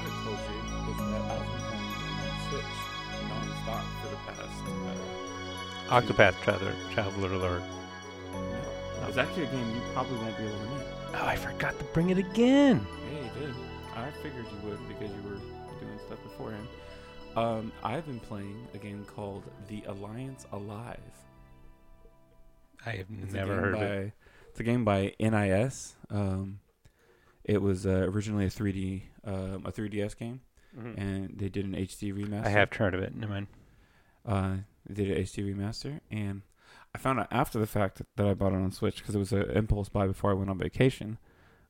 haven't told you is that I've been playing Switch non-stop for the past. Uh, Octopath Traveler, Traveler Alert. no, it's actually a game you probably won't be able to meet. Oh, I forgot to bring it again. Yeah, you did. I figured you would because you were doing stuff beforehand. Um, I've been playing a game called The Alliance Alive. I have It's never heard by, of it. It's a game by NIS. Um, it was uh, originally a 3D, um, a 3DS game, and they did an HD remaster. I have heard of it. Never mind. Uh, they did an HD remaster, and I found out after the fact that I bought it on Switch because it was an impulse buy before I went on vacation.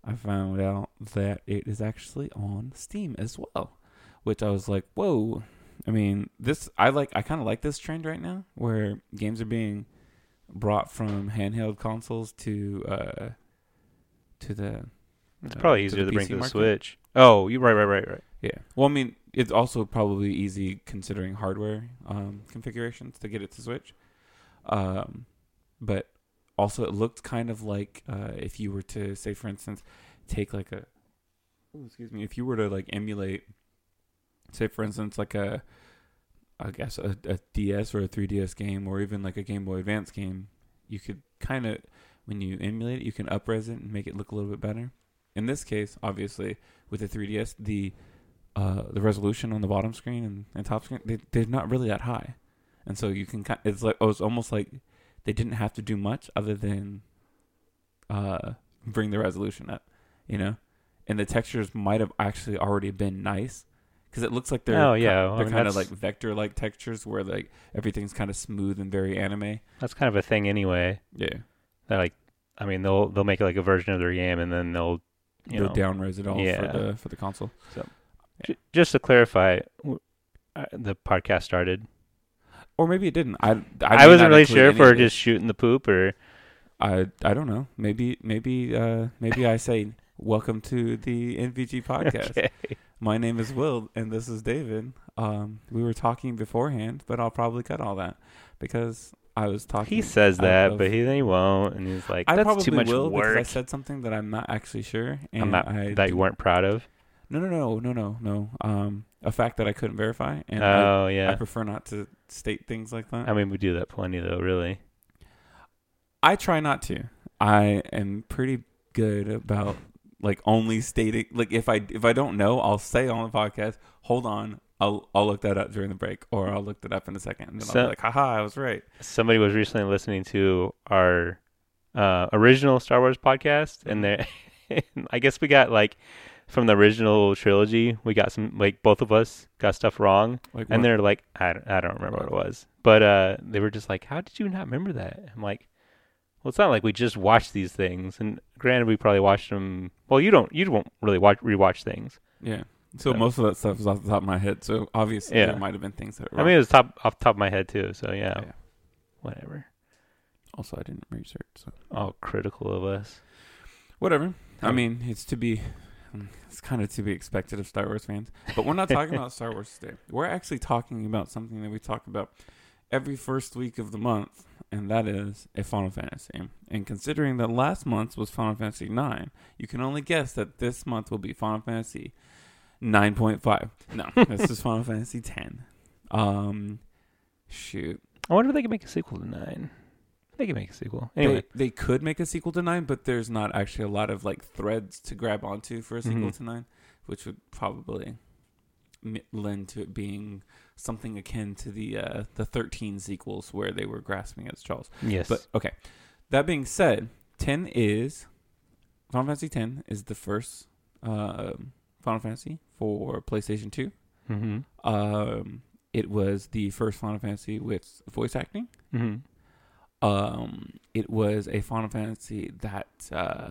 I found out that it is actually on Steam as well, which I was like, "Whoa!" I mean, this I like. I kind of like this trend right now, where games are being brought from handheld consoles to uh, to the. It's uh, probably easier the to bring PC to the market. Switch. Oh, you right, right, right, right. Yeah. Well, I mean, it's also probably easy considering hardware um, configurations to get it to Switch. Um, but also, it looked kind of like uh, if you were to say, for instance, take like a, oh, excuse me, if you were to like emulate, say, for instance, like a, I guess a, a DS or a 3DS game, or even like a Game Boy Advance game, you could kind of, when you emulate it, you can upres it and make it look a little bit better. In this case, obviously, with the 3DS, the uh, the resolution on the bottom screen and, and top screen they, they're not really that high, and so you can kind it's like oh, it's almost like they didn't have to do much other than uh, bring the resolution up, you know, and the textures might have actually already been nice because it looks like they're Oh, yeah, I they're mean, kind of like vector like textures where like everything's kind of smooth and very anime. That's kind of a thing anyway. Yeah, That like, I mean, they'll they'll make like a version of their game and then they'll, you know, it all yeah. for the for the console. J- just to clarify, w- uh, the podcast started. Or maybe it didn't. I I, I, wasn't really sure if we're just shooting the poop or. I I don't know. Maybe maybe uh maybe I say welcome to the NVG podcast. Okay. My name is Will and this is David. Um we were talking beforehand, but I'll probably cut all that because I was talking He says that, of- but he then he won't, and he's like, I "That's probably too much will because I said something that I'm not actually sure and I'm not I that you weren't proud of. No, no, no, no, no, no. Um a fact that I couldn't verify and oh I, I prefer not to state things like that. I mean, we do that plenty though. Really. I try not to. I am pretty good about like only stating like if I if I don't know, I'll say on the podcast, "Hold on, I'll I'll look that up during the break, or I'll look that up in a second, and then I'll be like, haha, I was right." Somebody was recently listening to our uh, original Star Wars podcast, and they, I guess we got like from the original trilogy, we got some like both of us got stuff wrong, Like, and they're like, I don't, I don't remember what it was, but uh, they were just like, how did you not remember that? I'm like, well, it's not like we just watched these things, and granted, we probably watched them. Well, you don't, you won't really watch rewatch things. yeah. So So- most of that stuff is off the top of my head. So obviously Yeah. there might have been things that. Were I mean, it was top off the top of my head too, so yeah, Yeah. whatever. also I didn't research. So All critical of us. whatever. I Um, mean, it's to be. It's kind of to be expected of Star Wars fans, but we're not talking about Star Wars today. We're actually talking about something that we talk about every first week of the month, and that is a Final Fantasy. And considering that last month was Final Fantasy 9, you can only guess that this month will be Final Fantasy 9.5. No, this is Final Fantasy 10. Um, shoot. I wonder if they could make a sequel to nine. They could make a sequel. Anyway, They, they could make a sequel to 9, but there's not actually a lot of like threads to grab onto for a sequel Mhm. to 9, which would probably lend to it being something akin to the uh, the 13 sequels where they were grasping at straws. yes. But okay. That being said, 10 is Final Fantasy 10 is the first uh, Final Fantasy for PlayStation 2. mm-hmm. Um, it was the first Final Fantasy with voice acting. Mm-hmm. Um, it was a Final Fantasy that uh,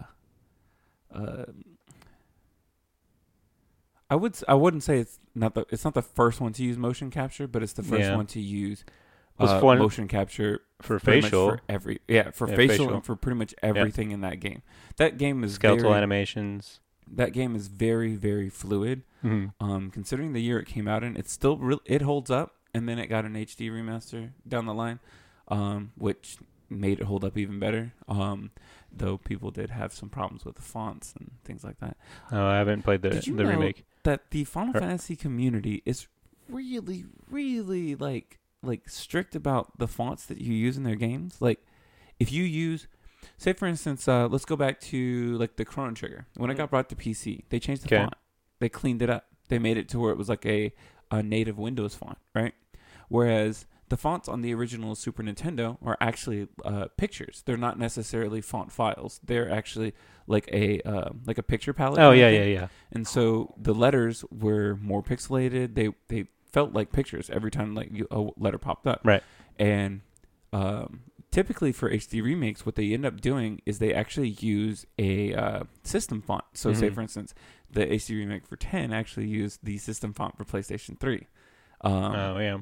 uh, I would I wouldn't say it's not the it's not the first one to use motion capture, but it's the first Yeah. one to use uh, motion capture For facial, for every yeah for Yeah, facial, facial. and for pretty much everything in that game. That game is skeletal very, animations. That game is very very fluid. Mm-hmm. Um, considering the year it came out in, it's still real. It holds up, and then it got an HD remaster down the line, um, which made it hold up even better. Um, though people did have some problems with the fonts and things like that. Oh, I haven't played the Did you the know- remake. that the Final Right. Fantasy community is really, really like like strict about the fonts that you use in their games. Like, if you use, say for instance, uh, let's go back to like the Chrono Trigger. When it got brought to PC, they changed the Okay. font. They cleaned it up. They made it to where it was like a a native Windows font, right? Whereas the fonts on the original Super Nintendo are actually uh, pictures. They're not necessarily font files. They're actually like a uh, like a picture palette. Oh yeah, yeah, yeah. And so the letters were more pixelated. They they felt like pictures every time like you, a letter popped up. Right. And um, typically for HD remakes, what they end up doing is they actually use a uh, system font. So say Mhm. for instance, the HD remake for 10 actually used the system font for PlayStation 3. Um, oh yeah.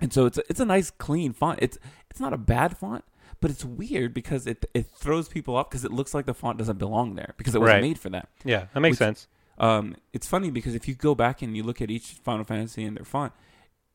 and so it's a, it's a nice clean font. It's it's not a bad font, but it's weird because it it throws people off because it looks like the font doesn't belong there because it wasn't Right. made for that. Yeah, that makes Which- sense. Um, it's funny because if you go back and you look at each Final Fantasy and their font,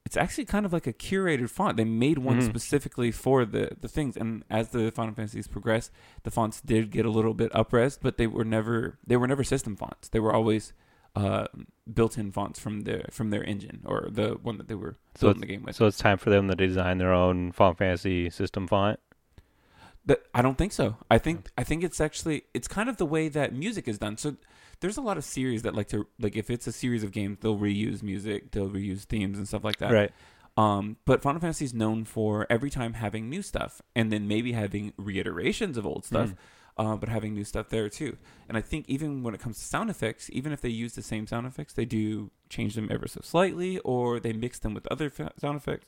it's actually kind of like a curated font. They made one Mhm. specifically for the the things. And as the Final Fantasies progressed, the fonts did get a little bit upres, but they were never they were never system fonts. They were always uh, built-in fonts from the from their engine or the one that they were So building the game with. So it's time for them to design their own Final Fantasy system font. I don't think so. I think I think it's actually it's kind of the way that music is done. So there's a lot of series that like to like if it's a series of games, they'll reuse music, they'll reuse themes and stuff like that. Right. Um, but Final Fantasy is known for every time having new stuff, and then maybe having reiterations of old stuff, Mhm. uh, but having new stuff there too. And I think even when it comes to sound effects, even if they use the same sound effects, they do change them ever so slightly, or they mix them with other fa- sound effects.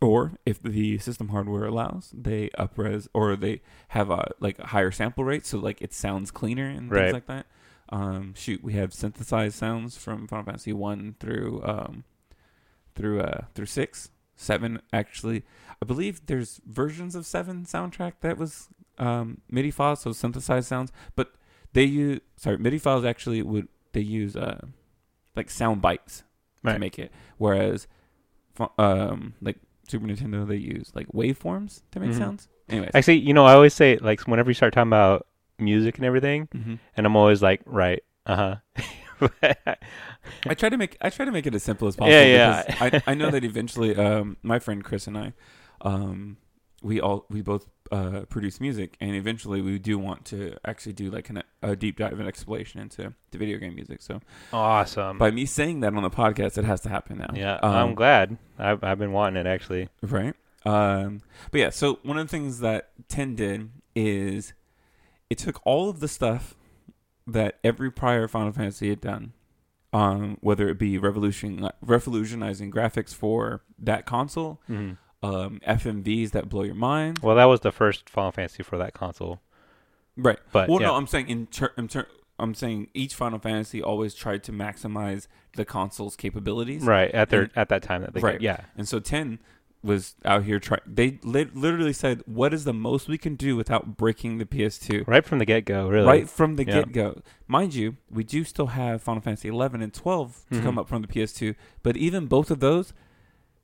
Or if the system hardware allows, they upres or they have a like a higher sample rate, so like it sounds cleaner and Right. things like that. Um, shoot, we have synthesized sounds from Final Fantasy one through um, through uh through six, seven actually. I believe there's versions of seven soundtrack that was um MIDI files, so synthesized sounds, but they use sorry MIDI files actually would they use uh like sound bites to make it, whereas um like Super Nintendo they use like waveforms to make Mhm. sounds. Anyways, Actually, you know, I always say like whenever you start talking about music and everything, Mhm. and I'm always like, right, uh huh. I try to make I try to make it as simple as possible. Yeah, yeah. I I know that eventually, um, my friend Chris and I, um, we all we both uh produce music, and eventually we do want to actually do like an, a deep dive and explanation into the video game music. So awesome. by me saying that on the podcast, it has to happen now. yeah, Um, I'm glad. I've I've been wanting it actually. Right. Um, but yeah, so one of the things that 10 did is it took all of the stuff that every prior Final Fantasy had done, um, whether it be revolution, revolutionizing graphics for that console, hmm um, FMVs that blow your mind. Well, that was the first Final Fantasy for that console, Right. but well, yeah. no, I'm saying in, ter- in ter- I'm saying each Final Fantasy always tried to maximize the console's capabilities. right at their and- at that time that they Right. yeah And so 10 was out here trying. They li- literally said, "What is the most we can do without breaking the PS2?" right from the get go really Right from the Yeah. get go. Mind you, we do still have Final Fantasy 11 and 12 to Mhm. come up from the PS2, but even both of those,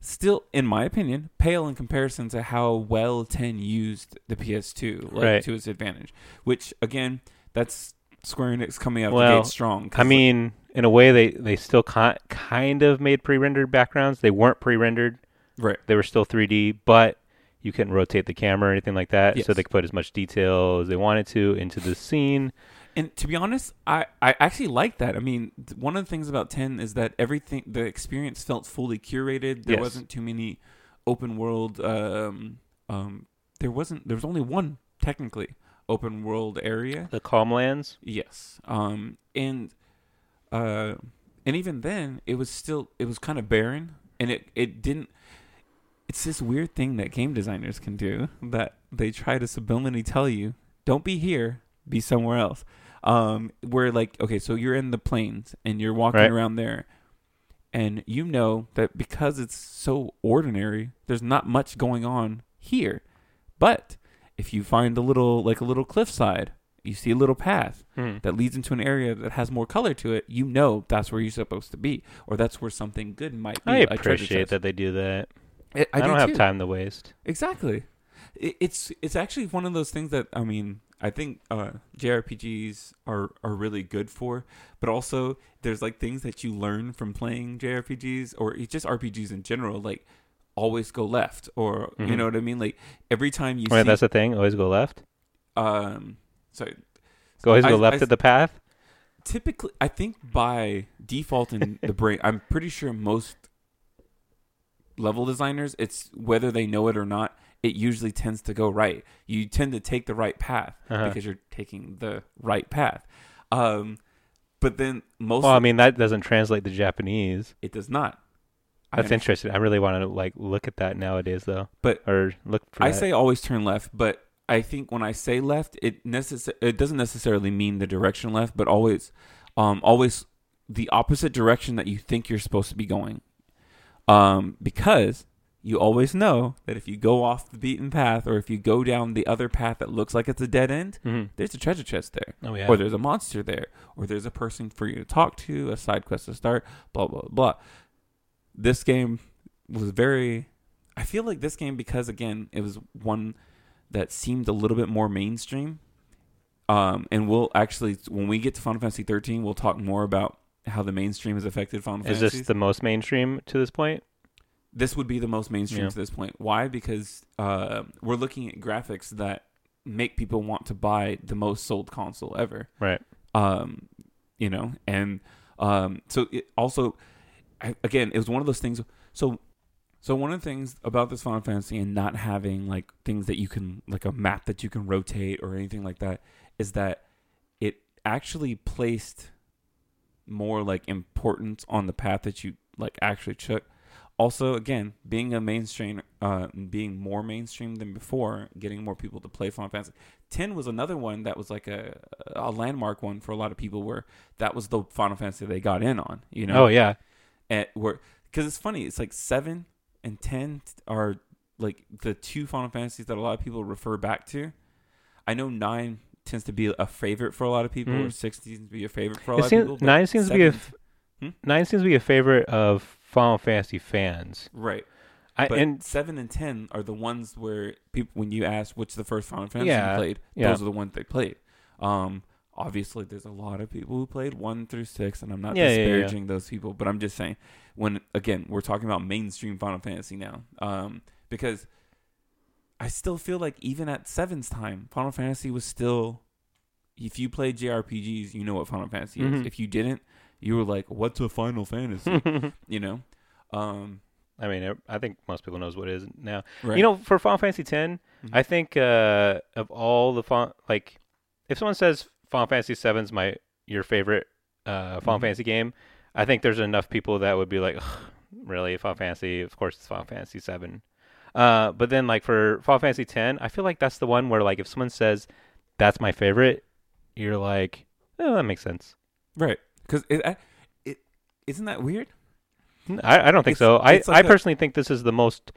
still, in my opinion, pale in comparison to how well 10 used the PS2 like, Right. to its advantage. Which again, that's Square Enix coming out the Well, gate strong. I mean, in a way, they they still ki- kind of made pre-rendered backgrounds. They weren't pre-rendered; right. they were still 3D, but you couldn't rotate the camera or anything like that, Yes. so they could put as much detail as they wanted to into the scene. And to be honest, I, I actually like that. I mean, th- one of the things about 10 is that everything, the experience felt fully curated. There Yes. wasn't too many open world, um, um, there wasn't, there was only one technically open world area. The Calm Lands, Yes. Um, and, uh, and even then it was still, it was kind of barren and it, it didn't, it's this weird thing that game designers can do that they try to subliminally tell you, don't be here, be somewhere else. Um, where like, okay, so you're in the plains and you're walking Right. around there, and you know that because it's so ordinary, there's not much going on here. But if you find a little, like a little cliffside, you see a little path Hmm. that leads into an area that has more color to it, you know that's where you're supposed to be, or that's where something good might be. I appreciate that they do that. I, I, do don't have too. time to waste. Exactly. it, it's it's actually one of those things that I mean I think uh, JRPGs are are really good for, but also there's like things that you learn from playing JRPGs or just RPGs in general, like always go left or you Mhm. know what I mean. Like every time you Wait, see, that's the thing. Always go left. um, sorry, Always go left I- of the path. typically I think by default in the brain, I'm pretty sure most level designers, it's whether they know it or not, it usually tends to go right. You tend to take the right path Uh-huh. because you're taking the right path. Um, but then most Well, I mean that doesn't translate to Japanese. it does not. That's interesting. I really want to like look at that nowadays, though. But or look for I that. say always turn left, but I think when I say left, it necess- it doesn't necessarily mean the direction left, but always, um, always the opposite direction that you think you're supposed to be going. Um, because you always know that if you go off the beaten path or if you go down the other path that looks like it's a dead end, Mhm. there's a treasure chest there, Oh yeah. or there's a monster there, or there's a person for you to talk to, a side quest to start, blah blah blah. This game was very. I feel like this game because again it was one that seemed a little bit more mainstream. Um, and we'll actually when we get to Final Fantasy 13, we'll talk more about how the mainstream has affected Final Fantasy. Is this the most mainstream to this point? this would be the most mainstream Yeah. to this point. Why? Because uh, we're looking at graphics that make people want to buy the most sold console ever. Right. Um, you know, and um, so it also, I, again, it was one of those things. So, so one of the things about this Final Fantasy and not having like things that you can like a map that you can rotate or anything like that is that it actually placed more like importance on the path that you like actually took. Also, again, being a mainstream, uh, being more mainstream than before, getting more people to play Final Fantasy. Ten was another one that was like a a landmark one for a lot of people, where that was the Final Fantasy they got in on. You know, Oh yeah. at where because it's funny it's like 7 and 10 are like the two final fantasies that a lot of people refer back to i know 9 tends to be a favorite for a lot of people or Mhm. 6 seems to be a favorite for a It lot seems- of people nine seems to be a seven- f- Nine seems to be a favorite of Final Fantasy fans. right I, but and 7 and 10 are the ones where people when you ask what's the first final fantasy Yeah, you played yeah. those are the ones they played um obviously there's a lot of people who played 1 through 6 and i'm not yeah. disparaging those people but i'm just saying when again we're talking about mainstream final fantasy now um because i still feel like even at seven's time final fantasy was still if you played jrpgs you know what final fantasy Mhm. is if you didn't you were like what's a final fantasy you know um I mean, I think most people knows what it is now. right You know, for Final Fantasy X, Mhm. I think uh, of all the fun, like, if someone says Final Fantasy VII's my your favorite uh, Final Mhm. Fantasy game, I think there's enough people that would be like, really, Final Fantasy? Of course, it's Final Fantasy VII. Uh, but then, like for Final Fantasy X, I feel like that's the one where, like, if someone says that's my favorite, you're like, oh, that makes sense. right because it, I- it isn't that weird I, I don't think It's- so. I, it's like I a- personally think this is the most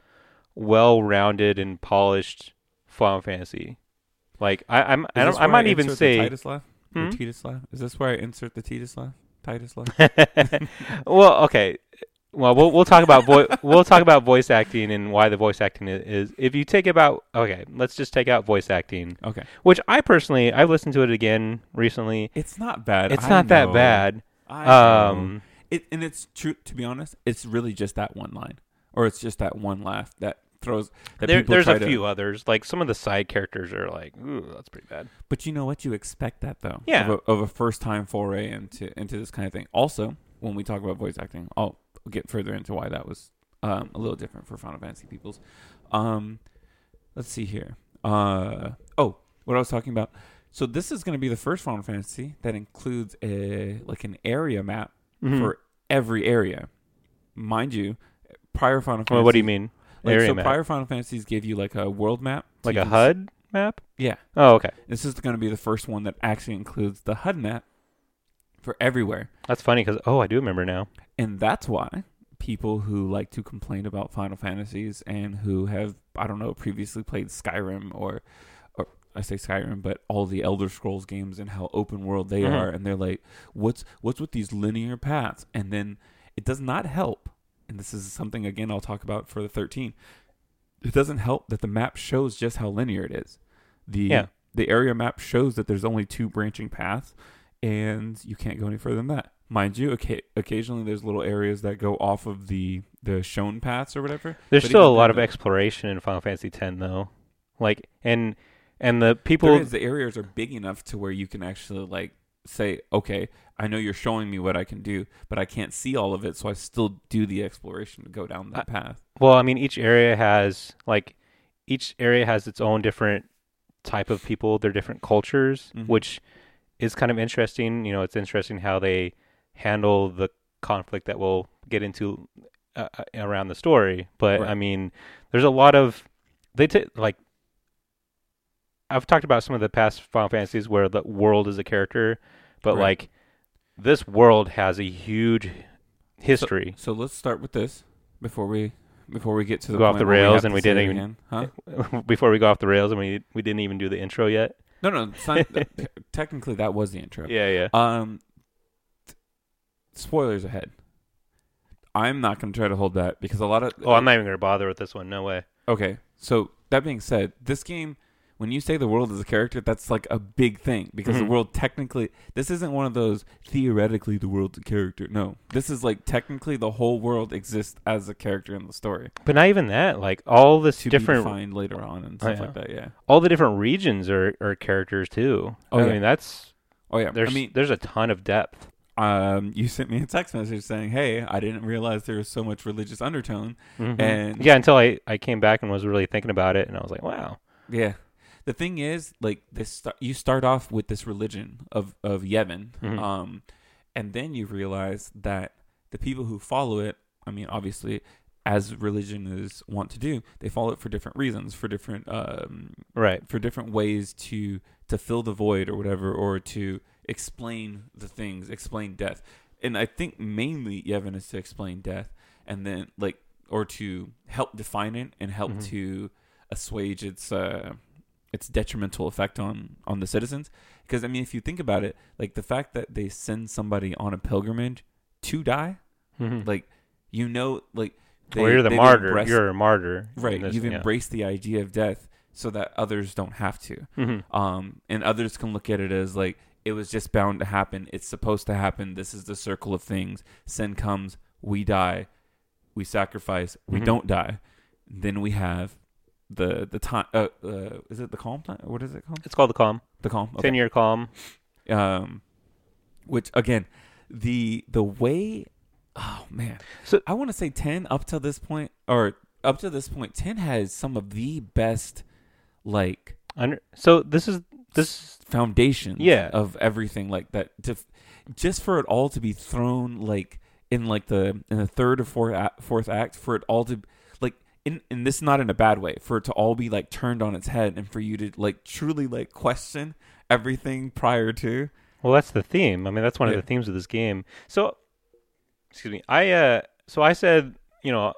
well-rounded and polished Final Fantasy. Like I, I'm, I, don't, I might even say, Titus laugh or Hmm? Titus laugh. Is this where I insert the Titus laugh? Titus laugh. well, okay. Well, we'll we'll talk about vo- we'll talk about voice acting and why the voice acting is. If you take about okay, let's just take out voice acting, Okay, which I personally I've listened to it again recently. it's not bad. It's I not that bad. I. Um, it and it's true. To be honest, it's really just that one line, or it's just that one laugh that throws. That there, there's a to- few others. Like some of the side characters are like, ooh, that's pretty bad. But you know what? You expect that though. Yeah. Of a, of a first time foray into into this kind of thing. Also, when we talk about voice acting, I'll get further into why that was um, a little different for Final Fantasy peoples. Um, let's see here. Uh, oh, what I was talking about. So this is going to be the first Final Fantasy that includes a like an area map Mhm. for every area. Mind you, prior Final Fantasy. Well, what do you mean? Like, so map? prior Final Fantasies gave you like a world map, like a s- HUD map? Yeah, Oh, okay. this is going to be the first one that actually includes the HUD map for everywhere. That's funny because oh, I do remember now. And that's why people who like to complain about Final Fantasies and who have, I don't know, previously played Skyrim or, or I say Skyrim, but all the Elder Scrolls games and how open world they Mhm. are, and they're like, what's what's with these linear paths? And then it does not help. And this is something again I'll talk about for the 13. it doesn't help that the map shows just how linear it is. The Yeah. the area map shows that there's only two branching paths, and you can't go any further than that. Mind you, occa- occasionally there's little areas that go off of the the shown paths or whatever. There's But still a lot of exploration in Final Fantasy X, though. Like, and and the people, is, the areas are big enough to where you can actually like say, okay, I know you're showing me what I can do, but I can't see all of it, so I still do the exploration to go down that path. well, I mean, each area has like each area has its own different type of people, their different cultures, Mhm. which is kind of interesting. You know, it's interesting how they handle the conflict that we'll get into uh, uh, around the story. But Right. I mean, there's a lot of they take like I've talked about some of the past Final Fantasies where the world is a character, but Right. like this world has a huge history. So let's start with this before we before we get to the Go off the we rails have and we didn't even- again. huh? Before we go off the rails, and we we didn't even do the intro yet. No, no. not- technically, that was the intro. Yeah, yeah. Um, t- spoilers ahead. I'm not going to try to hold that because a lot of Oh, I'm not even gonna bother with this one. No way. Okay, so that being said, this game, when you say the world is a character, that's like a big thing because Mhm. the world technically, this isn't one of those theoretically the world's a character. No, this is like technically the whole world exists as a character in the story But not even that. Like all this to different, be defined later on and Oh, stuff yeah. like that. Yeah. all the different regions are, are characters too. Oh, I yeah. mean, that's Oh yeah. there's I mean, there's a ton of depth. Um, you sent me a text message saying, "Hey, I didn't realize there was so much religious undertone." Mhm. And- yeah, until I I came back and was really thinking about it, and I was like, wow. Yeah. The thing is, like this, you start off with this religion of of Yevon, Mhm. um, and then you realize that the people who follow it, I mean, obviously, as religion is want to do, they follow it for different reasons, for different um, Right. for different ways to to fill the void or whatever, or to explain the things, explain death. And I think mainly Yevon is to explain death, and then like or to help define it and help Mhm. to assuage its uh its detrimental effect on on the citizens. Because I mean, if you think about it, like the fact that they send somebody on a pilgrimage to die, Mhm. like you know, like well, you're the martyr. embraced- You're a martyr. right. this- You've yeah. embraced the idea of death so that others don't have to Mhm. um, and others can look at it as like it was just bound to happen. It's supposed to happen. This is the circle of things. Sin comes, we die, we sacrifice, we Mhm. don't die. Then we have the the time. Uh, uh, is it the calm time? What is it called? It's called the calm. The calm. Ten year calm. Um, which again, the the way. Oh man. So- I want to say ten up to this point, or up to this point, ten has some of the best, like Under, so this is this. foundation Yeah. of everything like that to just for it all to be thrown like in like the in the third or fourth act, fourth act for it all to like in and this not in a bad way for it to all be like turned on its head and for you to like truly like question everything prior to Well, that's the theme. I mean, that's one Yeah. of the themes of this game. So, excuse me. I uh, so I said, you know,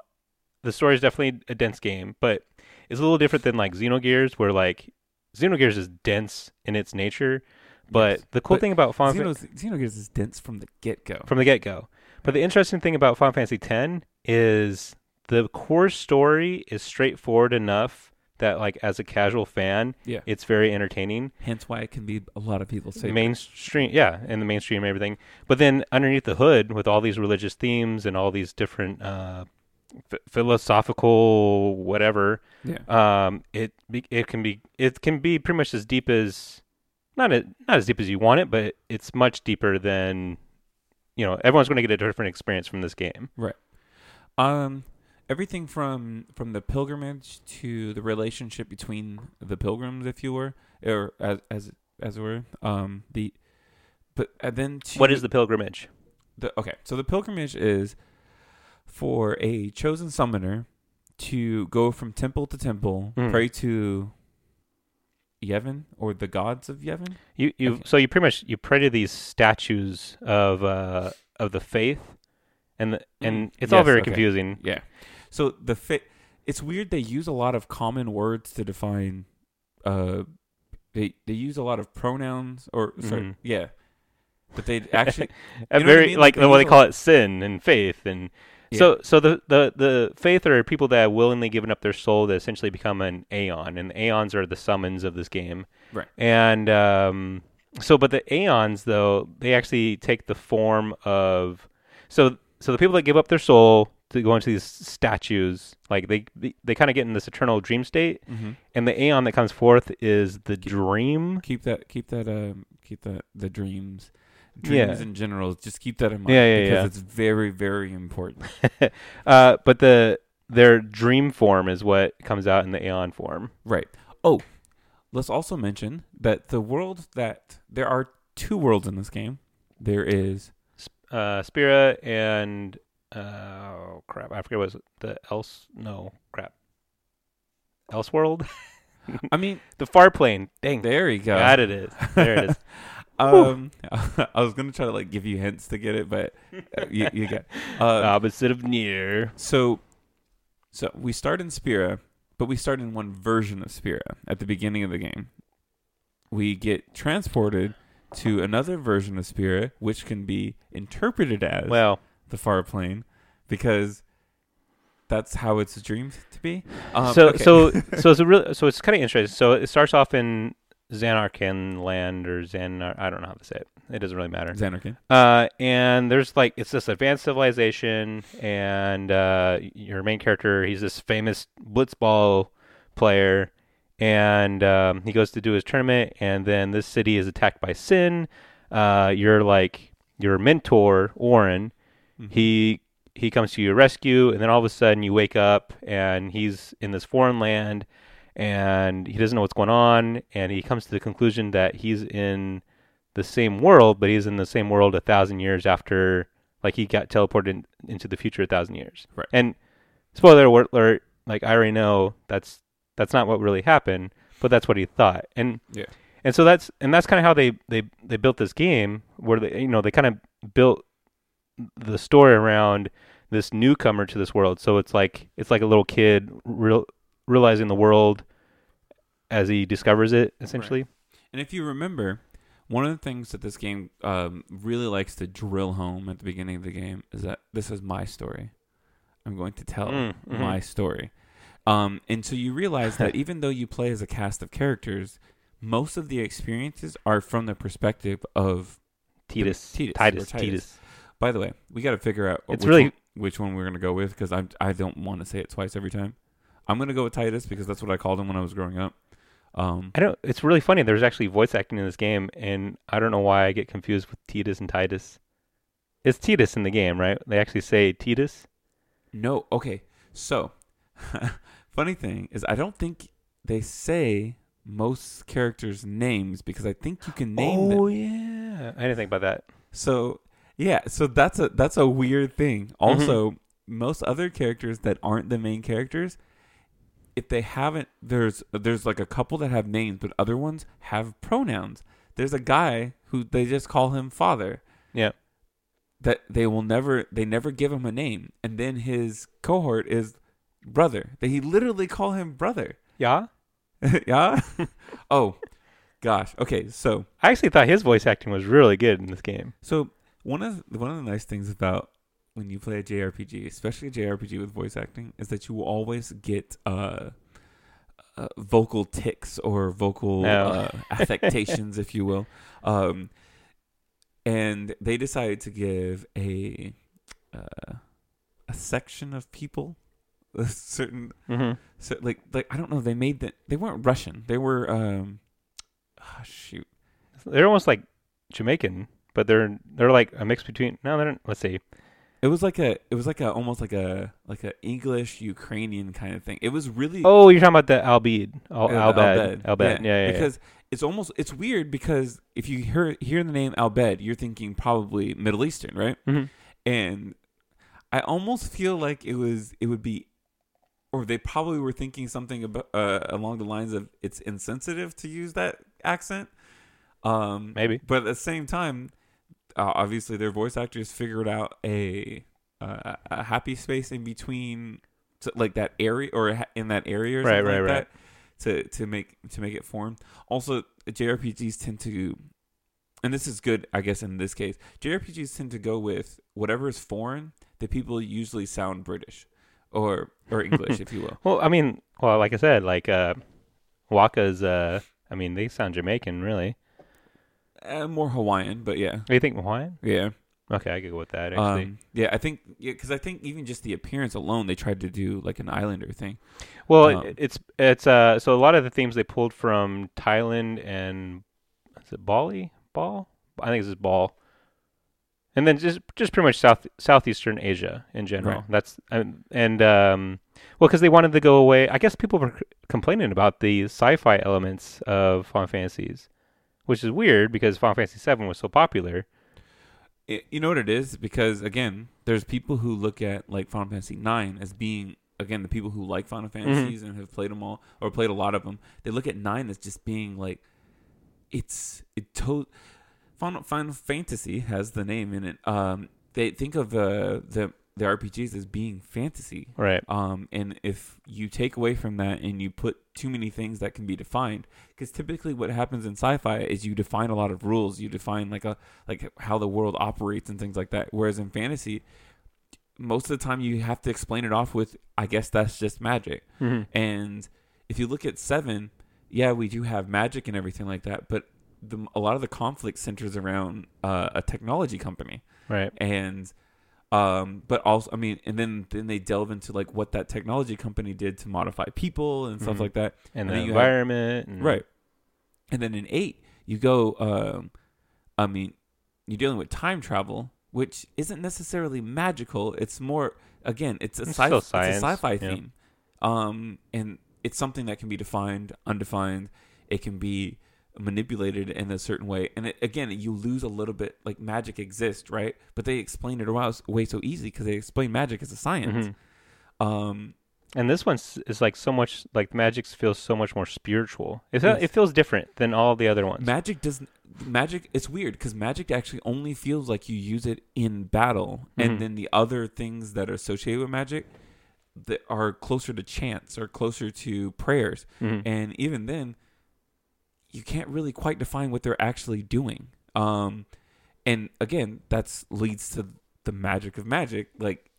the story is definitely a dense game, but it's a little different than like Xenogears, where like Xenogears is dense in its nature. But Yes. the cool But thing about Final Fa- Xenogears is dense from the get-go from the get go. But the interesting thing about Final Fantasy X is the core story is straightforward enough that like as a casual fan, yeah it's very entertaining. hence why it can be a lot of people's favorite mainstream yeah in the mainstream and everything but then underneath the hood with all these religious themes and all these different uh ph- philosophical whatever yeah um it it can be it can be pretty much as deep as not a, not as deep as you want it but it's much deeper than you know everyone's going to get a different experience from this game right? Um, everything from from the pilgrimage to the relationship between the pilgrims, if you were, or as as as it were, um, the but and then to what is the pilgrimage the okay? So the pilgrimage is for a chosen summoner to go from temple to temple, Mhm. pray to Yevon or the gods of Yevon. you you Okay. so you pretty much you pray to these statues of uh of the faith and the, and Mm, it's all very okay. confusing Yeah. So the fit it's weird they use a lot of common words to define uh they they use a lot of pronouns or sorry, Mhm. yeah. But they actually A You I very mean? like, Like, they call it sin and faith and So so the, the the faith are people that have willingly given up their soul to essentially become an aeon, and the aeons are the summons of this game. Right. And um, so, but the aeons though they actually take the form of so so the people that give up their soul to go into these statues, like they they, they kind of get in this eternal dream state, hmm and the aeon that comes forth is the dream. keep that keep that um keep that the dreams Yeah. dreams in general just keep that in mind Yeah, yeah, because yeah. it's very very important uh, but the their dream form is what comes out in the aeon form. right oh let's also mention that the world that there are two worlds in this game there is uh Spira and uh oh, crap, I forget what was it, the else no crap. Elseworld? i mean The far plane. Dang. there you go That it is. There it is. um i was gonna try to like give you hints to get it but uh, you, you get uh, Opposite of near. So, so we start in Spira, but we start in one version of Spira at the beginning of the game. We get transported to another version of Spira, which can be interpreted as Well, the far plane, because that's how it's dreamed to be. Um, so okay. so so it's a real so it's kind of interesting. So it starts off in Xanarkan land or Xanar I don't know how to say it. It doesn't really matter. Xanarkin. Uh, and there's like it's this advanced civilization, and uh, your main character he's this famous blitzball player, and um, he goes to do his tournament, and then this city is attacked by Sin. Uh, you're like your mentor Auron. Mhm. He he comes to your rescue, and then all of a sudden you wake up, and he's in this foreign land, and he doesn't know what's going on, and he comes to the conclusion that he's in the same world, but he's in the same world a thousand years after, like he got teleported in, into the future a thousand years. Right. And spoiler alert, like I already know that's that's not what really happened, but that's what he thought. And Yeah. and so that's and that's kind of how they they they built this game, where they you know they kind of built the story around this newcomer to this world. So it's like it's like a little kid real, realizing the world as he discovers it, essentially. And if you remember, one of the things that this game um, really likes to drill home at the beginning of the game is that this is my story. I'm going to tell Mm, mhm. my story. Um, and so you realize that even though you play as a cast of characters, most of the experiences are from the perspective of. Titus, Titus, Titus, Titus. Titus. By the way, we got to figure out It's which really- one, which one we're going to go with because I I don't want to say it twice every time. I'm going to go with Titus because that's what I called him when I was growing up. Um, I don't. It's really funny. There's actually voice acting in this game, and I don't know why I get confused with Titus and Titus. It's Titus in the game, right? They actually say Titus. No. Okay. So, funny thing is, I don't think they say most characters' names because I think you can name them. oh yeah, I didn't think about that. So, yeah. So that's a that's a weird thing. Also, most other characters that aren't the main characters, if they haven't, there's there's like a couple that have names, but other ones have pronouns. There's a guy who they just call him father. Yeah. That they will never they never give him a name, and then his cohort is brother. They he literally call him brother. Yeah, yeah. oh, gosh. Okay, so I actually thought his voice acting was really good in this game. so one of the, one of the nice things about when you play a JRPG, especially a JRPG with voice acting, is that you will always get uh, uh vocal ticks or vocal No. uh, affectations, if you will. Um, and they decided to give a uh, a section of people a certain hmm so like like I don't know. They made that they weren't Russian. They were um, ah, shoot. They're almost like Jamaican, but they're they're like a mix between. No, they're. Let's see. It was like a it was like a almost like a like a English Ukrainian kind of thing. It was really Oh, you're talking about the Al Bhed. Al- uh, Al Bhed. Albed. Yeah, yeah, yeah. Because it's almost it's weird because if you hear hear the name Al Bhed, you're thinking probably Middle Eastern, right? Mhm. And I almost feel like it was it would be or they probably were thinking something about uh, along the lines of it's insensitive to use that accent. Um Maybe. but at the same time, uh, obviously their voice actors figured out a uh, a happy space in between, so, like that area or in that area, or Right, something right, like right. that, to to make to make it form. Also, JRPGs tend to, and this is good, I guess, in this case, JRPGs tend to go with whatever is foreign. the people usually sound British or or English, if you will. Well, I mean, well, like I said, like uh, Wakka's. Uh, I mean, they sound Jamaican, really. Uh, more Hawaiian, but yeah, you think Hawaiian? yeah, Okay, I could go with that. Actually, um, yeah. I think yeah, because I think even just the appearance alone, they tried to do like an Islander thing. well, um, it, it's it's uh, so a lot of the themes they pulled from Thailand and is it Bali? Ball? I think it's just Ball. And then just just pretty much south southeastern Asia in general. Right. That's and, and um, well, because they wanted to go away. I guess people were c- complaining about the sci-fi elements of Final Fantasies, which is weird because Final Fantasy VII was so popular. It, you know what it is? Because again, there's people who look at like Final Fantasy Nine as being again the people who like Final Fantasies and have played them all or played a lot of them. They look at Nine as just being like it's it to Final Final Fantasy has the name in it. Um, they think of uh, the the RPGs as being fantasy. Right. Um, and if you take away from that and you put too many things that can be defined, because typically what happens in sci-fi is you define a lot of rules, you define like a like how the world operates and things like that. Whereas in fantasy, most of the time you have to explain it off with, I guess that's just magic. hmm And if you look at seven, yeah, we do have magic and everything like that, but the, a lot of the conflict centers around uh, a technology company Right. and um but also i mean and then then they delve into like what that technology company did to modify people and stuff Mhm. like that And And the you have- environment. and- right and then in eight you go um i mean you're dealing with time travel which isn't necessarily magical it's more again it's a, It's sci- it's a sci-fi yeah. theme um and it's something that can be defined undefined it can be manipulated in a certain way and it, again you lose a little bit like magic exists right but they explain it away, so easy because they explain magic as a science Mhm. um And this one is like so much like magic feels so much more spiritual. It Yes. it feels different than all the other ones. magic doesn't magic it's weird because magic actually only feels like you use it in battle Mhm. and then the other things that are associated with magic that are closer to chants or closer to prayers Mhm. and even then you can't really quite define what they're actually doing um and again that's leads to the magic of magic like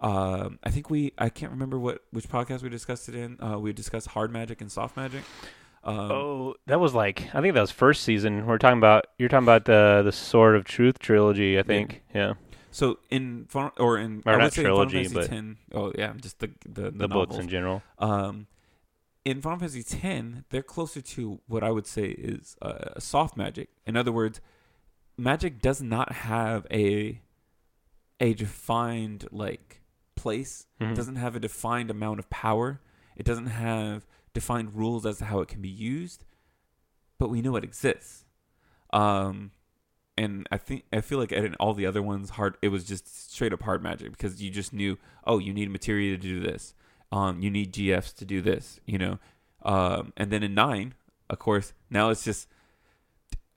um i think we i can't remember what which podcast we discussed it in uh we discussed hard magic and soft magic um oh, that was like I think that was first season. We're talking about you're talking about the the Sword of Truth trilogy. I think. Yeah. So in or in Or I would say trilogy, Final but- Fantasy X. Oh yeah, just the the, the, The, books in general. Um, in Final Fantasy X, they're closer to what I would say is uh, soft magic. In other words, magic does not have a a defined like place. Mhm. It doesn't have a defined amount of power. It doesn't have defined rules as to how it can be used. But we know it exists. Um, and I think I feel like in all the other ones, hard it was just straight up hard magic because you just knew, oh, you need materia to do this. Um, you need GFs to do this, you know. Um, and then in nine, of course, now it's just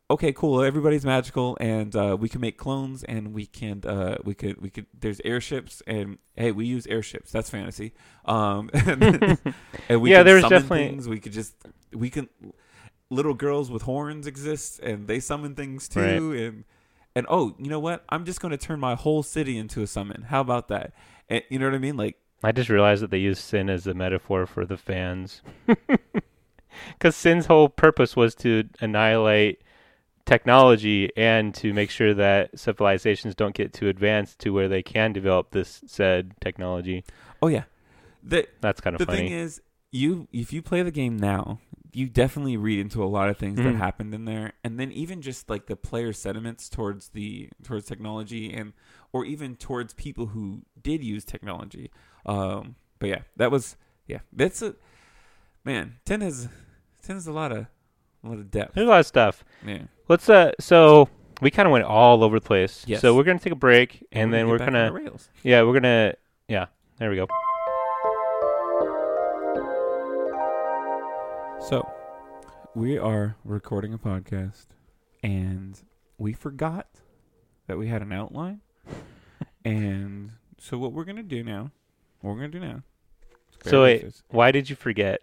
okay, cool. Everybody's magical, and uh, we can make clones, and we can uh, we could we could. There's airships, and hey, we use airships. That's fantasy. Um, and, and we Yeah, can there's summon definitely- things. We could just we can. Little girls with horns exist, and they summon things too. Right. And and oh, you know what? I'm just going to turn my whole city into a summon. How about that? And you know what I mean? Like I just realized that they use sin as a metaphor for the fans. Because sin's whole purpose was to annihilate technology and to make sure that civilizations don't get too advanced to where they can develop this said technology. oh yeah, the That's kind of the funny. thing is you if you play the game now you definitely read into a lot of things that Mhm. happened in there and then even just like the player sentiments towards the towards technology and or even towards people who did use technology um but yeah that was yeah that's a man 10 has 10 has a lot of a lot of depth There's a lot of stuff. yeah Let's uh so we kind of went all over the place. Yes. So we're going to take a break and, then get we're gonna. rails. Yeah, we're going to yeah, there we go. So, we are recording a podcast, and we forgot that we had an outline. and so, what we're gonna do now, what we're gonna do now. So wait, why did you forget?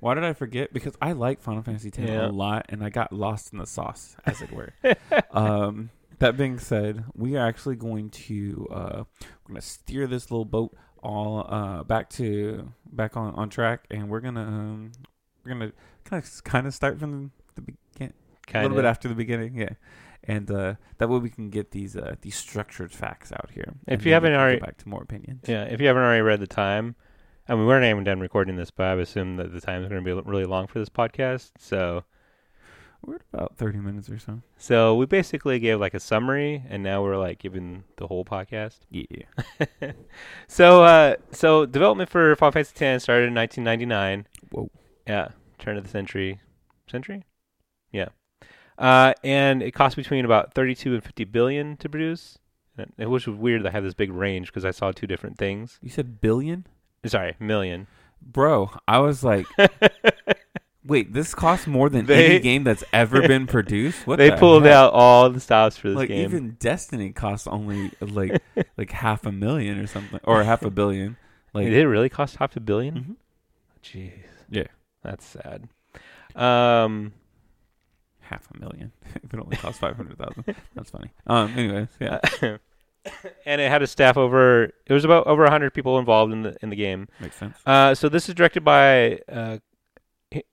why did I forget? Because I like Final Fantasy X Yeah. a lot, and I got lost in the sauce, as it were. um, that being said, we are actually going to uh, we're gonna steer this little boat all uh, back to back on, on track, and we're gonna um, we're gonna kind of kind of start from the beginning, a kind little of. bit after the beginning, yeah. And uh, that way we can get these uh, these structured facts out here. If you haven't already- back to more opinions. Yeah, if you haven't already read the time, I and we weren't even done recording this, but I would assume that the time is going to be really long for this podcast. So, We're at about thirty minutes or so. so we basically gave like a summary, and now we're like giving the whole podcast. Yeah. So, uh, so development for Final Fantasy X started in 1999. Whoa. Yeah, turn of the century. Century? Yeah. Uh, and it cost between about 32 and 50 billion to produce. And It was weird that I had this big range because I saw two different things. You said billion, Sorry, million. bro. I was like, wait, this costs more than They- any game that's ever been produced. What they the pulled heck? out all the stops for this like game. even Destiny costs only like like half a million or something, or half a billion. Like Did it really cost half a 1000000000 Mhm. Jeez. Yeah. That's sad. Um, half a million. if it only costs five hundred thousand, that's funny. Um. Anyways, yeah, and it had a staff over. It was about over hundred people involved in the in the game. makes sense. Uh, so this is directed by uh,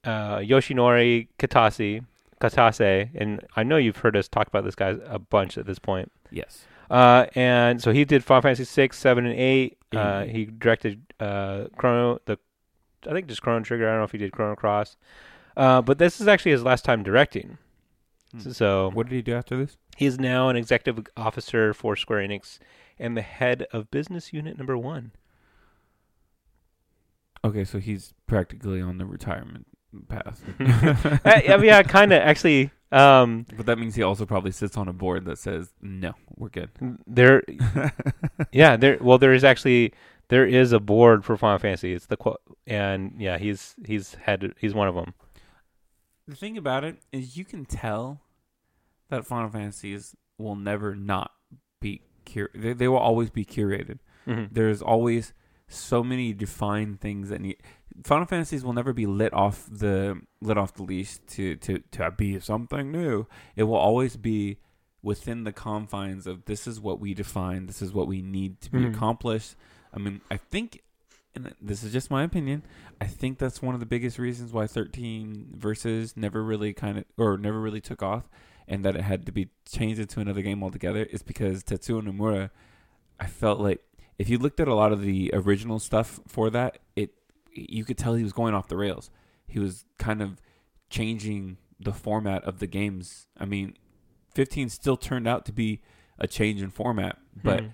uh, Yoshinori Kitase. Kitase, and I know you've heard us talk about this guy a bunch at this point. Yes. Uh, and so he did Final Fantasy six, seven, and eight. Uh, he directed uh, Chrono the, I think just Chrono Trigger. I don't know if he did Chrono Cross. Uh, but this is actually his last time directing. Hmm. So What did he do after this? he is now an executive officer for Square Enix and the head of business unit number one. Okay, so he's practically on the retirement path. Uh, I mean, yeah, kind of actually. Um, but that means he also probably sits on a board that says, "No, we're good." there, yeah, there. Well, there is actually there is a board for Final Fantasy. It's the quote, and yeah, he's he's had he's one of them. The thing about it is, you can tell that Final Fantasies will never not be cur- they, they will always be curated. Mhm. There's always so many defined things that need. Final Fantasies will never be lit off the lit off the leash to to to be something new. It will always be within the confines of this is what we define. This is what we need to be Mhm. accomplished. I mean, I think, and this is just my opinion. I think that's one of the biggest reasons why 13 Versus never really kind of or never really took off, and that it had to be changed into another game altogether. Is because Tetsuo Nomura, I felt like if you looked at a lot of the original stuff for that, it you could tell he was going off the rails. He was kind of changing the format of the games. I mean, 15 still turned out to be a change in format, but Mhm.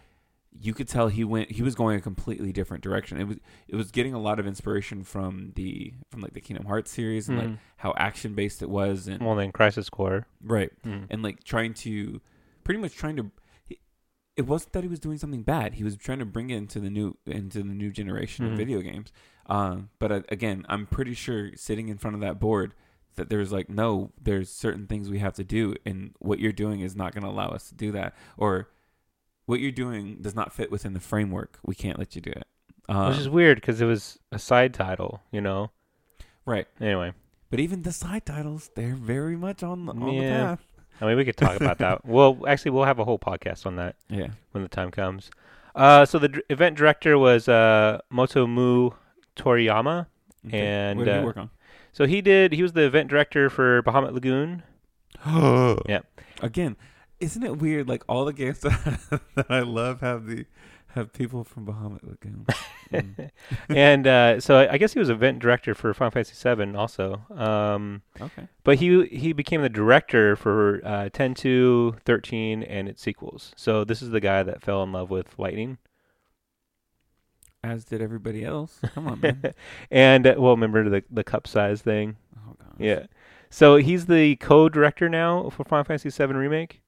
You could tell he went he was going a completely different direction. It was it was getting a lot of inspiration from the from like the Kingdom Hearts series and like Mhm. how action based it was and well, then Crisis Core. right Mhm. and like trying to pretty much trying to it wasn't that he was doing something bad he was trying to bring it into the new into the new generation Mhm. of video games um but uh, again i'm pretty sure sitting in front of that board that there's like no there's certain things we have to do and what you're doing is not going to allow us to do that or what you're doing does not fit within the framework we can't let you do it um, Which is weird because it was a side title, you know. right Anyway, but even the side titles they're very much on the, on the Yeah. path I mean, we could talk about that. Well, actually, we'll have a whole podcast on that yeah when the time comes. Uh, so the dr- event director was uh, Motomu Toriyama. Okay. And, what did uh, he work on So he did. He was the event director for Bahamut Lagoon. Oh yeah. Again, isn't it weird? Like all the games that, I love have the have people from Bahamut Lagoon. Mm. and uh, so I I guess he was event director for Final Fantasy VII also. Um, Okay. but he he became the director for uh, 10 2, 13, and its sequels. So this is the guy that fell in love with Lightning. As did everybody else. Come on, man. and uh, well, remember the the cup size thing? Oh gosh. Yeah. So he's the co-director now for Final Fantasy VII remake.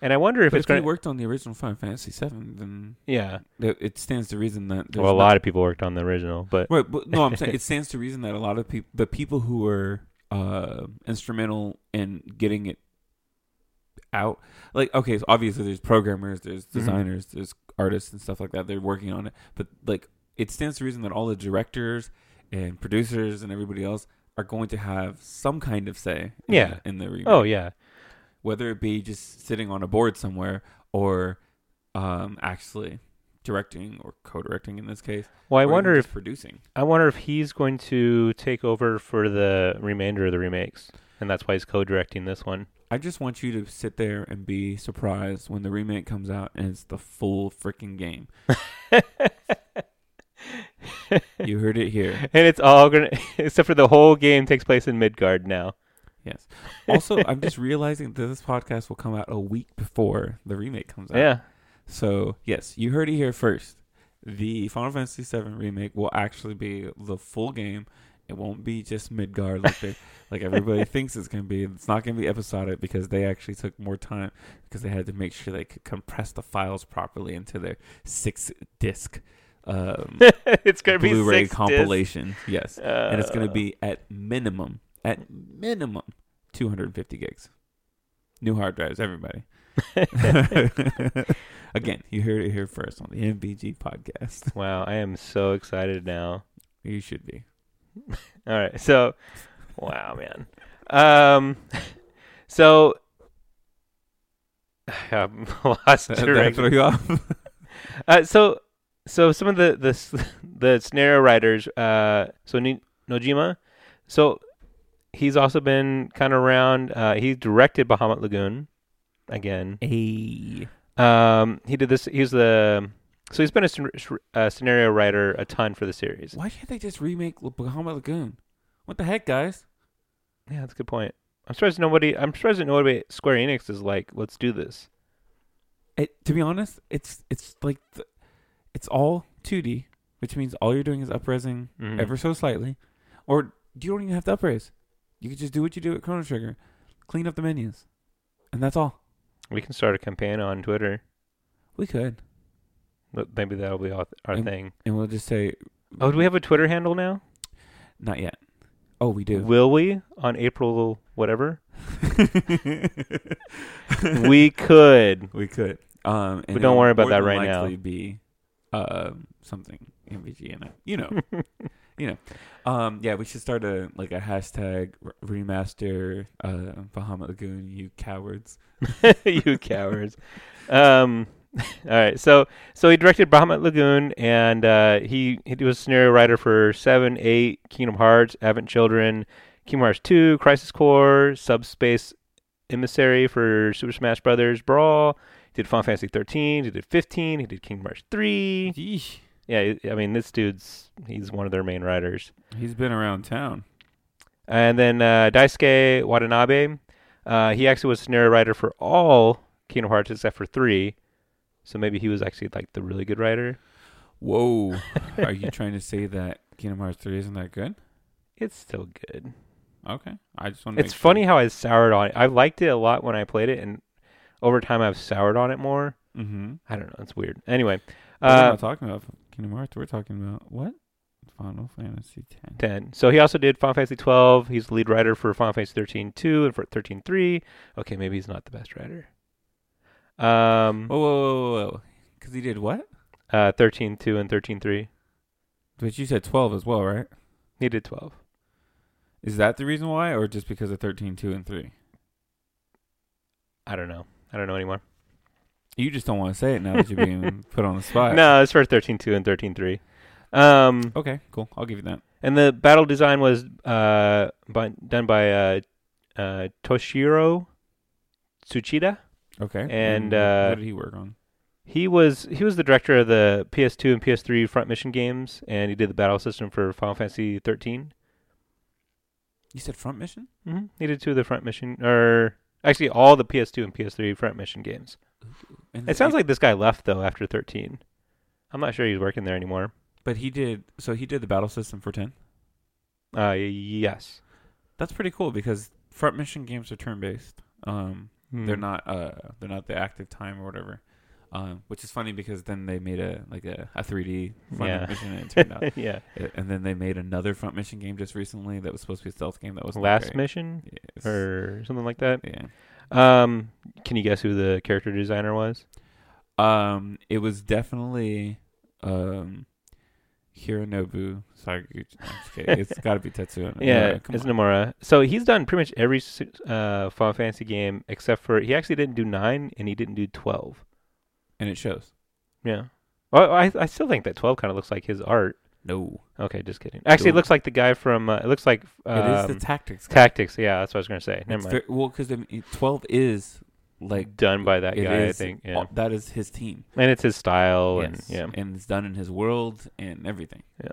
And I wonder if But it's if going he worked on the original Final Fantasy VII, then Yeah. it, stands to reason that there's Well, a lot of people worked on the original, but Right, but no, I'm saying it stands to reason that a lot of people, the people who were uh, instrumental in getting it out, like okay, so obviously there's programmers, there's Mhm. designers, there's artists and stuff like that. They're working on it, but like it stands to reason that all the directors and producers and everybody else are going to have some kind of say. in Yeah. the- in the remake. oh yeah. Whether it be just sitting on a board somewhere or um, actually directing or co-directing in this case. Well, I wonder if producing. I wonder if he's going to take over for the remainder of the remakes, and that's why he's co-directing this one. I just want you to sit there and be surprised when the remake comes out and it's the full freaking game. You heard it here. and it's all gonna, except for the whole game takes place in Midgard now. Yes. Also, I'm just realizing that this podcast will come out a week before the remake comes out. Yeah, So, yes, you heard it here first. The Final Fantasy VII remake will actually be the full game. It won't be just Midgard like they, like everybody thinks it's going to be. It's not going to be episodic because they actually took more time because they had to make sure they could compress the files properly into their six disc um, it's gonna be Blu-ray compilation. Yes, and it's going Uh, to be at minimum, at minimum, 250 gigs. New hard drives, everybody. Again, you heard it here first on the NVG podcast. wow, I am so excited now. You should be. All right, so wow, man. Um, so I'm lost direction. throw you off? Uh, so, so some of the the the scenario writers, uh, so Ni- Nojima, so he's also been kind of around. Uh, he directed Bahamut Lagoon again. Hey. Um, he did this. He's the so he's been a, scen- uh scenario writer a ton for the series. Why can't they just remake Bahamut Lagoon? What the heck, guys? Yeah, that's a good point. I'm surprised nobody. I'm surprised that nobody at Square Enix is like, let's do this. It, to be honest, it's it's like the, it's all 2D, which means all you're doing is upresing Mhm. ever so slightly, or you don't even have to upraise. You can just do what you do at Chrono Trigger, clean up the menus, and that's all. We can start a campaign on Twitter. We could, But Maybe that'll be our, our Um, thing. and we'll just say, Oh, do we have a Twitter handle now? not yet. Oh, we do. Will we on April whatever? we could. we could. Um, and But don't worry about that right now. Be um something NVG in it. You know. you know. Um, yeah, we should start a like a hashtag remaster uh Bahamut Lagoon. You cowards. you cowards. Um, all right. So so he directed Bahamut Lagoon, and uh, he he was a scenario writer for Seven, Eight, Kingdom Hearts, Advent Children, Kingdom Hearts Two, Crisis Core, Subspace Emissary for Super Smash Brothers Brawl. He did Final Fantasy 13. He did 15. He did Kingdom Hearts 3. Yeesh. Yeah, I mean this dude's he's one of their main writers. He's been around town. And then uh, Daisuke Watanabe, uh, he actually was scenario writer for all Kingdom Hearts except for three. So maybe he was actually like the really good writer. Whoa. Are you trying to say that Kingdom Hearts 3 isn't that good? It's still good. Okay. I just want to It's funny how I soured on it. I liked it a lot when I played it, and over time I've soured on it more. Mm-hmm. I don't know. It's weird. Anyway, uh, not talking about We're talking about what? Final Fantasy 10. 10. So he also did Final Fantasy 12. He's the lead writer for Final Fantasy 13 2 and for 13 3. Okay, maybe he's not the best writer. Um, Whoa, whoa, whoa, whoa, whoa. Because he did what? uh, 13 2 and 13 3. But you said 12 as well, right? He did 12. Is that the reason why, or just because of 13, 2, and 3? I don't know. I don't know anymore. You just don't want to say it now that you're being put on the spot. No, it's for 13 2 and 13 3. Um, Okay, cool. I'll give you that. and the battle design was uh, by, done by uh, uh, Toshiro Tsuchida. Okay. And, what uh, did he work on? He was he was the director of the PS2 and PS3 front mission games, and he did the battle system for Final Fantasy 13. You said front mission? Mm-hmm. He did two of the front mission, or actually all the PS2 and PS3 front mission games. And It sounds like this guy left though after 13. I'm not sure he's working there anymore. But he did. So he did the battle system for 10. Uh, yes, That's pretty cool because front mission games are turn based. Um, they're Hmm. not. Uh, they're not the active time or whatever. Um, which is funny because then they made a like a, a 3D front Yeah. mission and it turned out. yeah. And then they made another front mission game just recently that was supposed to be a stealth game that was Last mission Yes. or something like that. yeah. Um, can you guess who the character designer was? Um, it was definitely um, Hironobu Sakaguchi. No, I'm just kidding. it's got to be. Nomura. Yeah, come it's on. Nomura. So he's done pretty much every uh, Final Fantasy game except for he actually didn't do nine and he didn't do twelve. And it shows. Yeah. Well, I I still think that twelve kind of looks like his art. No, Okay, just kidding. Actually, it looks like the guy from. Uh, it looks like it is um, the tactics. guy. Tactics. Yeah, that's what I was gonna say. Never It's mind. ver- well, because twelve is like done by that it guy, I think. Yeah, all- that is his team. and it's his style, Yes, and yeah. and it's done in his world and everything. Yeah.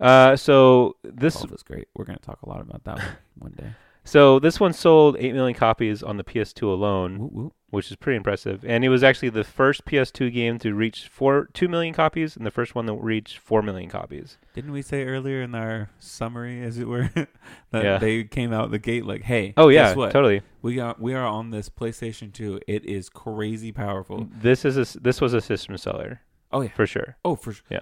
Uh, so this Twelve is great. We're gonna talk a lot about that one one day. So this one sold eight million copies on the PS2 alone, Whoop, whoop. which is pretty impressive. And it was actually the first PS2 game to reach four two million copies, and the first one that reached four million copies. Didn't we say earlier in our summary, as it were, that Yeah. they came out the gate like, "Hey, Oh yeah, guess what? totally. We got we are on this PlayStation 2. It is crazy powerful. This is a, this was a system seller Oh yeah. for sure. Oh for sure. Yeah.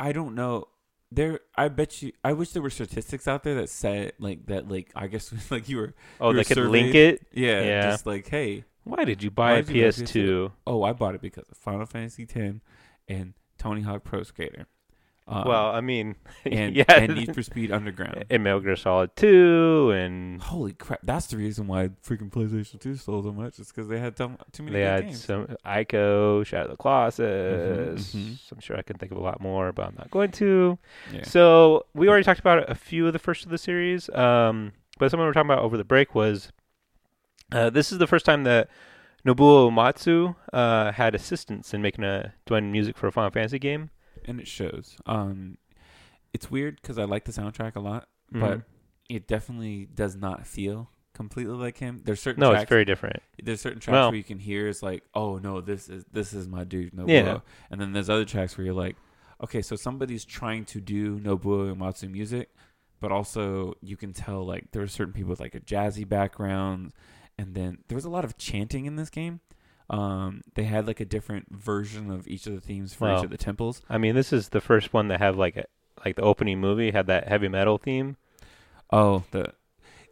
I don't know. There, I bet you. I wish there were statistics out there that said like that. Like I guess like you were. Oh, You they could link it. Yeah. Yeah. Just like, hey, Why did you buy a did you buy a PS2? oh, I bought it because of Final Fantasy X and Tony Hawk Pro Skater. Um, well, I mean, and yeah, and Need for Speed Underground. and Metal Gear Solid 2, and Holy crap! That's the reason why freaking PlayStation 2 sold so much. It's because they had too, too many they good had games. some Ico, Shadow of the Colossus. mhm. I'm sure I can think of a lot more, but I'm not going to. yeah. So we already talked about a few of the first of the series, um, but something we were talking about over the break was uh, this is the first time that Nobuo Uematsu uh, had assistance in making a doing music for a Final Fantasy game. And it shows. Um, it's weird because I like the soundtrack a lot, Mhm. but it definitely does not feel completely like him. There's certain no, tracks, it's very different. there's certain tracks Well- where you can hear it's like, oh no, this is this is my dude Nobuo, Yeah. and then there's other tracks where you're like, okay, so somebody's trying to do Nobuo Uematsu music, but also you can tell like there are certain people with like a jazzy background, and then there was a lot of chanting in this game. Um, they had like a different version of each of the themes for Well, each of the temples. I mean, this is the first one that have like a like the opening movie had that heavy metal theme. Oh, the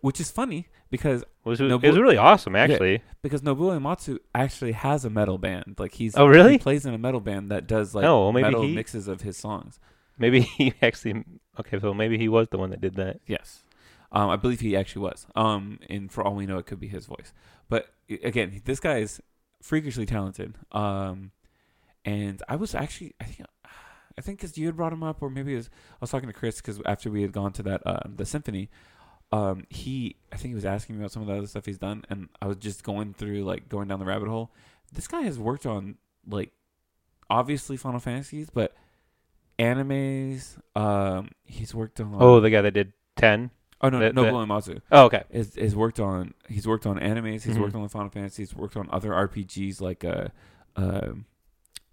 which is funny because It was, Nobu- it was really awesome, actually. because Nobuo Uematsu actually has a metal band. Like he's Oh, really? he plays in a metal band that does like Oh, well, maybe metal he- mixes of his songs. Maybe he actually okay, so maybe he was the one that did that. Yes. Um, I believe he actually was. Um, and for all we know, it could be his voice. But again, this guy is freakishly talented. Um, and I was actually, I think, I think because you had brought him up, or maybe it was, I was talking to Chris because after we had gone to that uh, the symphony, um, he, I think he was asking me about some of the other stuff he's done, and I was just going through like going down the rabbit hole. This guy has worked on like obviously Final Fantasies, but animes. Um, he's worked on. Oh, the guy that did ten. Oh no, The- no, Nobuo Uematsu Oh, okay. is is worked on. He's worked on animes. He's Mhm. worked on the Final Fantasy. He's worked on other RPGs like uh, uh,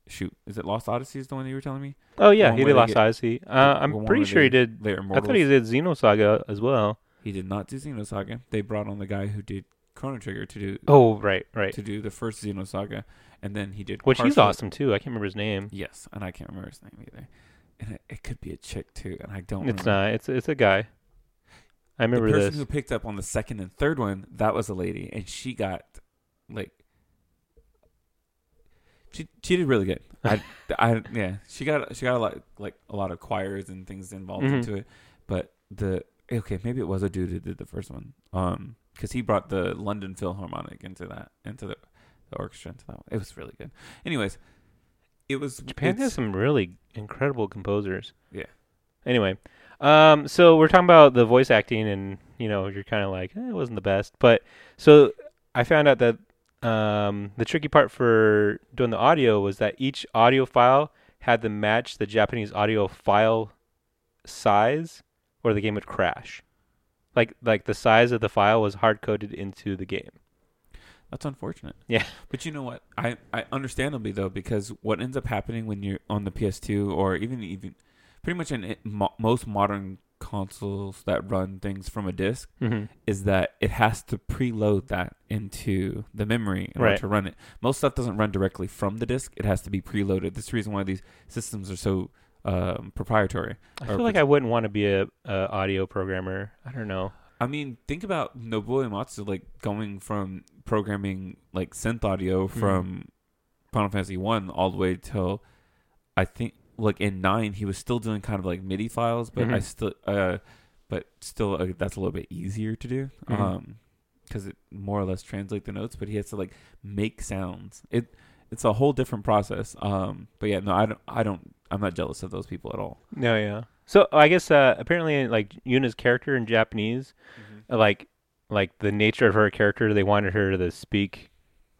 shoot, is it Lost Odyssey? Is the one you were telling me? Oh yeah, he did Lost get- Odyssey. Uh, I'm pretty sure he did. I thought he did Xenosaga as well. He did not do Xenosaga. They brought on the guy who did Chrono Trigger to do Oh right, right. to do the first Xenosaga, and then he did Which he's awesome too. I can't remember his name. Yes, and I can't remember his name either. And it, it could be a chick too, and I don't. It's remember. not. It's it's a guy. I remember the person this. who picked up on the second and third one, that was a lady, and she got like she she did really good. I, I yeah, she got she got a lot like a lot of choirs and things involved Mhm. into it. But the okay, maybe it was a dude who did the first one, um, because he brought the London Philharmonic into that into the, the orchestra into that. One. It was really good. Anyways, it was Japan has some really incredible composers. Yeah. Anyway, um, so we're talking about the voice acting, and you know, you're kind of like, eh, it wasn't the best, but so I found out that um, the tricky part for doing the audio was that each audio file had to match the Japanese audio file size, or the game would crash. Like like the size of the file was hard coded into the game. That's unfortunate. Yeah. But you know what? I, I understandably though because what ends up happening when you're on the PS2 or even even pretty much in it, mo- most modern consoles that run things from a disc Mm-hmm. is that it has to preload that into the memory in order to run it. Most stuff doesn't run directly from the disc; it has to be preloaded. That's the reason why these systems are so um, proprietary. I feel like I wouldn't want to be a, a audio programmer. I don't know. I mean, think about Nobuo Uematsu like going from programming like synth audio Mhm. from Final Fantasy One all the way till I think like in nine, he was still doing kind of like MIDI files, but I Mhm. still, uh, but still, uh, that's a little bit easier to do, Mhm. um, because it more or less translate the notes. But he has to like make sounds. It it's a whole different process. Um, but yeah, no, I don't, I don't, I'm not jealous of those people at all. No, yeah. So I guess uh, apparently, like Yuna's character in Japanese, uh, like like the nature of her character, they wanted her to speak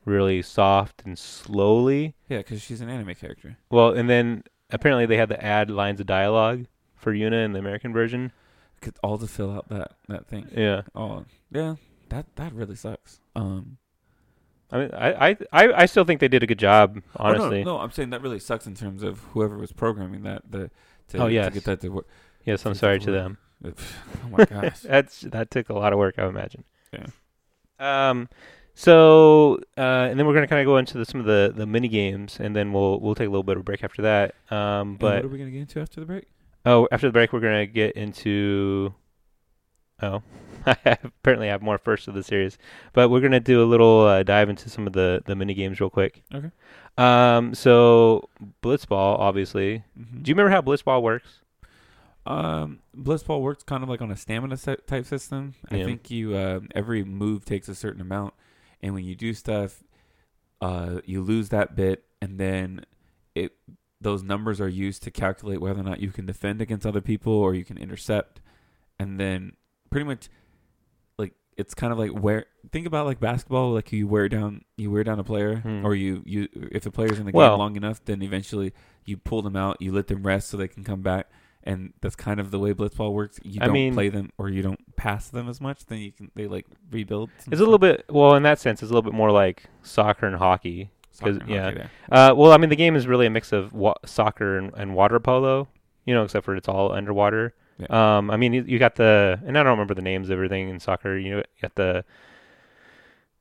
really soft and slowly. Yeah, because she's an anime character. Well, and then apparently they had to add lines of dialogue for Yuna in the American version. Could all to fill out that that thing. Yeah. Oh, yeah, that that really sucks. Um, I mean, I, I, I, still think they did a good job, oh, no, honestly. no, I'm saying that really sucks in terms of whoever was programming that. The to, Oh, to get that to work. Yes, I'm sorry of to them. Oh my gosh. That's that took a lot of work, I would imagine. Yeah. Um. So, uh, and then we're gonna kind of go into the, some of the the mini games, and then we'll we'll take a little bit of a break after that. Um. And what are we gonna get into after the break? oh, after the break, we're gonna get into. Oh, I apparently have more first of the series, but we're gonna do a little uh, dive into some of the the mini games real quick. Okay. Um. So Blitzball, obviously. Mhm. Do you remember how Blitzball works? Um, Blitzball works kind of like on a stamina type system. I think you uh, every move takes a certain amount, and when you do stuff, uh, you lose that bit, and then it those numbers are used to calculate whether or not you can defend against other people or you can intercept, and then pretty much like it's kind of like where think about like basketball, like you wear down you wear down a player, Hmm. or you you if the player's in the Well- game long enough, then eventually you pull them out, you let them rest so they can come back and that's kind of the way blitzball works. You I don't mean- play them or you don't pass them as much. Then you can they like rebuild. It's a little bit well in that sense. It's a little bit more like soccer and hockey. Soccer 'cause- and yeah. hockey. Uh, well, I mean, the game is really a mix of wa- soccer and, and water polo. You know, except for it's all underwater. Yeah. Um, I mean, you, you got the and I don't remember the names of everything in soccer. You know, you got the.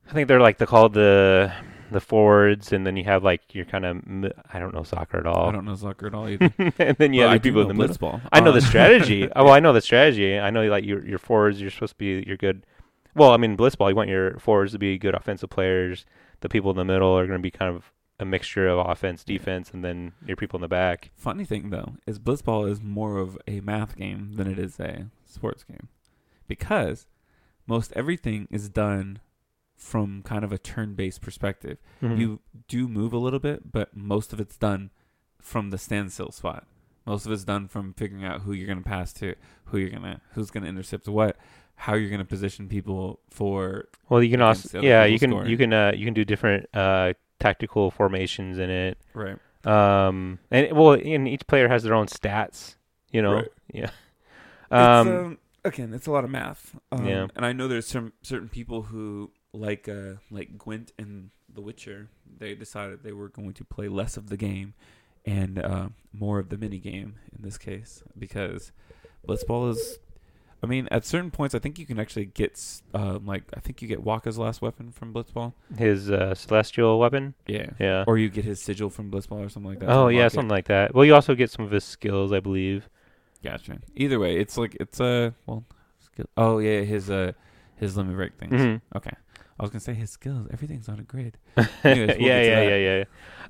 I think they're like they called the the forwards, and then you have like your kind of I don't know soccer at all. I don't know soccer at all either. and then you have I people in the middle. I know Uh, the strategy. oh, well, I know the strategy. I know like your your forwards. You're supposed to be your good. Well, I mean, blitzball. You want your forwards to be good offensive players. The people in the middle are going to be kind of a mixture of offense, defense, and then your people in the back. Funny thing though is blitzball is more of a math game than it is a sports game, because most everything is done from kind of a turn-based perspective. Mm-hmm. You do move a little bit, but most of it's done from the standstill spot. Most of it's done from figuring out who you're going to pass to, who you're going to, who's going to intercept what, how you're going to position people for. Well, you can also yeah, you can scoring. you can uh, you can do different uh, tactical formations in it. Right. Um, and well, and each player has their own stats. You know, Right. yeah. Um, it's, um, again, it's a lot of math. Um, Yeah. And I know there's some certain people who like uh, like Gwent and The Witcher. They decided they were going to play less of the game and uh, more of the mini game in this case because Blitzball is. I mean, at certain points, I think you can actually get uh, like I think you get Wakka's last weapon from Blitzball. his uh, celestial weapon. Yeah. Yeah. Or you get his sigil from Blitzball or something like that. oh yeah, something like that. Well, you also get some of his skills, I believe. Gotcha. Either way, it's like it's a uh, well. Skill. Oh yeah, his uh his limit break things. Mhm. Okay. I was gonna say his skills. Everything's on a grid. yeah, Anyways, we'll yeah, to yeah, yeah,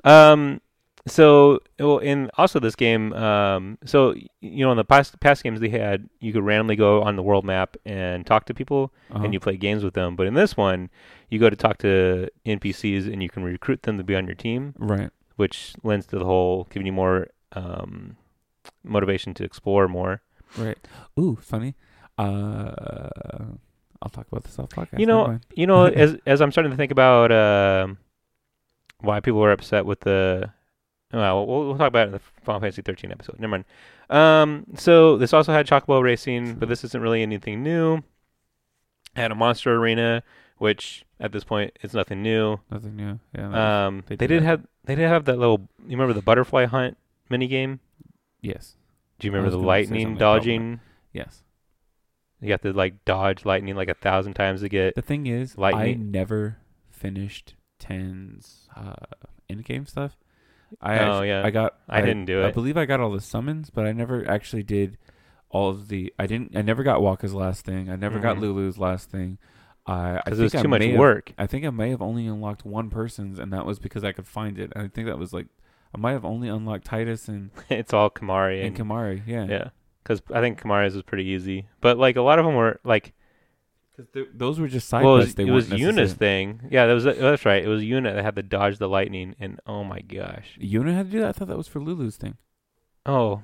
yeah. Um, so well, in also this game, um, so you know, in the past past games they had, you could randomly go on the world map and talk to people, Uh-huh. and you play games with them. But in this one, you go to talk to NPCs, and you can recruit them to be on your team, right. which lends to the whole giving you more um, motivation to explore more. Right. Ooh, funny. Uh, I'll talk about this off podcast. You know, you know, as as I'm starting to think about um why people were upset with the. Well, we'll, we'll talk about it in the Final Fantasy 13 episode. Never mind. Um, so this also had Chocobo racing, but this isn't really anything new. Had a monster arena, which at this point is nothing new. nothing new. Yeah. Um, they they, did did have they did have that little. You remember the butterfly hunt mini game? yes. Do you remember the lightning dodging? Yes. You have to like dodge lightning like a thousand times to get. The thing is, lightning. I never finished 10's uh, in game stuff. I Oh, actu- yeah. I got. I didn't do it. I believe I got all the summons, but I never actually did all of the. I didn't. I never got Wakka's last thing. I never got Mhm. Lulu's last thing. I I Because think it was I too much may have- work. I think I may have only unlocked one person's, and that was because I could find it. I think that was like I might have only unlocked Titus and it's all Kimahri and and, Kimahri. Yeah, yeah, because I think Kimahri's was pretty easy, but like a lot of them were like Because those were just side well, it quests. was, it was weren't Yuna's thing. Yeah, that was that's right. It was Yuna that had to dodge the lightning, and oh my gosh. Yuna had to do that. I thought that was for Lulu's thing. Oh,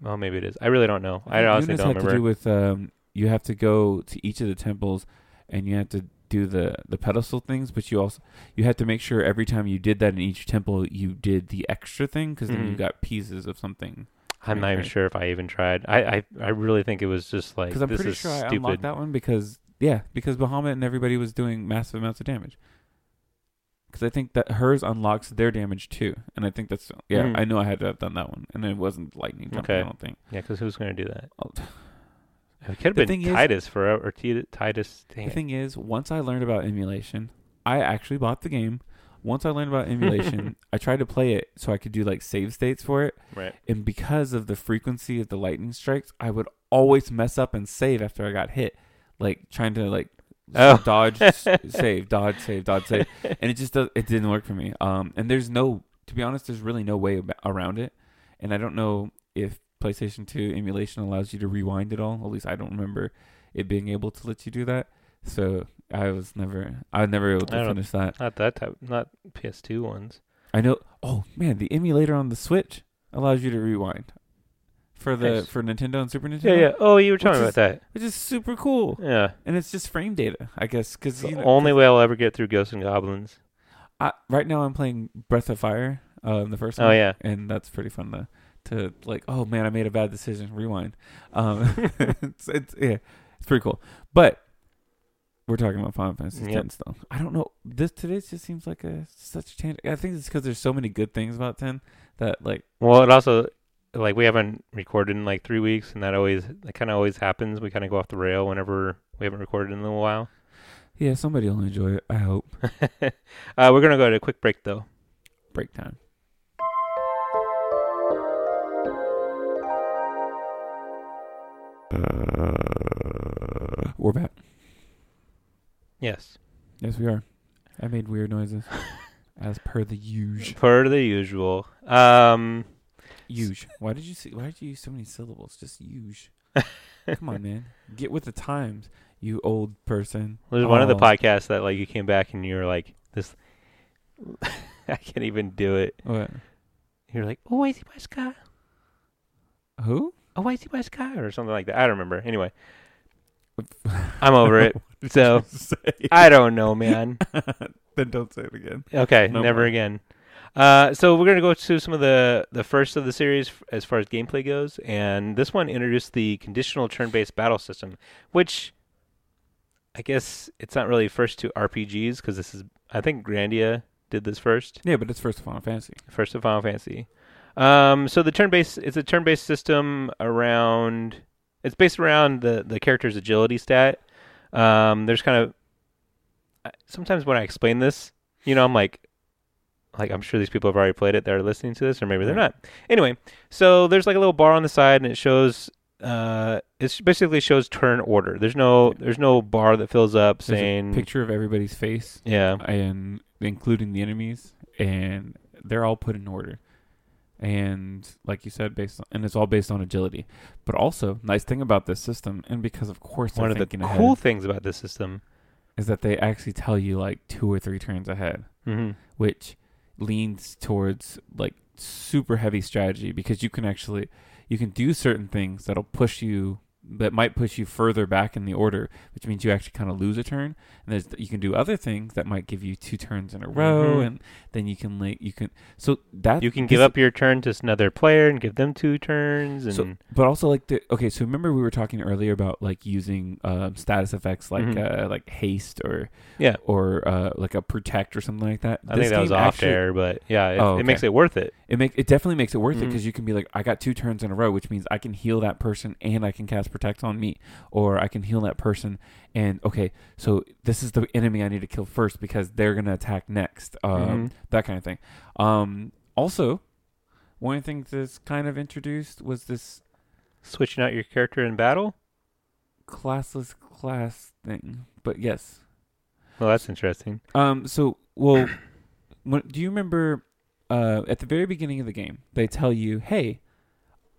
well, maybe it is. I really don't know. I, think honestly Yuna's don't had remember. to do with um, you have to go to each of the temples, and you have to do the the pedestal things. But you also you had to make sure every time you did that in each temple, you did the extra thing because then you Mhm. got pieces of something. I'm not even sure if I even tried. I I, I really think it was just like Because I'm this pretty is sure I stupid. unlocked that one because yeah, because Bahamut and everybody was doing massive amounts of damage. Because I think that hers unlocks their damage too, and I think that's yeah. Mhm. I know I had to have done that one, and it wasn't lightning jumping. Okay. I don't think. Yeah, because who's going to do that? Oh, It could have been thing is- Titus forever or T- Titus. Dang The it. thing is, once I learned about emulation, I actually bought the game. Once I learned about emulation, I tried to play it so I could do like save states for it. Right. And because of the frequency of the lightning strikes, I would always mess up and save after I got hit. Like trying to like Oh. dodge, save, dodge, save, dodge, save. And it just does, it didn't work for me. Um, and there's no, to be honest, there's really no way around it. And I don't know if PlayStation 2 emulation allows you to rewind it all. At least I don't remember it being able to let you do that. So I was never, I was never able to finish that. Not that type. Not PS2 ones. I know. Oh man, the emulator on the Switch allows you to rewind for the Nice. for Nintendo and Super Nintendo. Yeah, yeah. Oh, you were Which talking is- about that. which is super cool. Yeah. And it's just frame data, I guess, because The you know, only way I'll ever get through Ghosts and Goblins. I, right now I'm playing Breath of Fire, um, the first Oh, one. yeah. and that's pretty fun to to like. Oh man, I made a bad decision. Rewind. Um, it's, it's yeah, it's pretty cool. But we're talking about Final Fantasy Yep. X still. I don't know. This today just seems like a such a change. I think it's because there's so many good things about ten that like Well, it also like we haven't recorded in like three weeks, and that always that kind of always happens. We kind of go off the rail whenever we haven't recorded in a little while. yeah, somebody will enjoy it. I hope. uh, we're gonna go to a quick break though. Break time. We're back. Yes, Yes, we are. I made weird noises, as per the usual. per the usual. Um, Huge. Why did you see, Why did you use so many syllables? Just huge. Come on, man. Get with the times, you old person. there's one of the Oh. podcasts that like you came back and you were like this. I can't even do it. What? You're like, oh, I see my sky. Who? Oh, I see my sky, or something like that. I don't remember. Anyway, I'm over it. So I don't know, man. then don't say it again. Okay, No never more. again. Uh, so we're gonna go to some of the the first of the series f- as far as gameplay goes, and this one introduced the conditional turn-based battle system, which I guess it's not really first to RPGs because this is I think Grandia did this first, Yeah, but it's first of Final Fantasy. first to Final Fantasy. Um, so the turn-based it's a turn-based system around it's based around the the character's agility stat. Um, there's kind of sometimes when I explain this, you know, I'm like, like I'm sure these people have already played it. They're listening to this, or maybe they're not. Anyway, so there's like a little bar on the side, and it shows. Uh, it basically shows turn order. There's no there's no bar that fills up There's saying a picture of everybody's face, yeah and including the enemies, and they're all put in order. And like you said, based on, and it's all based on agility. But also, nice thing about this system, and because of course one of the thinking ahead, cool things about this system. is that they actually tell you like two or three turns ahead. hmm which leans towards like super heavy strategy because you can actually you can do certain things that'll push you that might push you further back in the order, which means you actually kind of lose a turn. And there's you can do other things that might give you two turns in a row, Mhm. and then you can like you can so that You can give up your turn to another player and give them two turns, and So, but also like the okay. So remember we were talking earlier about like using um, status effects like Mhm. uh, like haste or yeah, or uh, like a protect or something like that. I This think that was off actually- there, but yeah, it, Oh, it makes it worth it. It make it definitely makes it worth it Mhm. because you can be like, I got two turns in a row, which means I can heal that person and I can cast protect on me, or I can heal that person and okay, so this is the enemy I need to kill first because they're gonna attack next, um, Mhm. that kind of thing. Um, also, one of the things that's kind of introduced was this Switching out your character in battle. classless class thing, but yes. Well, that's interesting. Um, so well, when, do you remember? uh, at the very beginning of the game, they tell you, "Hey,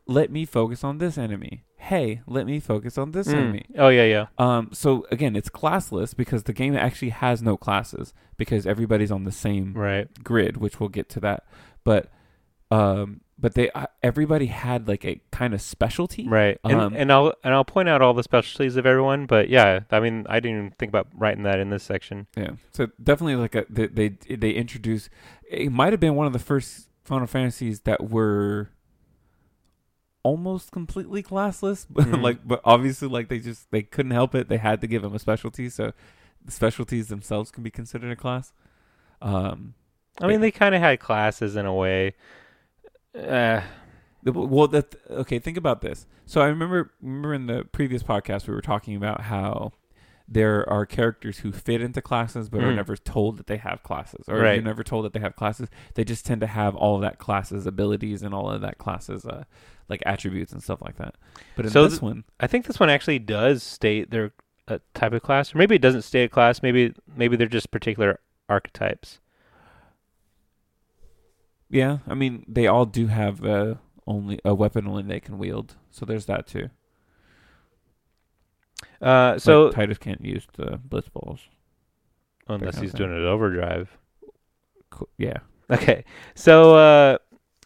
let me focus on this enemy. Hey, let me focus on this Mm. enemy." Oh yeah, yeah. Um, so again, it's classless because the game actually has no classes because everybody's on the same Right. grid, which we'll get to that. But, um, but they uh, everybody had like a kind of specialty. Right. And Um, and I'll and I'll point out all the specialties of everyone, but yeah, I mean, I didn't even think about writing that in this section. Yeah. So definitely like a they they, they introduced. It might have been one of the first Final Fantasies that were almost completely classless, but Mhm. like but obviously like they just they couldn't help it. They had to give them a specialty, so the specialties themselves can be considered a class. Um, I mean, they kind of had classes in a way. Uh, Well, that okay. Think about this. So I remember remember in the previous podcast we were talking about how there are characters who fit into classes but are Mm. never told that they have classes, or Right. you're never told that they have classes. They just tend to have all of that classes abilities and all of that classes uh, like attributes and stuff like that. But in So this th- one, I think this one actually does state their uh, type of class, or maybe it doesn't state a class. Maybe maybe they're just particular archetypes. yeah, I mean they all do have uh, only a weapon only they can wield. So there's that too. Uh, so like, Titus can't use the blitz balls. unless he's doing it overdrive. Cool. Yeah. Okay. So uh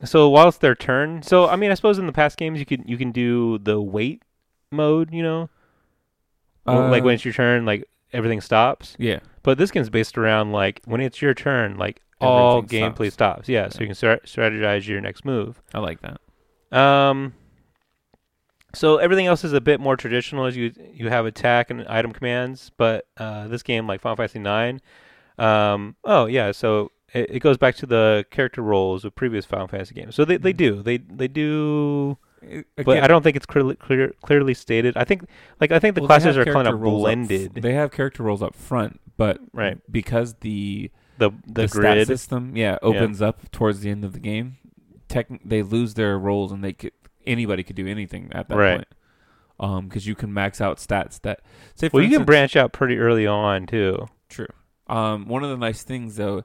so while it's their turn, so I mean I suppose in the past games you could you can do the wait mode, you know? Well, like Uh, when it's your turn, like everything stops. yeah. But this game's based around like when it's your turn, like all Everything gameplay stops. stops. Yeah, so you can strategize your next move. I like that. Um so everything else is a bit more traditional as you you have attack and item commands, but uh this game like Final Fantasy 9 um oh yeah, so it, it goes back to the character roles of previous Final Fantasy games. So they they Mhm. do. They they do It- but I don't think it's clearly clear, clearly stated. I think like I think the well, classes are kind of roles up f- blended. they have character roles up front, but Right. because the the the, the, stat grid system, yeah, opens up towards the end of the game, tech they lose their roles and they could anybody could do anything at that Right. point. Um, because you can max out stats that say. Well, you can branch out pretty early on too. True. Um, one of the nice things though,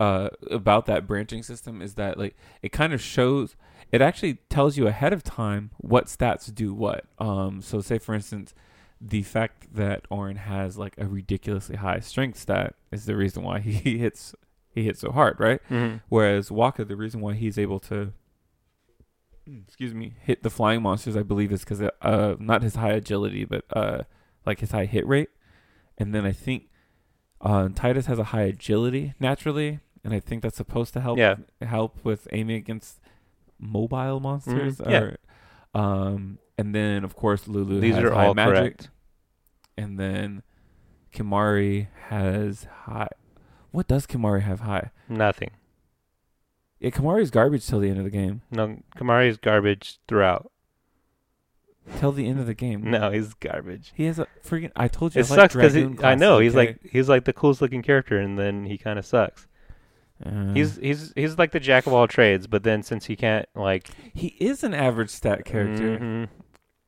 uh, about that branching system is that like it kind of shows. It actually tells you ahead of time what stats do what. Um, so say for instance, the fact that Auron has like a ridiculously high strength stat is the reason why he hits he hits so hard, right? Mm-hmm. Whereas Wakka, the reason why he's able to, excuse me, hit the flying monsters, I believe, is because uh, not his high agility, but uh, like his high hit rate. And then I think uh, Titus has a high agility naturally, and I think that's supposed to help Yeah. help with aiming against mobile monsters. Mhm, yeah. Or, um, and then of course Lulu These has are high all magic, correct. and then Kimahri has high. What does Kimahri have high? Nothing. Yeah, Kimahri's garbage till the end of the game. No, Kimahri is garbage throughout. Till the end of the game. No, he's garbage. He has a freaking. I told you. It I sucks because Dragoon I know he's like he's like the coolest looking character, and then he kind of sucks. Uh, He's he's he's like the jack of all trades, but then since he can't like, he is an average stat character. Mhm.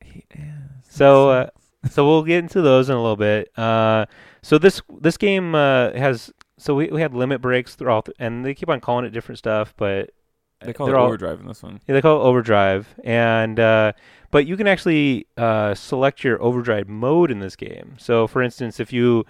He is. So, uh, so we'll get into those in a little bit. Uh, so this this game uh, has so we we had limit breaks throughout, and they keep on calling it different stuff, but they call it all- overdrive in this one. Yeah, they call it overdrive, and uh, but you can actually uh, select your overdrive mode in this game. So, for instance, if you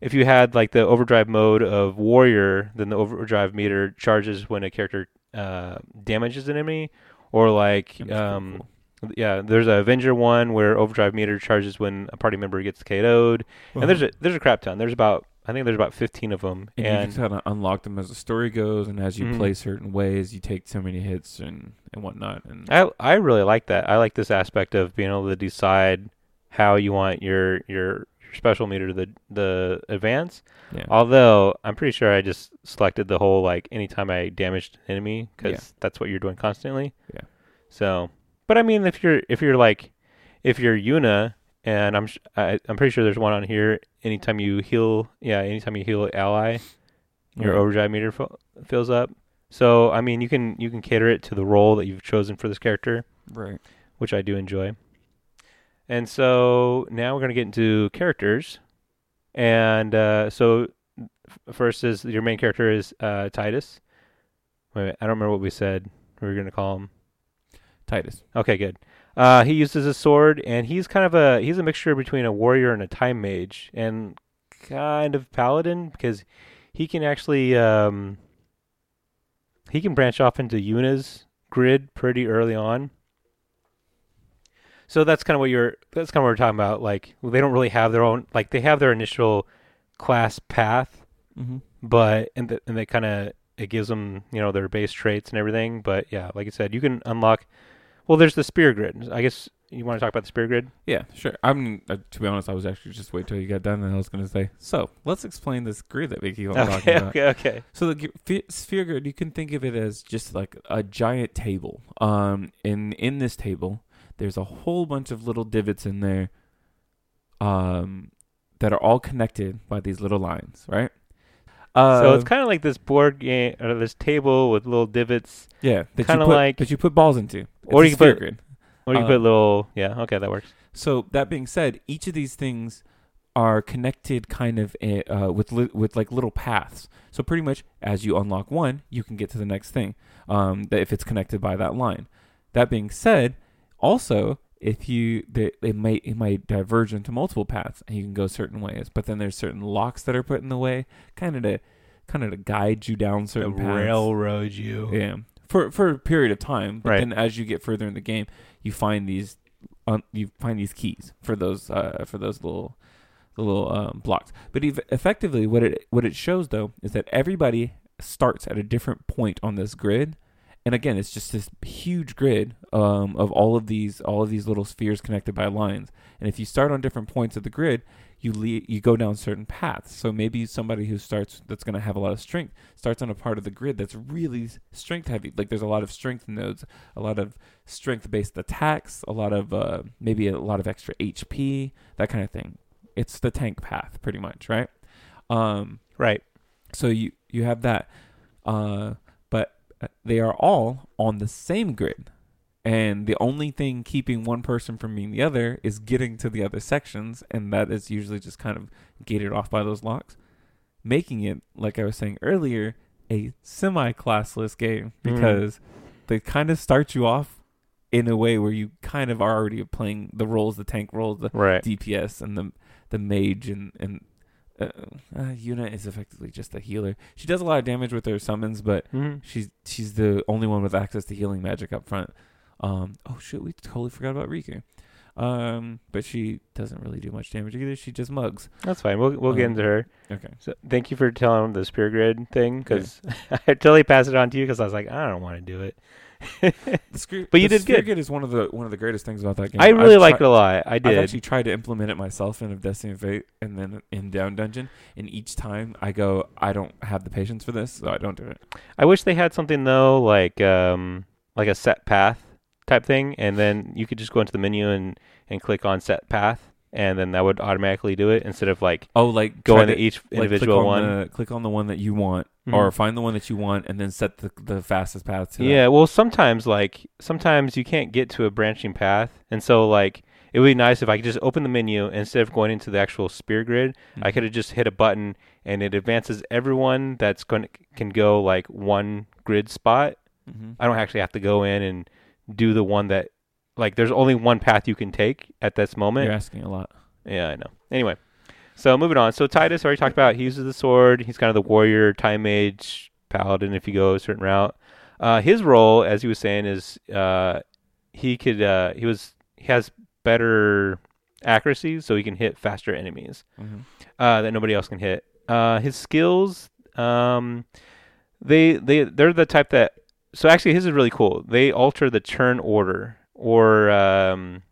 if you had like the overdrive mode of warrior, then the overdrive meter charges when a character uh, damages an enemy, or like um, cool. yeah, there's a Avenger one where overdrive meter charges when a party member gets KO'd, and there's a there's a crap ton. There's about I think there's about 15 of them, and, and, you just kind of unlock them as the story goes, and as you Mhm. play certain ways, you take so many hits and and whatnot. And I I really like that. I like this aspect of being able to decide how you want your your, your special meter to the the advance. yeah, Although I'm pretty sure I just selected the whole like anytime I damaged an enemy because Yeah. that's what you're doing constantly. Yeah. So, but I mean, if you're if you're like if you're Yuna and I'm sh- I, I'm pretty sure there's one on here. Anytime you heal, yeah, anytime you heal ally, your Right. overdrive meter fill, fills up. So I mean, you can you can cater it to the role that you've chosen for this character, right. which I do enjoy. And so now we're gonna get into characters, and uh, so f- first is your main character is uh, Titus. Wait, I don't remember what we said. We were gonna call him. Titus. Okay, good. Uh, he uses a sword, and he's kind of a he's a mixture between a warrior and a time mage, and kind of paladin because he can actually um, he can branch off into Yuna's grid pretty early on. So that's kind of what you're that's kind of what we're talking about. Like they don't really have their own like they have their initial class path, Mm-hmm. but and th- and they kind of it gives them you know their base traits and everything. But yeah, like I said, you can unlock. Well, there's the sphere grid. I guess you want to talk about the sphere grid. Yeah, sure. I'm uh, to be honest, I was actually just wait till you got done, and I was going to say, so let's explain this grid that we keep on talking about. okay, okay. So the g- sphere grid, you can think of it as just like a giant table. Um, in in this table, there's a whole bunch of little divots in there, um, that are all connected by these little lines, right? Uh, so it's kind of like this board game or this table with little divots, yeah, you put, like- that you put balls into, Or It's you a can put- grid. or you can put little. Yeah, okay, that works. So that being said, each of these things are connected kind of eh, uh, with li- with like little paths. So pretty much as you unlock one, you can get to the next thing. Um, if it's connected by that line. That being said, also if you the, it might it might diverge into multiple paths and you can go certain ways. But then there's certain locks that are put in the way, kind of to kind of to guide you down certain paths. railroad you. Yeah, for for a period of time. But Right. then as you get further in the game, you find these um, you find these keys for those uh, for those little the little um, blocks. But ev- effectively, what it what it shows though is that everybody starts at a different point on this grid. And again, it's just this huge grid um, of all of these all of these little spheres connected by lines. And if you start on different points of the grid, you le- you go down certain paths. So maybe somebody who starts that's going to have a lot of strength starts on a part of the grid that's really strength heavy. Like there's a lot of strength nodes, a lot of strength based attacks, a lot of uh, maybe a lot of extra HP, that kind of thing. It's the tank path, pretty much, right? Um, Right. so you you have that, uh, uh, they are all on the same grid, and the only thing keeping one person from being the other is getting to the other sections, and that is usually just kind of gated off by those locks, making it like I was saying earlier a semi-classless game Mhm. because they kind of start you off in a way where you kind of are already playing the roles, the tank roles, the Right. DPS and the the mage and and uh, uh, Yuna is effectively just a healer. She does a lot of damage with her summons, but hmm she's she's the only one with access to healing magic up front. Um, oh shit, we totally forgot about Rikku. Um, but she doesn't really do much damage either. She just mugs. That's fine. We'll we'll get Um, into her. Okay. So thank you for telling the sphere grid thing because I totally passed it on to you because I was like I don't want to do it. The scre- But you did good. Is one of the one of the greatest things about that game. I really I've liked tri- it a lot. I did. I've actually tried to implement it myself in Destiny of Fate and then in Down Dungeon, and each time I go, I don't have the patience for this, so I don't do it. I wish they had something though, like um, like a set path type thing, and then you could just go into the menu and and click on set path, and then that would automatically do it instead of like Oh, like go try into to- each like, individual click on one. The, click on the one that you want, Mhm. or find the one that you want, and then set the the fastest path to. that. Yeah, well, sometimes like sometimes you can't get to a branching path, and so like it would be nice if I could just open the menu instead of going into the actual sphere grid. I Mhm. could have just hit a button and it advances everyone that's going to can go like one grid spot. Mhm. I don't actually have to go in and do the one that like there's only one path you can take at this moment. You're asking a lot. Yeah, I know. Anyway, so moving on. So Tidus already talked about he uses the sword. He's kind of the warrior, time mage, paladin if you go a certain route. Uh, his role, as he was saying, is uh, he could uh, he was he has better accuracy, so he can hit faster enemies Mhm. uh, that nobody else can hit. Uh, his skills, um, they they they're the type that. So actually, his is really cool. They alter the turn order, or um,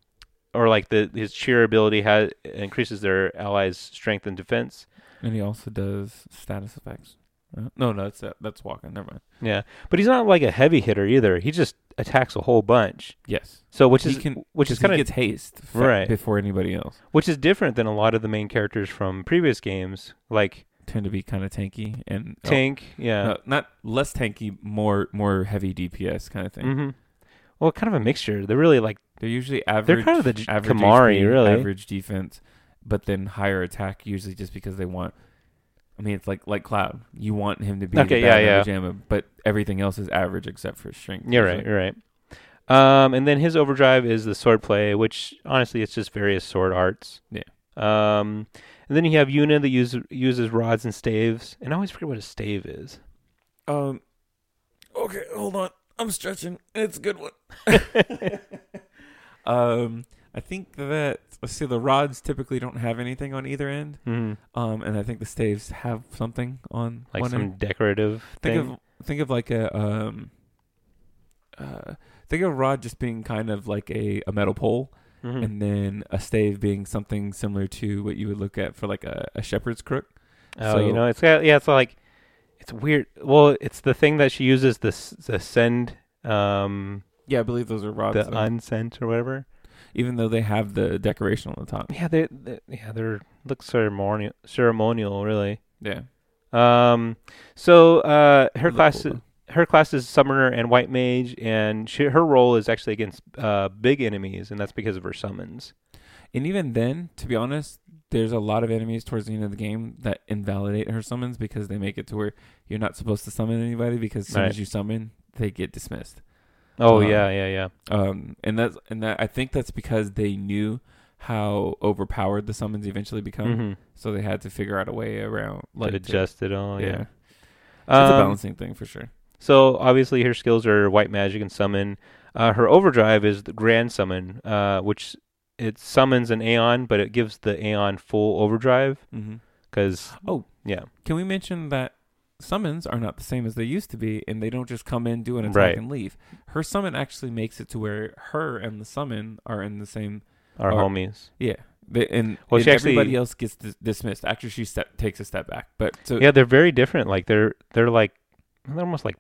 or like the his cheer ability has increases their allies' strength and defense. And he also does status effects. Uh, no, no, that's that's walking. Never mind. Yeah, but he's not like a heavy hitter either. He just attacks a whole bunch. Yes, So which He is can- which is kind of gets haste Right. before anybody else. which is different than a lot of the main characters from previous games, like Tend to be kind of tanky and oh, Tank. Yeah. no, not less tanky, more more heavy DPS kind of thing. hmm Well, kind of a mixture. They're really like They're usually average. They're kind of the average Kimahri, HP, really. average defense, but then higher attack usually just because they want. I mean, it's like like Cloud. You want him to be Okay, the yeah, yeah. Pajama, but everything else is average except for strength. You're right. You're right. Um, and then his overdrive is the sword play, which honestly, it's just various sword arts. Yeah. Um, and then you have Yuna that uses uses rods and staves, and I always forget what a stave is. Um. Okay, hold on. I'm stretching. It's a good one. um, I think that let's see. The rods typically don't have anything on either end. hmm Um, and I think the staves have something on Like one some end. decorative Think thing. of think of like a um. Uh, think of a rod just being kind of like a, a metal pole, Mhm. and then a stave being something similar to what you would look at for like a, a shepherd's crook. oh, you know, it's got yeah, it's like it's weird. Well, it's the thing that she uses the s- the send um Yeah, I believe those are rods. the though. unsent or whatever. even though they have the decoration on the top. Yeah, they, they yeah they're look ceremonial ceremonial really. Yeah. Um, so uh, her class cool, her class is summoner and white mage, and she, her role is actually against uh, big enemies, and that's because of her summons. And even then, to be honest, there's a lot of enemies towards the end of the game that invalidate her summons because they make it to where you're not supposed to summon anybody because as soon Right. as you summon, they get dismissed. Oh Uh, yeah, yeah, yeah. Um, and that's and that I think that's because they knew how overpowered the summons eventually become, hmm so they had to figure out a way around like to adjust it all. yeah, Yeah. it's a Um, balancing thing for sure. So obviously her skills are white magic and summon. Uh, her overdrive is the grand summon, uh, which it summons an Aeon, but it gives the Aeon full overdrive Mm-hmm. because Oh. yeah, Can we mention that summons are not the same as they used to be, and they don't just come in, do an attack, Right. and leave. Her summon actually makes it to where her and the summon are in the same. our Or- homies. Yeah, they, and, Well, and actually- everybody else gets dis- dismissed after she step, takes a step back. But so Yeah, they're very different. Like they're they're like they're almost like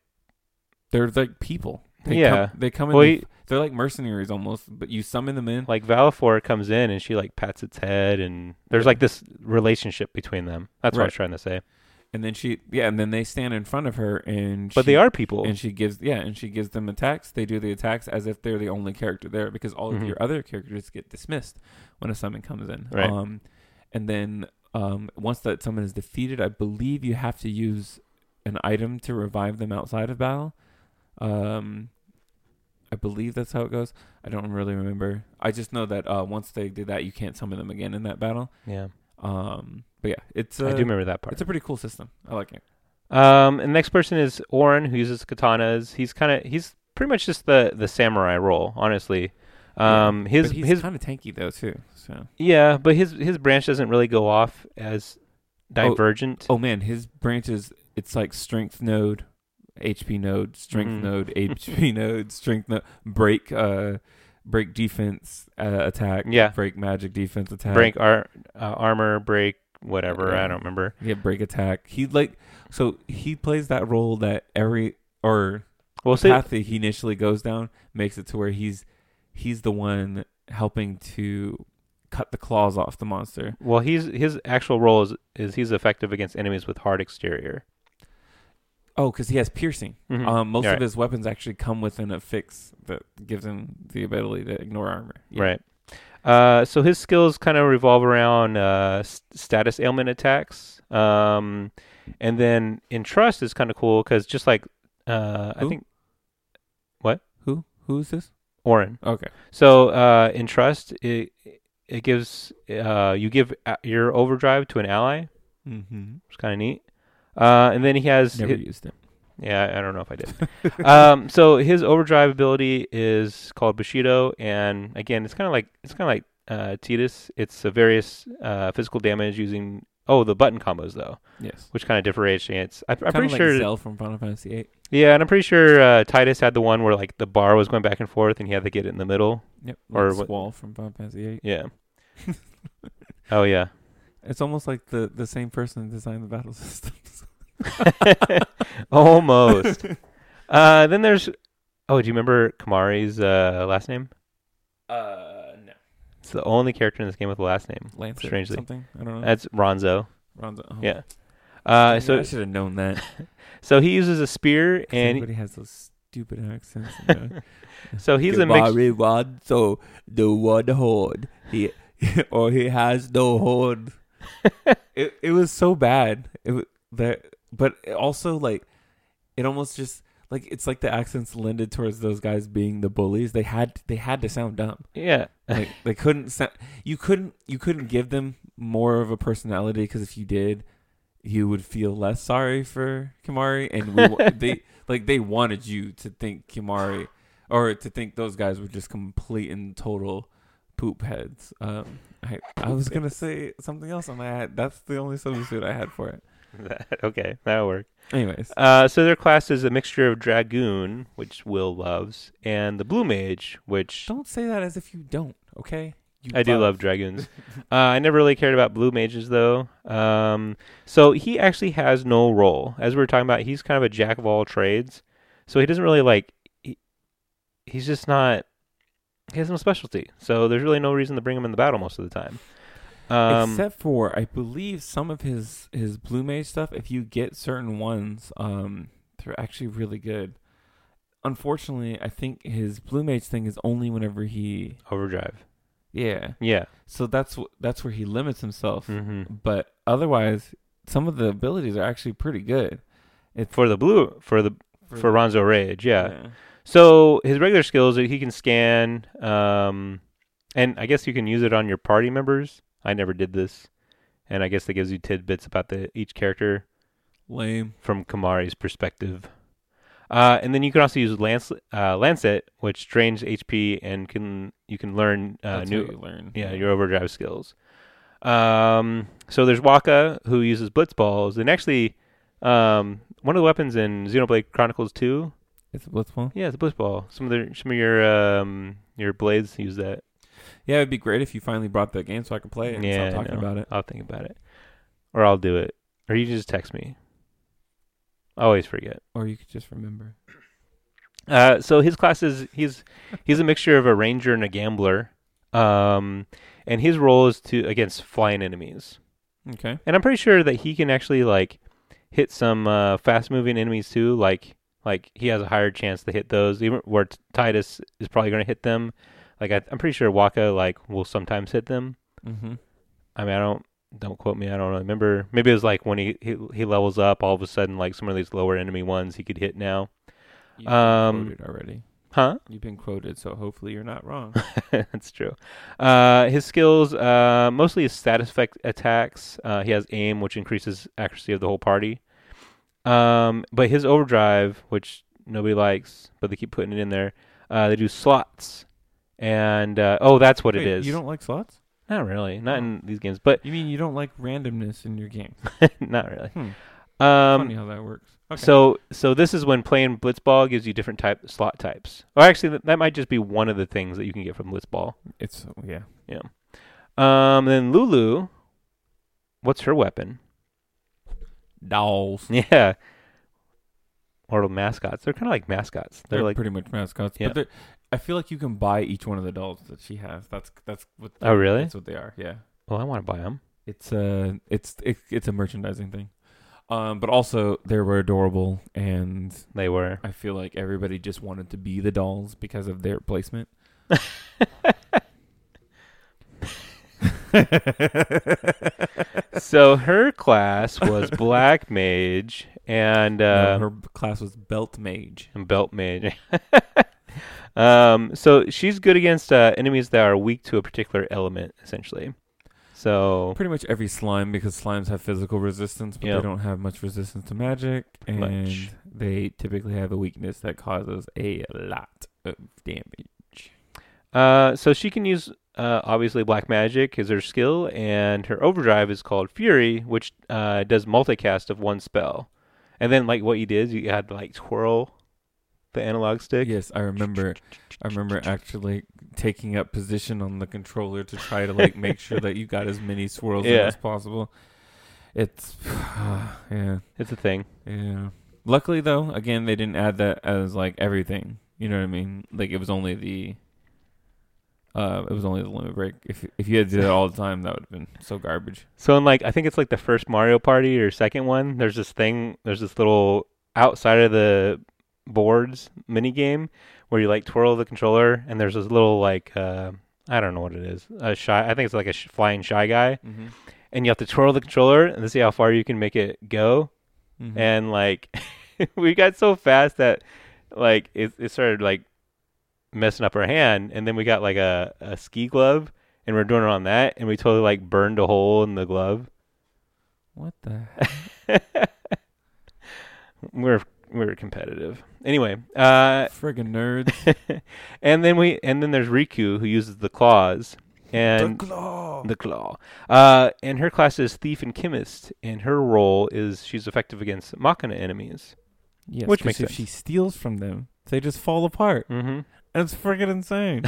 they're like people. They Yeah. come, they come in. Well, the- he- they're like mercenaries almost, but you summon them in. like Valefor comes in and she like pats its head and there's like this relationship between them. That's what I was trying to say. and then she, yeah, and then they stand in front of her, and But she, they are people. and she gives, yeah, and she gives them attacks. They do the attacks as if they're the only character there, because all Mhm. of your other characters get dismissed when a summon comes in. Right. Um, and then um, once that summon is defeated, I believe you have to use an item to revive them outside of battle. Um, I believe that's how it goes. I don't really remember. I just know that uh, once they do that, you can't summon them again in that battle. yeah. Um, but yeah, it's I a, do remember that part. it's a pretty cool system. I like it. Um, and the next person is Auron, who uses katanas. He's kind of he's pretty much just the the samurai role, honestly. Um, Yeah, his his kind of tanky though too. So yeah, but his his branch doesn't really go off as divergent. oh man, his branch is it's like strength node, HP node, strength Mhm. node, HP node, strength node, break uh break defense uh, attack, Yeah. break magic defense attack, break ar- uh, armor, break whatever. Yeah. I don't remember. yeah break attack. He like so he plays that role that every or Well, the path that he initially goes down makes it to where he's he's the one helping to cut the claws off the monster. well, he's his actual role is is he's effective against enemies with hard exterior. Oh, because he has piercing. Mhm. Um, most of right. his weapons actually come with an affix that gives him the ability to ignore armor. Yeah. Right. Uh, so his skills kind of revolve around uh, s- status ailment attacks. Um, and then in trust is kind of cool because just like uh, I think what Who? Who is this? Auron. Okay. So uh, in trust, it it gives uh, you give your overdrive to an ally, Mm-hmm. is kind of neat. Uh, and then he has Never hi- used it. yeah, I don't know if I did. um, so his overdrive ability is called Bushido, and again, it's kind of like it's kind of like uh, Tidus. It's a various uh, physical damage using oh the button combos though, Yes. which kind of differentiates. I, I'm pretty like sure. Zell from Final Fantasy VIII. Yeah, and I'm pretty sure uh, Tidus had the one where like the bar was going back and forth, and he had to get it in the middle. Yep. Or what- from Final Fantasy VIII. Yeah. oh yeah. It's almost like the the same person designed the battle systems. Almost. uh, then there's. Oh, do you remember Kimahri's uh, last name? uh, no. It's the only character in this game with a last name. Lancet Strangely. something. I don't know. That's Ronso. Ronso. Oh. Yeah. Uh, Dang, so I should have known that. so he uses a spear, and everybody has those stupid accents. uh, so he's a mix. Ronso, the one horn. He or he has no horn. it it was so bad. It that but also like it almost just like it's like the accents lended towards those guys being the bullies. They had they had to sound dumb. Yeah. Like they couldn't sound. You couldn't you couldn't give them more of a personality because if you did, you would feel less sorry for Kimahri, and we, they like they wanted you to think Kimahri or to think those guys were just complete and total poop heads. Um, I I was gonna say something else, and I had that's the only substitute I had for it. okay, that'll work. Anyways, Uh, so their class is a mixture of Dragoon, which Will loves, and the Blue Mage, which don't say that as if you don't. Okay, you I do love Dragoons. uh, I never really cared about Blue Mages though. Um, so he actually has no role. As we were talking about, he's kind of a jack of all trades. So he doesn't really like. He, he's just not. He has no specialty. So there's really no reason to bring him in the battle most of the time. Um, Except for, I believe some of his his blue mage stuff. If you get certain ones, um, they're actually really good. Unfortunately, I think his blue mage thing is only whenever he, overdrive. yeah. Yeah. So that's that's where he limits himself. hmm But otherwise, some of the abilities are actually pretty good. It's For the blue, for the for Ronso Rage, yeah. yeah. So his regular skills, he can scan, um, and I guess you can use it on your party members. I never did this, and I guess that gives you tidbits about the each character lame. from Kimahri's perspective. Uh, and then you can also use Lance, uh, Lancet, which drains HP and can you can learn uh, That's new how you learn. yeah your overdrive skills. Um, so there's Wakka who uses blitz balls, and actually, um, one of the weapons in Xenoblade Chronicles 2 It's a blitzball. yeah, it's a blitz ball. Some of the some of your um your blades use that. Yeah, it'd be great if you finally brought that game so I could play it and Yeah, stop talking about it. I'll think about it, or I'll do it, or you can just text me. I always forget. Or you could just remember. Uh, so his class is he's he's a mixture of a ranger and a gambler, um, and his role is to against flying enemies. Okay. And I'm pretty sure that he can actually like hit some uh, fast moving enemies too. Like like he has a higher chance to hit those. Even where Tidus is probably going to hit them. Like I, I'm pretty sure Wakka like will sometimes hit them. Mm-hmm. I mean I don't don't quote me. I don't remember. Maybe it was like when he, he he levels up, all of a sudden like some of these lower enemy ones he could hit now. You've been Um, quoted already. Huh? You've been quoted, so hopefully you're not wrong. That's true. Uh, his skills, uh, mostly his status effect attacks. Uh, he has aim, which increases accuracy of the whole party. Um, but his overdrive, which nobody likes, but they keep putting it in there. Uh, they do slots, and uh, oh, that's what Wait, it is. You don't like slots? Not really, not Oh. in these games, but You mean you don't like randomness in your game? not really. Hmm. Um, Funny how that works. Okay. So so this is when playing blitzball gives you different type slot types. Or actually, that, that might just be one of the things that you can get from blitzball. it's yeah. Yeah. Um, then Lulu, what's her weapon? Dolls. Yeah. Or mascots. They're kind of like mascots. They're, They're, like, pretty much mascots. Yeah. But they're- I feel like you can buy each one of the dolls that she has. That's that's what. Oh, really? That's what they are. Yeah. well, I want to buy them. It's a it's it, it's a merchandising thing. Um, but also they were adorable, and They were. I feel like everybody just wanted to be the dolls because of their placement. so her class was Black Mage and No, uh, her class was belt mage. and Belt Mage. um, so she's good against uh, enemies that are weak to a particular element, essentially. So Pretty much every slime because slimes have physical resistance, but Yep. they don't have much resistance to magic, and Much. they typically have a weakness that causes a lot of damage. Uh, so she can use uh, obviously black magic is her skill, and her overdrive is called Fury, which uh, does multicast of one spell. And then like what you did, you had like twirl the analog stick. Yes, I remember. I remember actually taking up position on the controller to try to like make sure that you got as many swirls Yeah. as possible. It's yeah, It's a thing. yeah. Luckily though, again they didn't add that as like everything. You know what I mean? Like it was only the uh it was only the limit break. If if you had to do that all the time that would have been so garbage. So in like I think it's like the first Mario Party or second one. There's this thing. There's this little outside of the boards mini game where you like twirl the controller, and there's this little like uh, I don't know what it is. A shy. I think it's like a sh- flying shy guy, Mm-hmm. and you have to twirl the controller and see how far you can make it go. Mhm. and like we got so fast that like it, it started like messing up our hand and then we got like a, a ski glove and we're doing it on that and we totally like burned a hole in the glove what the we're we're competitive anyway uh friggin' nerds? and then we and then there's rikku who uses the claws and the claw. the claw uh and her class is thief and chemist and her role is she's effective against machina enemies yes, which makes if sense. she steals from them, they just fall apart. mm-hmm That's friggin' insane.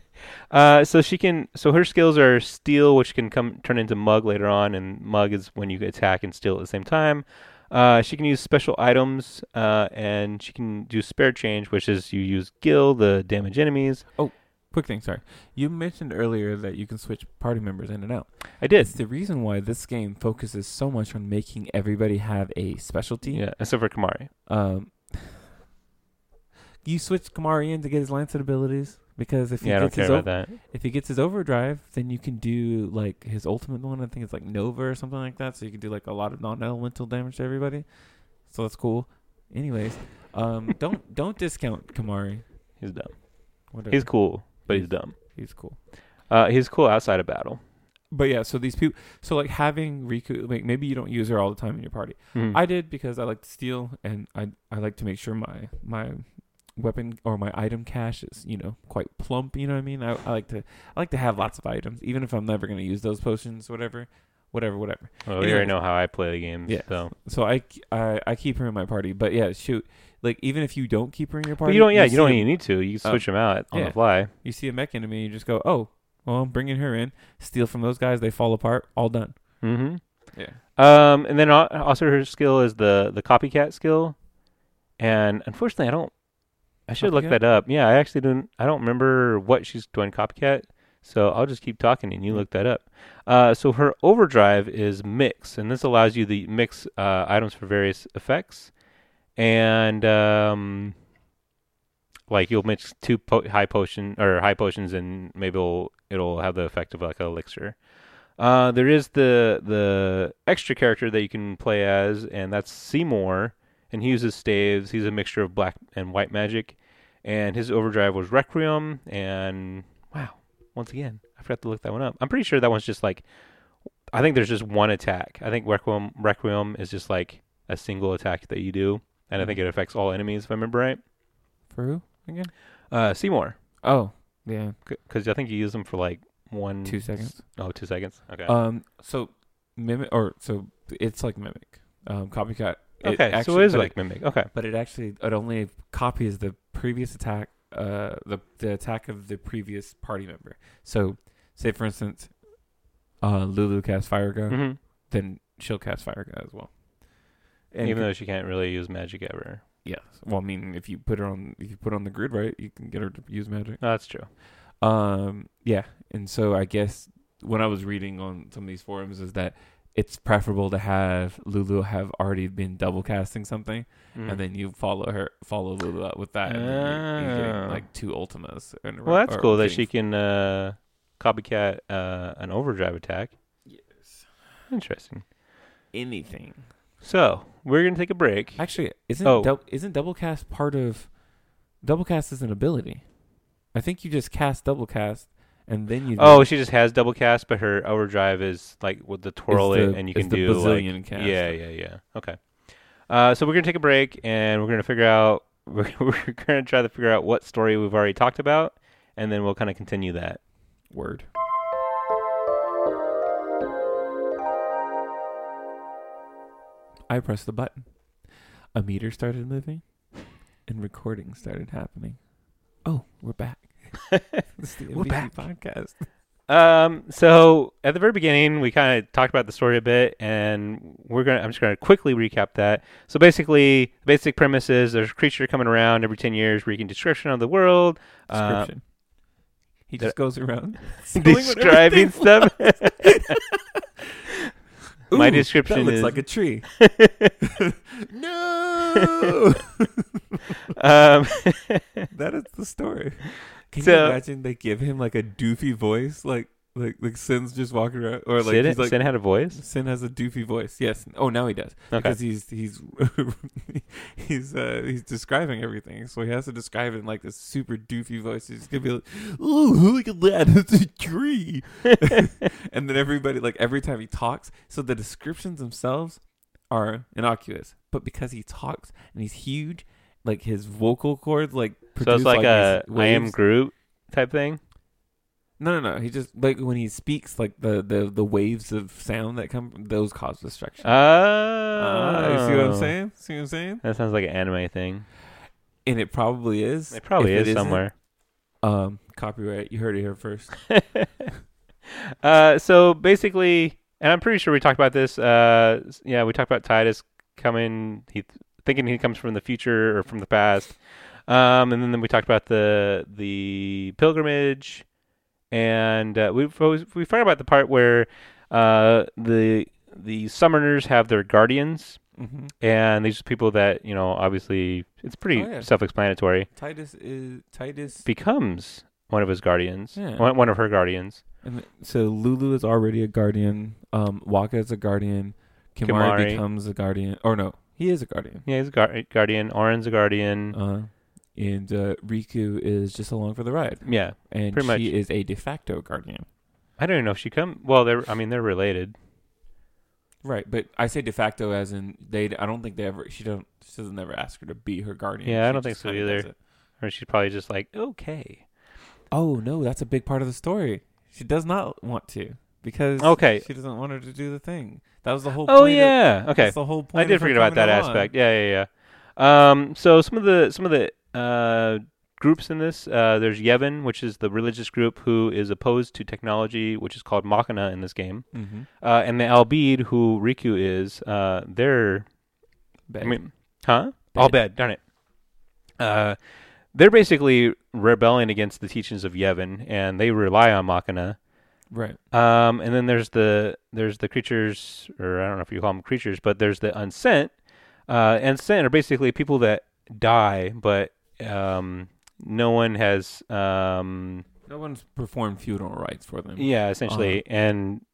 uh, so she can. So her skills are steal, which can come turn into mug later on, and mug is when you attack and steal at the same time. Uh, she can use special items, uh, and she can do spare change, which is you use gill the damage enemies. Oh, quick thing, sorry. You mentioned earlier that you can switch party members in and out. I did, It's the reason why this game focuses so much on making everybody have a specialty. yeah, except for Kimahri. Um, you switch Kimahri in to get his lancet abilities because if he Yeah, gets his o- if he gets his overdrive, then you can do like his ultimate one. I think it's like Nova or something like that. So you can do like a lot of non-elemental damage to everybody. So that's cool. Anyways, um, don't don't discount Kimahri. He's dumb. Whatever. He's cool, but he's dumb. he's cool. Uh, he's cool outside of battle. But yeah, so these people, so like having Rikku, like maybe you don't use her all the time in your party. Mhm. I did because I like to steal and I I like to make sure my my weapon or my item cache is you know quite plump. You know what I mean? I, I like to I like to have lots of items, even if I'm never gonna use those potions, whatever, whatever, whatever. well, we already know how I play the game. Yeah. So, So I I, I keep her in my party, but yeah, shoot, like even if you don't keep her in your party, but you don't. Yeah, you, see don't even need to. You Oh. switch them out on Yeah. the fly. You see a mech enemy, you just go, oh, well, I'm bringing her in, steal from those guys, they fall apart, all done. Mm-hmm. Yeah. Um, and then also her skill is the the copycat skill, and unfortunately, I don't. I should look that up. Yeah, I actually don't. I don't remember what she's doing copycat, so I'll just keep talking and you look that up. Uh, so her overdrive is mix, and this allows you to mix uh, items for various effects, and um, like you'll mix two po- high potion or high potions, and maybe it'll it'll have the effect of like an elixir. Uh, there is the the extra character that you can play as, and that's Seymour, and he uses staves. He's a mixture of black and white magic, and his overdrive was Requiem. And wow, once again, I forgot to look that one up. I'm pretty sure that one's just like, I think there's just one attack. I think Requiem Requiem is just like a single attack that you do, and I think it affects all enemies if I remember right. For who again? Uh, Seymour, Oh, yeah, because I think you use them for like one two seconds. Oh, two seconds. Okay. Um, so mimic or so it's like mimic, um, copycat. It okay, so it is like mimic. Okay. but it actually it only copies the previous attack, uh, the the attack of the previous party member. So, say for instance, uh, Lulu casts Firaga, hmm then she'll cast Firaga as well. And Even though she can't really use magic ever. yes, well, I mean, if you put her on, if you put on the grid right, you can get her to use magic. No, that's true. Um, yeah, and so I guess when I was reading on some of these forums is that it's preferable to have Lulu have already been double casting something, Mm. and then you follow her, follow Lulu up with that, and then you're, you're getting Ah. like two ultimas. In well, that's or cool that getting- she can uh, copycat uh, an overdrive attack. Yes. Interesting. anything. So we're gonna take a break. Actually, isn't Oh. dou- isn't double cast part of double cast is an ability? I think you just cast double cast, and then you Oh, she just has double cast, but her overdrive is like with the twirl it, the- and you can the do like bazillion cast. yeah, yeah, yeah. Okay. Uh, so we're gonna take a break, and we're gonna figure out we're, we're gonna try to figure out what story we've already talked about, and then we'll kind of continue that. Word. I pressed the button. A meter started moving, and recording started happening. Oh, we're back. It's the We're back. podcast. Um, so at the very beginning, we kind of talked about the story a bit, and we're gonna. I'm just gonna quickly recap that. So basically, the basic premise is there's a creature coming around every ten years, wreaking description of the world. Uh, Description. he just goes around describing stuff. My description that looks is- like a tree. no, um, that is the story. Can So- you imagine they give him like a doofy voice, like Like like Sin's just walking around, or like Sin, he's like Sin had a voice. Sin has a doofy voice. Yes. Oh, now he does Okay. because he's he's he's uh he's describing everything, so he has to describe it in like this super doofy voice. He's gonna be like, "Oh, look at that! It's a tree." and then everybody like every time he talks, so the descriptions themselves are innocuous, but because he talks and he's huge, like his vocal cords like so it's produce, like, a I am. Groot type thing. No, no, no. He just like when he speaks, like the the the waves of sound that come those cause destruction. Oh, Ah, you see what I'm saying? See what I'm saying? That sounds like an anime thing. And it probably is. It probably If is isn't, somewhere. Um, copyright. You heard it here first. uh, so basically, and I'm pretty sure we talked about this. Uh, yeah, we talked about Tidus coming. He thinking he comes from the future or from the past. Um, and then then we talked about the the pilgrimage, and uh, we we forgot about the part where uh, the the summoners have their guardians, hmm and these are people that you know obviously it's pretty Oh, yeah. self-explanatory. Tidus is Tidus. Becomes one of his guardians, Yeah. one, one of her guardians. And so Lulu is already a guardian. Um, Wakka is a guardian. Kimahri, Kimahri. becomes a guardian. Or no, he is a guardian. Yeah, he's a guar- guardian. Auron's a guardian. Uh, and uh, Riku is just along for the ride, yeah, and Pretty she much. is a de facto guardian. I don't even know if she come. Well, they're. I mean, they're related. Right, but I say de facto as in they. I don't think they ever. She don't. She doesn't ever ask her to be her guardian. Yeah, I don't think so either. Or she's probably just like, okay, Oh no, that's a big part of the story. She does not want to because Okay. she doesn't want her to do the thing. That was the whole. oh point of- yeah, okay. that's the whole point. I did forget about that aspect. Yeah, yeah, yeah. Um, so some of the some of the uh groups in this, uh, there's Yevon, which is the religious group who is opposed to technology, which is called Machina in this game, Mhm. uh, and the Al Bhed, who Rikku is, uh, they're Bad. I mean, huh? All bad. Darn it. Uh, they're basically rebelling against the teachings of Yevon, and they rely on Machina. Right. Um, and then there's the there's the creatures, or I don't know if you call them creatures, but there's the unsent. Uh, unsent are basically people that die, but um, no one has. Um, No one's performed funeral rites for them. yeah, essentially, and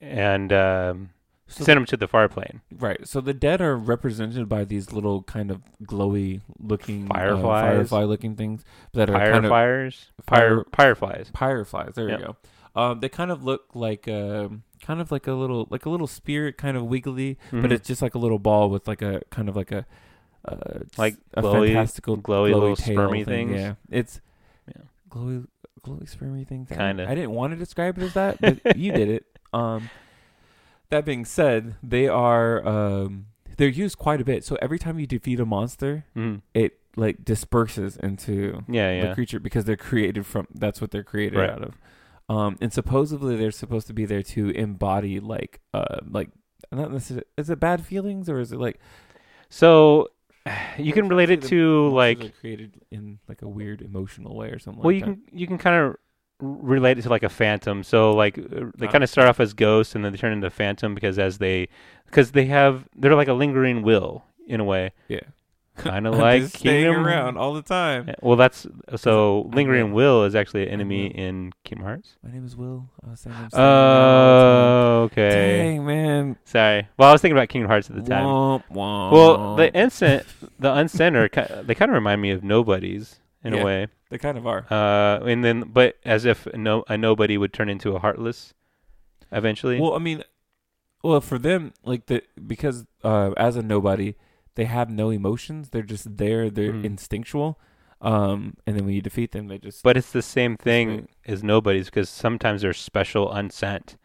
and um, So send them to the far plane. Right. So the dead are represented by these little kind of glowy looking Fireflies. firefly looking things that are Fire kind of fires, fire- fire fireflies. fireflies. There Yep. you go. Um, they kind of look like um, kind of like a little like a little spirit, kind of wiggly, but Mhm. it's just like a little ball with like a kind of like a uh, Like a glowy- fantastical glowy little tail spermy thing. things. Yeah, it's Yeah. glowy glowy spermy things. I- Kinda. I didn't want to describe it as that, but you did it. Um, that being said, they are um, they're used quite a bit. So every time you defeat a monster, Mhm. it like disperses into Yeah, yeah. the creature because they're created from that's what they're created Right. out of. Um, and supposedly they're supposed to be there to embody like uh like not necessarily is it bad feelings or is it like So you can relate it to like created in like a weird emotional way or something. well, like you that. can you can kind of relate it to like a phantom. So like uh, they Ah. kind of start off as ghosts and then they turn into phantom because as they because they have they're like a lingering will in a way, yeah, kind of like just staying Kingdom- around all the time. Well, that's so I'm lingering Will. will is actually an enemy Will. in Kingdom Hearts. My name is Will. I was saying I'm staying around all Oh, the time. okay. Dang man. Sorry. Well, I was thinking about Kingdom Hearts at the time. Womp, womp. Well, the instant, the uncenter, ki- they kind of remind me of nobodies in Yeah. a way. they kind of are. Uh, and then, but as if no, a nobody would turn into a heartless, eventually. Well, I mean, well for them, like the because uh, as a nobody, they have no emotions. They're just there. They're Mhm. instinctual. Um, and then when you defeat them, they just but it's the same thing as nobodies because sometimes there's special unsent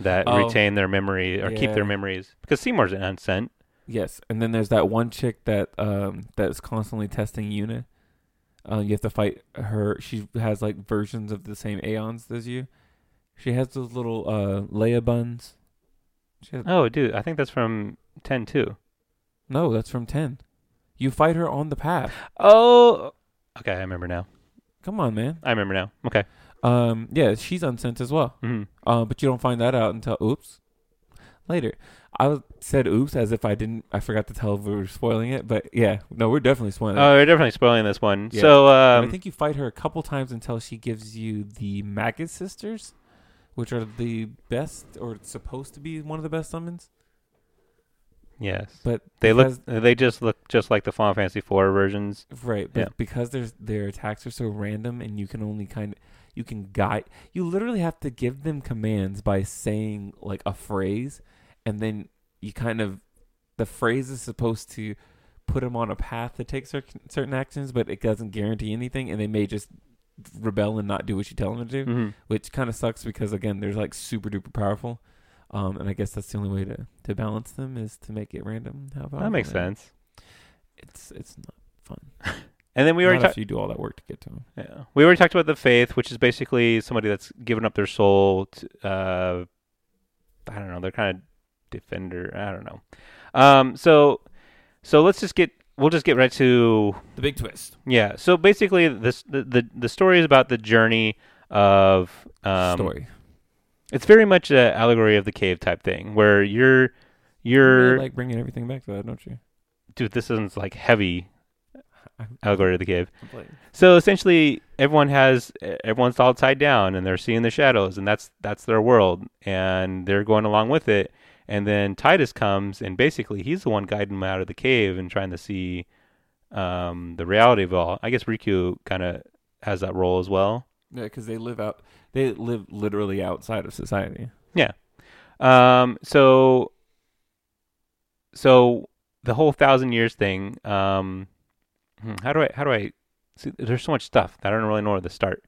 that Oh. retain their memory or keep their memories. Because Seymour's an unsent. yes. And then there's that one chick that um that's constantly testing Yuna. Uh, you have to fight her. She has like versions of the same aeons as you. She has those little uh Leia buns. Has, Oh, dude, I think that's from ten too. No, that's from ten. You fight her on the path. Oh, okay, I remember now. Come on, man. I remember now. Okay. Um, yeah, she's unsent as well. hmm Uh, but you don't find that out until oops later. I said oops as if I didn't. I forgot to tell if we were spoiling it. But yeah, no, we're definitely spoiling it. Oh, we're definitely spoiling this one. Yeah. So, um, I think you fight her a couple times until she gives you the Magus sisters. which are the best or supposed to be one of the best summons. Yes. But They look they just look just like the Final Fantasy IV versions. right, but Yeah. because there's their attacks are so random and you can only kind of you can guide you literally have to give them commands by saying like a phrase and then you kind of the phrase is supposed to put them on a path to take certain certain actions but it doesn't guarantee anything and they may just rebel and not do what you tell them to do Mm-hmm. which kind of sucks because again they're like super duper powerful um and i guess that's the only way to to balance them is to make it random how about That makes sense. it's it's not fun And then we we already talked. you do all that work to get to them Yeah. We already talked about the fayth, which is basically somebody that's given up their soul. To, uh, I don't know. They're kind of defender. I don't know. Um. So, so let's just get. We'll just get right to the big twist yeah. So basically, this the the, the story is about the journey of um, story It's very much an allegory of the cave type thing, where you're you you're like bringing everything back to that don't you dude. This isn't like heavy allegory of the cave. So essentially, everyone has everyone's all tied down, and they're seeing the shadows, and that's that's their world, and they're going along with it. And then Tidus comes, and basically, he's the one guiding them out of the cave and trying to see um, the reality of all. I guess Rikku kind of has that role as well. Yeah because they live out they live literally outside of society Yeah. Um, so, so the whole thousand years thing. Um, hmm, how do I how do I? See, there's so much stuff that I don't really know where to start.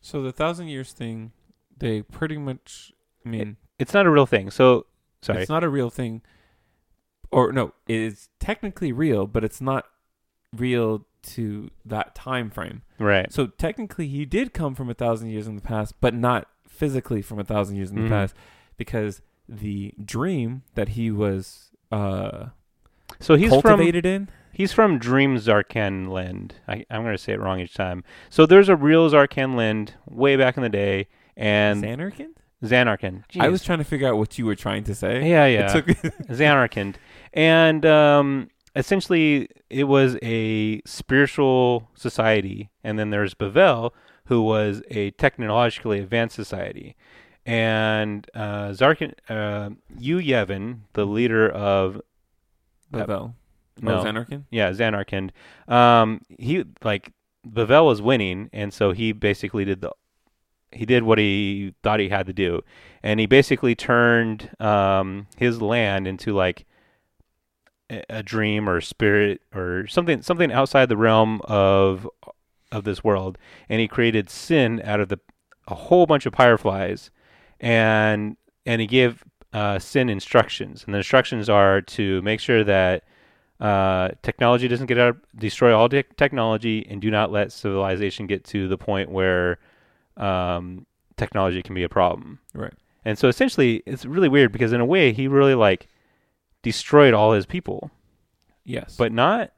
so the thousand years thing they pretty much i mean It's not a real thing. So sorry. It's not a real thing. Or no, it is technically real, but it's not real to that time frame. right. So technically he did come from a thousand years in the past, but not physically from a thousand years in the Mhm. past. Because the dream that he was uh So he's from cultivated in he's from Dream Zarkan Land. I, I'm going to say it wrong each time. So there's a real Zarkan Land way back in the day, and Zanarkand? Zanarkand. I was trying to figure out what you were trying to say. yeah, It yeah. took Zanarkand. And um, essentially, it was a spiritual society. And then there's Bevelle, who was a technologically advanced society. And uh, Zarkan, uh, Yu Yevon, the leader of. Bevelle. No. Oh? Yeah, Zanarkand. Um, he, like, Bevelle was winning. And so he basically did the. He did what he thought he had to do, and he basically turned um, his land into like a dream or a spirit or something something outside the realm of of this world. And he created sin out of the a whole bunch of fireflies. And and he gave uh, sin instructions. And the instructions are to make sure that uh, technology doesn't get out destroy all tech technology and do not let civilization get to the point where um, technology can be a problem. Right. and so essentially it's really weird because in a way he really like destroyed all his people Yes. but not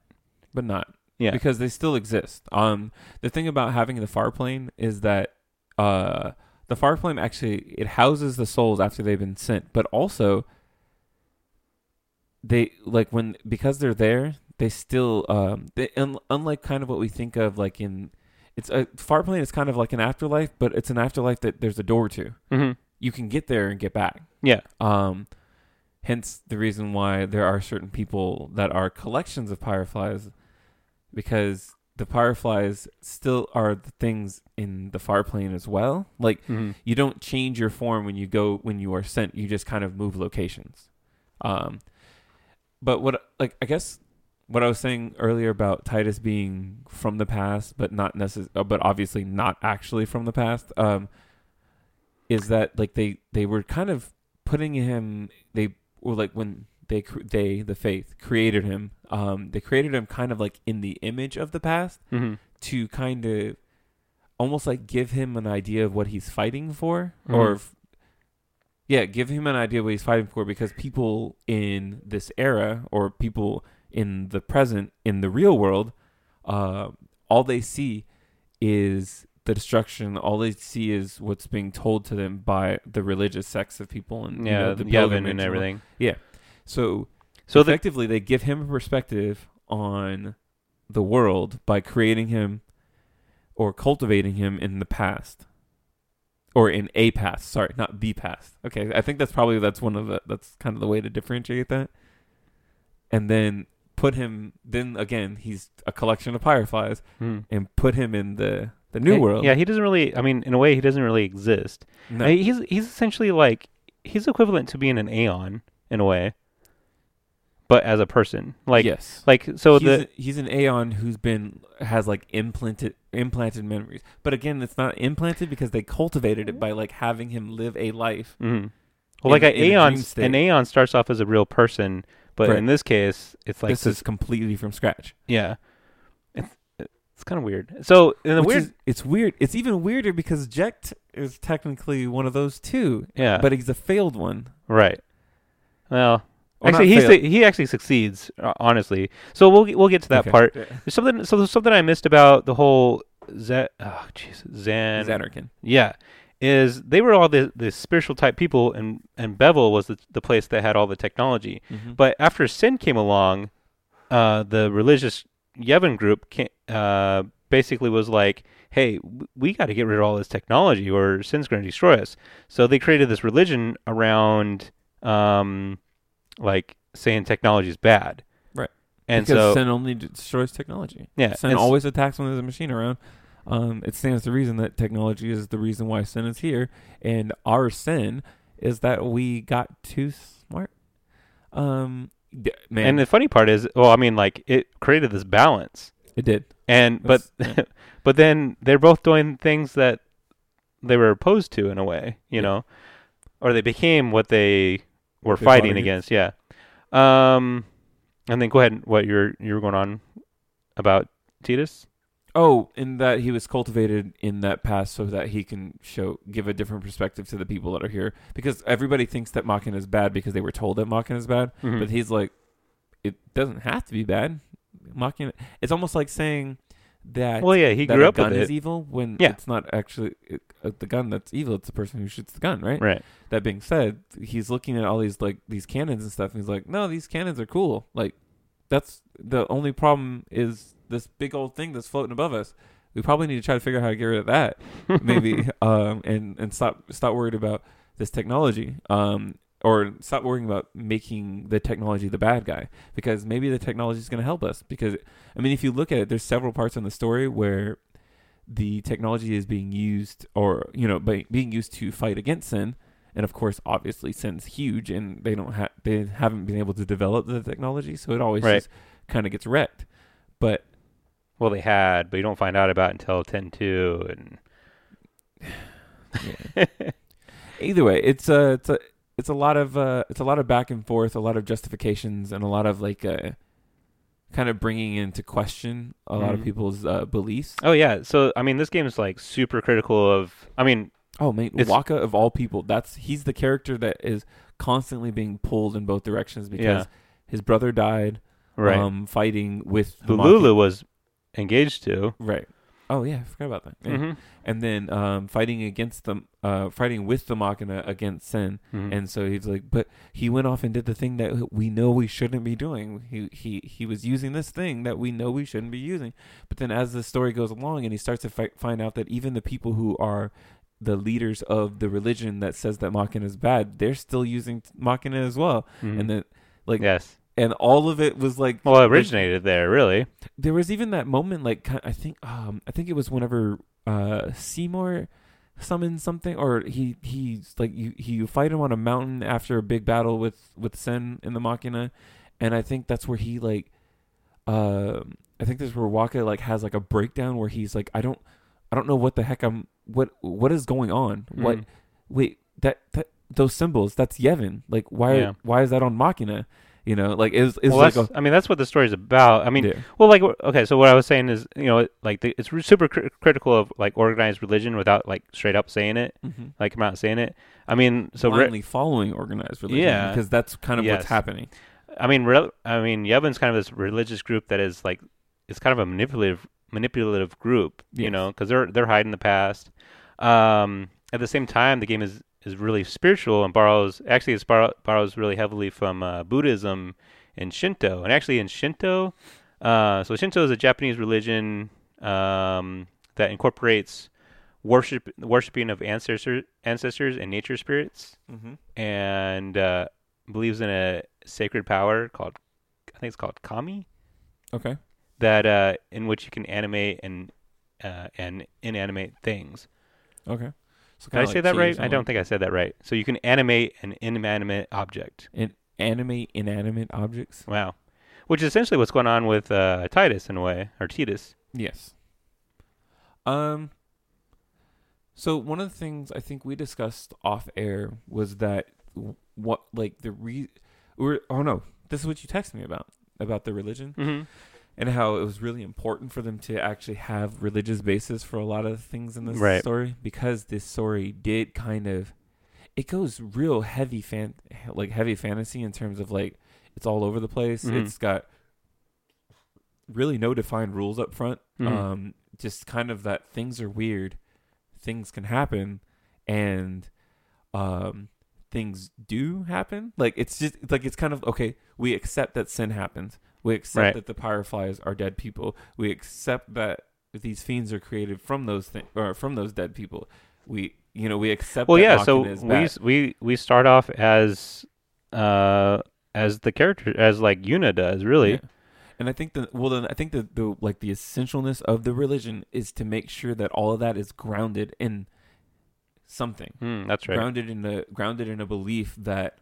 but not. Yeah. Because they still exist. Um the thing about having the far plane is that uh the far plane actually it houses the souls after they've been sent, but also they like when because they're there, they still um they, un, unlike kind of what we think of like in it's a far plane is kind of like an afterlife, but it's an afterlife that there's a door to. mm-hmm. You can get there and get back. yeah Um, hence the reason why there are certain people that are collections of fireflies, because the fireflies still are the things in the far plane as well. Like mm-hmm. you don't change your form when you go when you are sent. You just kind of move locations. Um, but what like I guess what I was saying earlier about Tidus being from the past, but not necess- uh, but obviously not actually from the past, um, is that like they they were kind of putting him were like when they they the fayth created him, um, they created him kind of like in the image of the past Mm-hmm. to kind of almost like give him an idea of what he's fighting for or Mhm. f- yeah give him an idea of what he's fighting for because people in this era or people in the present in the real world uh, all they see is the destruction all they see is what's being told to them by the religious sects of people and you yeah know, the the Yevon and everything so so the effectively they give him a perspective on the world by creating him or cultivating him in the past or in a past. Sorry, not the past. Okay, I think that's probably that's one of the that's kind of the way to differentiate that. And then put him. Then again, he's a collection of fireflies, Hmm. and put him in the the new world. Yeah, he doesn't really. I mean, in a way, he doesn't really exist. No. I mean, he's he's essentially like he's equivalent to being an Aeon in a way, but as a person. Like yes. like so he's, the a- he's an Aeon who's been has like implanted implanted memories, but again, it's not implanted because they cultivated it by like having him live a life. mhm. well, like an a Aeon, an Aeon starts off as a real person, but Right. in this case, it's like this is completely from scratch. yeah, it's kind of weird. So the Which weird, is- it's weird. It's even weirder because Jecht is technically one of those too, yeah, but he's a failed one. right. Well, Well, actually, he failed. he actually succeeds uh, honestly. So we'll we'll get to that Okay. part. There's something so there's something I missed about the whole Z oh jeez Zan Xanarkin. yeah is they were all the the spiritual type people and and Bevelle was the the place that had all the technology. Mhm. But after Sin came along, uh, the religious Yevon group ca uh, basically was like, "Hey, we got to get rid of all this technology, or Sin's going to destroy us." So they created this religion around, um, like saying technology is bad, Right. And because so Sin only destroys technology. yeah, Sin always attacks when there's a machine around. Um, it stands to reason that technology is the reason why sin is here, and our sin is that we got too smart. Um, man, and the funny part is, well, I mean, like it created this balance, it did. and but That's- but then they're both doing things that they were opposed to in a way, you Yeah. know, or they became what they were they fighting against. Yeah. Um, and then go ahead. and- What you're you were going on about Tidus? Oh, in that he was cultivated in that past so that he can show give a different perspective to the people that are here. Because everybody thinks that Machina is bad because they were told that Machina is bad. Mhm. But he's like, it doesn't have to be bad. Machina, it's almost like saying that well, yeah, he that grew a up gun with is it. evil when Yeah. it's not actually it, uh, the gun that's evil. It's the person who shoots the gun, right? Right. That being said, he's looking at all these like these cannons and stuff, and he's like, "No, these cannons are cool. Like, that's the only problem is this big old thing that's floating above us. We probably need to try to figure out how to get rid of that, maybe, um, and and stop stop worried about this technology, um, or stop worrying about making the technology the bad guy because maybe the technology is going to help us. Because I mean, if you look at it, there's several parts in the story where the technology is being used, or you know, by, being used to fight against sin. And of course, obviously, sin's huge, and they don't have they haven't been able to develop the technology, so it always Right. just kind of gets wrecked. But Well, they had, but you don't find out about it until ten two, and yeah. either way, it's a it's a it's a lot of uh, it's a lot of back and forth, a lot of justifications, and a lot of like uh, kind of bringing into question a lot of Mhm. people's uh, beliefs. oh yeah. So I mean, this game is like super critical of. I mean, Oh man, Wakka of all people, that's he's the character that is constantly being pulled in both directions because Yeah. his brother died right. um, fighting with who Hamaki. Lulu was engaged to. Right. Oh yeah, I forgot about that. Yeah. Mhm. And then um, fighting against them, uh, fighting with the Machina against Sin. Mhm. And so he's like, but he went off and did the thing that we know we shouldn't be doing. He he he was using this thing that we know we shouldn't be using. But then as the story goes along, and he starts to fi- find out that even the people who are the leaders of the religion that says that Machina is bad, they're still using Machina as well. Mhm. And then like yes. And all of it was like Well, it like, originated there, really. there was even that moment like I think um I think it was whenever uh Seymour summoned something or he he's like you you fight him on a mountain after a big battle with with Sin in the Machina and I think that's where he like um I think that's where Wakka like has like a breakdown where he's like I don't I don't know what the heck I'm what what is going on what Mhm. wait that that those symbols that's Yevon like why Yeah. why is that on Machina you know like it was, it Well, like a I mean, that's what the story's about. I mean, yeah. well, like, okay, so what I was saying is, you know, like, the, it's re- super cri- critical of like organized religion without like straight up saying it, mm-hmm. like come out and saying it. I mean, so re- blindly following organized religion Yeah. because that's kind of Yes. what's happening. I mean, re- I mean, Yevon's kind of this religious group that is like, it's kind of a manipulative, manipulative group, you know, because they're they're hiding the past. Um, at the same time, the game is is really spiritual and borrows actually it borrow, borrows really heavily from uh, Buddhism and Shinto, and actually in Shinto, uh, so Shinto is a Japanese religion um, that incorporates worship worshiping of ancestor ancestors and nature spirits, Mm-hmm. and uh, believes in a sacred power called I think it's called kami Okay. that uh, in which you can animate and uh, and inanimate things. Okay. So Did I say that right? I don't think I said that right. So you can animate an inanimate object. In animate inanimate objects. Wow. Which is essentially what's going on with uh, Tidus in a way, or Tidus. Yes. Um. So one of the things I think we discussed off air was that what like the re or oh no this is what you texted me about about the religion Mm-hmm. And how it was really important for them to actually have religious basis for a lot of things in this Right. story because this story did kind of it goes real heavy fan like heavy fantasy in terms of like it's all over the place Mhm. it's got really no defined rules up front Mhm. um just kind of that things are weird things can happen and um things do happen like it's just like it's kind of okay we accept that sin happens we accept Right. that the fireflies are dead people we accept that these fiends are created from those things or from those dead people we you know we accept Well, that yeah. So we we we start off as uh as the character as like Yuna does really. Yeah. And I think the well then I think the, the like the essentialness of the religion is to make sure that all of that is grounded in something. Mm, that's right. Grounded in a grounded in a belief that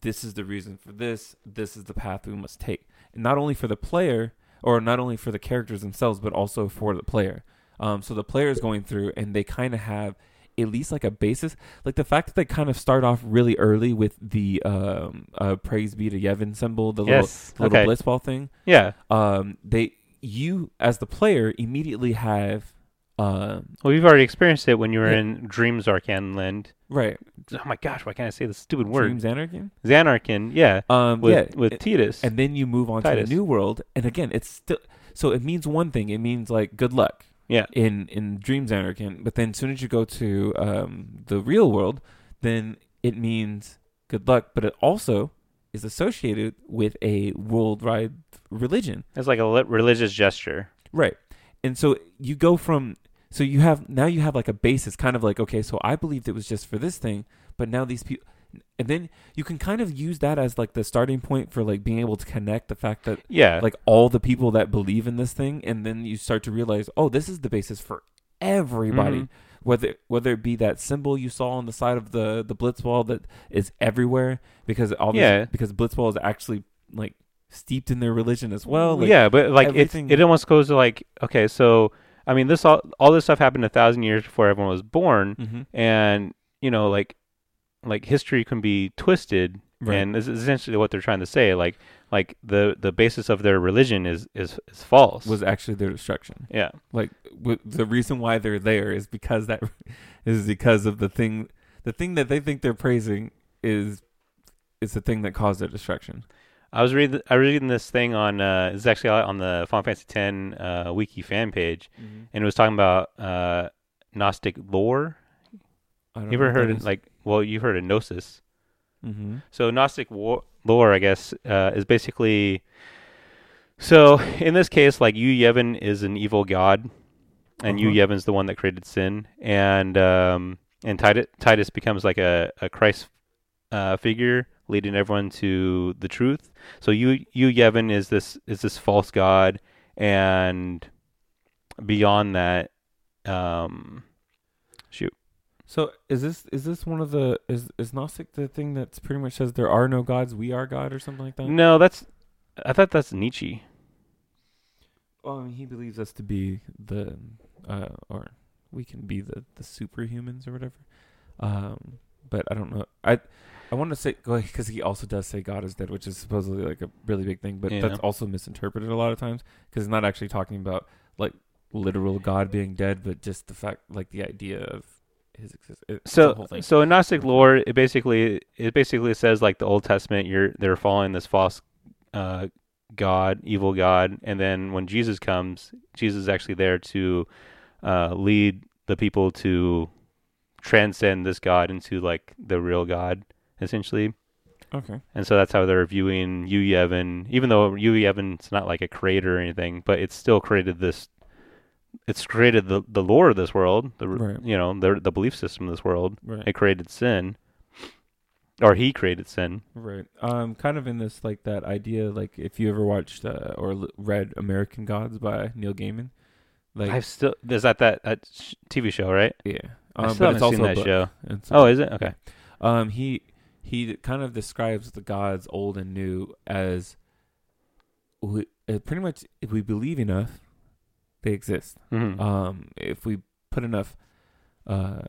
this is the reason for this, this is the path we must take. And not only for the player or not only for the characters themselves, but also for the player. Um so the player is going through and they kind of have at least like a basis like the fact that they kind of start off really early with the um uh praise be to Yevon symbol the yes. little little okay. blitzball thing Yeah. um they you as the player immediately have um Well, you've already experienced it when you were Yeah. in Dreams Arcan Land. right Oh my gosh, why can't I say the stupid word? dreams anarchy Xanarkin, yeah. um With yeah with it- Tidus. and then you move on Tidus. to the new world and again it's still so it means one thing it means like good luck yeah. in in dreams anarchy but then as soon as you go to um the real world then it means good luck but it also is associated with a worldwide religion It's like a religious gesture. Right. And so you go from so you have now you have like a basis kind of like okay, so I believed it was just for this thing, but now these people and then you can kind of use that as like the starting point for like being able to connect the fact that Yeah. like all the people that believe in this thing and then you start to realize, "Oh, this is the basis for everybody." Mhm. Whether whether it be that symbol you saw on the side of the the blitzball that is everywhere because obviously Yeah. because blitzball is actually like steeped in their religion as well. Like, yeah, but like everything- it, it almost goes to like okay, so I mean, this all all this stuff happened a thousand years before everyone was born, Mhm. and you know, like like history can be twisted, Right. and this is essentially what they're trying to say. Like like the the basis of their religion is is is false. was actually their destruction. yeah, Like w- the reason why they're there is because that is because of the thing, the thing that they think they're praising is is the thing that caused their destruction. I was reading I was reading this thing on uh, it's actually on the Final Fantasy X uh, wiki fan page, and it was talking about uh, Gnostic lore. I don't You ever heard of, like well, you've heard of Gnosis. Mm-hmm. So Gnostic war- lore, I guess, uh, is basically. So in this case, like Yu Yevon is an evil god, and Yu Uh-huh. Yevon's the one that created sin, and um, and Tidus, Tidus becomes like a a Christ uh, figure, leading everyone to the truth. So you you Yevon is this is this false god, and beyond that, um, shoot. So is this is this one of the is is Gnostic the thing that's pretty much says there are no gods, we are God, or something like that? No, that's I thought that's Nietzsche. Well, I mean, he believes us to be the uh, or we can be the the superhumans or whatever. Um, but I don't know. I I want to say because he also does say God is dead, which is supposedly like a really big thing, but Yeah. that's also misinterpreted a lot of times because it's not actually talking about like literal God being dead, but just the fact like the idea of his existence. so whole thing. so in Gnostic lore, it basically it basically says like the Old Testament, you're they're following this false uh, god, evil god, and then when Jesus comes, Jesus is actually there to uh, lead the people to transcend this god into like the real God, essentially. okay. And so that's how they're viewing Yu Yevon, even though Yu Yevon's not like a creator or anything, but it's still created this it's created the the lore of this world, the Right. you know the the belief system of this world. Right. It created sin, or he created sin. Right. Um, kind of in this like that idea, like if you ever watched uh, or l- read American Gods by Neil Gaiman, like I've still is that that that sh- TV show right? yeah, I um, still haven't seen that book. show. It's Oh, is it okay? Um, he he kind of describes the gods old and new as we, uh, pretty much if we believe enough, they exist. Mhm. Um, if we put enough, uh,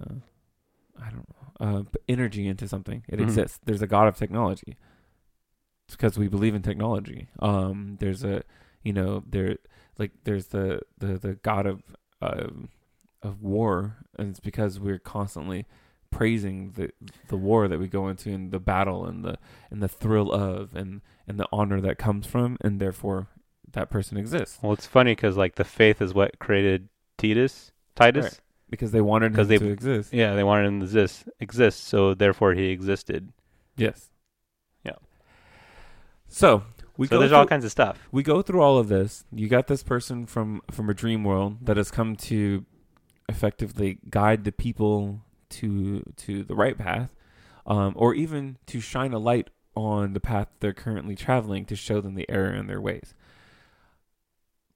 I don't know, uh, energy into something, it Mhm. exists. There's a god of technology. It's because we believe in technology. Um, there's a, you know, there like there's the the the god of uh, of war, and it's because we're constantly praising the the war that we go into and the battle and the and the thrill of and and the honor that comes from, and therefore that person exists Well, it's funny because like the faith is what created Tidus. Tidus. Right. because they wanted him they- to exist. Yeah, they wanted him to exist, exist, so therefore he existed. Yes. Yeah. So we so go there's through, all kinds of stuff. we go through all of this. You got this person from from a dream world that has come to effectively guide the people to to the right path, um, or even to shine a light on the path they're currently traveling to show them the error in their ways.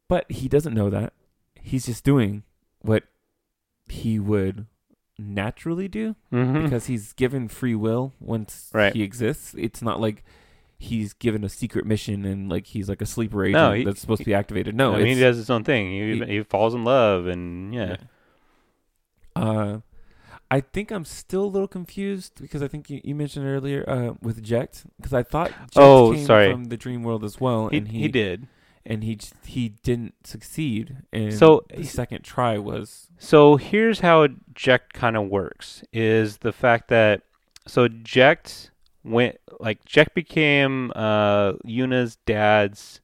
But he doesn't know that. He's just doing what he would naturally do Mm-hmm. because he's given free will once Right. he exists. It's not like he's given a secret mission and like he's like a sleeper agent No, he- that's supposed to be activated. No, I mean, he does his own thing. He, he- he falls in love, and yeah. Uh, I think I'm still a little confused because I think you, you mentioned earlier uh, with Jecht because I thought Oh, came sorry. from the dream world as well, he, and he he, did. and he he didn't succeed. And So, the second try was So here's how Jecht kind of works: is the fact that so Jecht went like Jecht became uh, Yuna's dad's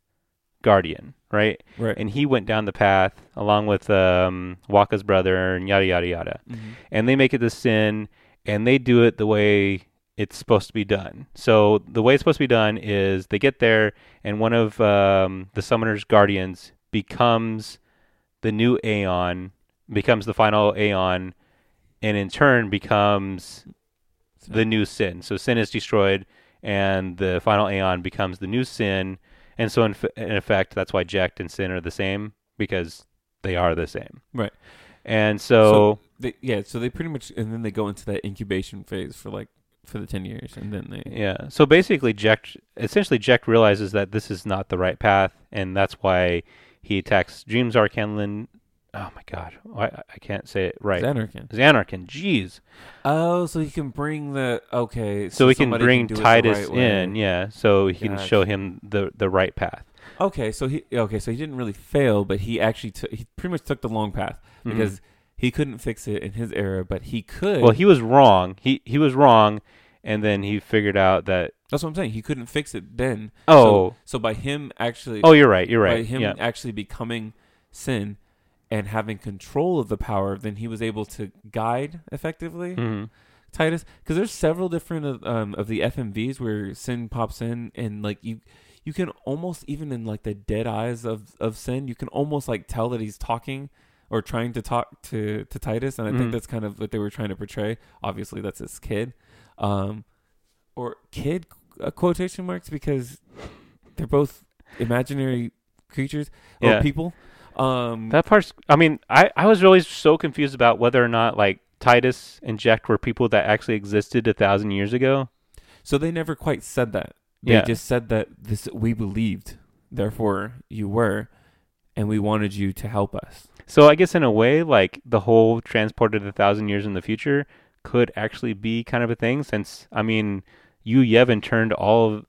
guardian, right? right. And he went down the path along with um, Wakka's brother and yada yada yada. Mhm. and they make it the sin and they do it the way it's supposed to be done. So the way it's supposed to be done is they get there and one of um, the summoner's guardians becomes the new Aeon, becomes the final Aeon, and in turn becomes the new sin. So sin is destroyed and the final Aeon becomes the new sin. And so in, f- in effect, that's why Jecht and sin are the same because they are the same. Right. And so They, yeah, so they pretty much and then they go into that incubation phase for like for the ten years, and then they Yeah. So basically, Jecht essentially Jecht realizes that this is not the right path, and that's why he attacks Dreams Arcanlin. Oh my God, I, I can't say it right. Xanarkin. Xanarkin. Jeez. Oh, so he can bring the okay. So, we can bring the Tidus right in, yeah, so he can show him the the right path. Okay, so he okay, so he didn't really fail, but he actually took he pretty much took the long path Mhm. because he couldn't fix it in his era, but he could. well, he was wrong. He he was wrong, and then he figured out that that's what I'm saying. He couldn't fix it then. oh So by him actually, oh you're right you're right. by him yeah actually becoming sin and having control of the power, then he was able to guide effectively. Mhm. Tidus because there's several different of, um, of the FMVs where Sin pops in and like you you can almost even in like the dead eyes of of Sin you can almost like tell that he's talking or trying to talk to to Tidus and I Mhm. think that's kind of what they were trying to portray. Obviously that's his kid, um, or kid uh, quotation marks because they're both imaginary creatures or Yeah. people. Um, That part's. I mean, I I was really so confused about whether or not like Tidus and Jecht were people that actually existed a thousand years ago. So they never quite said that. They Yeah. just said that this we believed, therefore you were, and we wanted you to help us. So I guess in a way, like the whole transported a thousand years in the future could actually be kind of a thing. Since I mean, Yu Yevon turned all of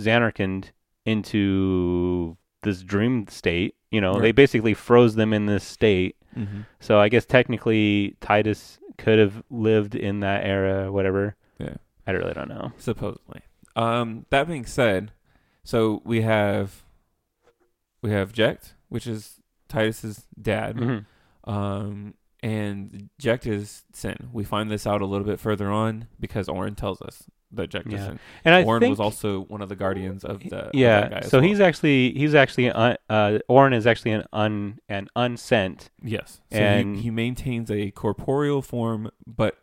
Zanarkand into this dream state. You know, they basically froze them in this state. Mm-hmm. So I guess technically Tidus could have lived in that era, whatever. Yeah. I really don't know. Supposedly. Um, that being said, so we have we have Jecht, which is Tidus's dad, Mhm. um, and Jecht is Sin. We find this out a little bit further on because Auron tells us that Jecht Yeah. sent. And think was also one of the guardians of the of yeah. that guy So well. he's actually he's actually un, uh Auron is actually an un an unsent. yes, so and- he, he maintains a corporeal form, but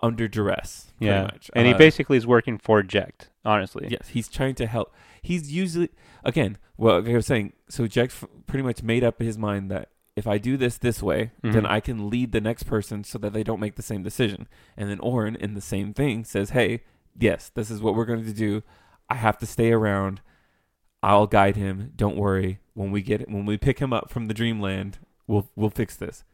under duress. Pretty Yeah. much. And he Uh, basically is working for Jecht, honestly. Yes, he's trying to help. He's usually again. Well, like I was saying, so Jecht pretty much made up his mind that if I do this this way, then Mhm. I can lead the next person so that they don't make the same decision. And then Auron, in the same thing, says, "Hey, yes, this is what we're going to do. I have to stay around. I'll guide him. Don't worry. When we get when we pick him up from the dreamland, we'll we'll fix this."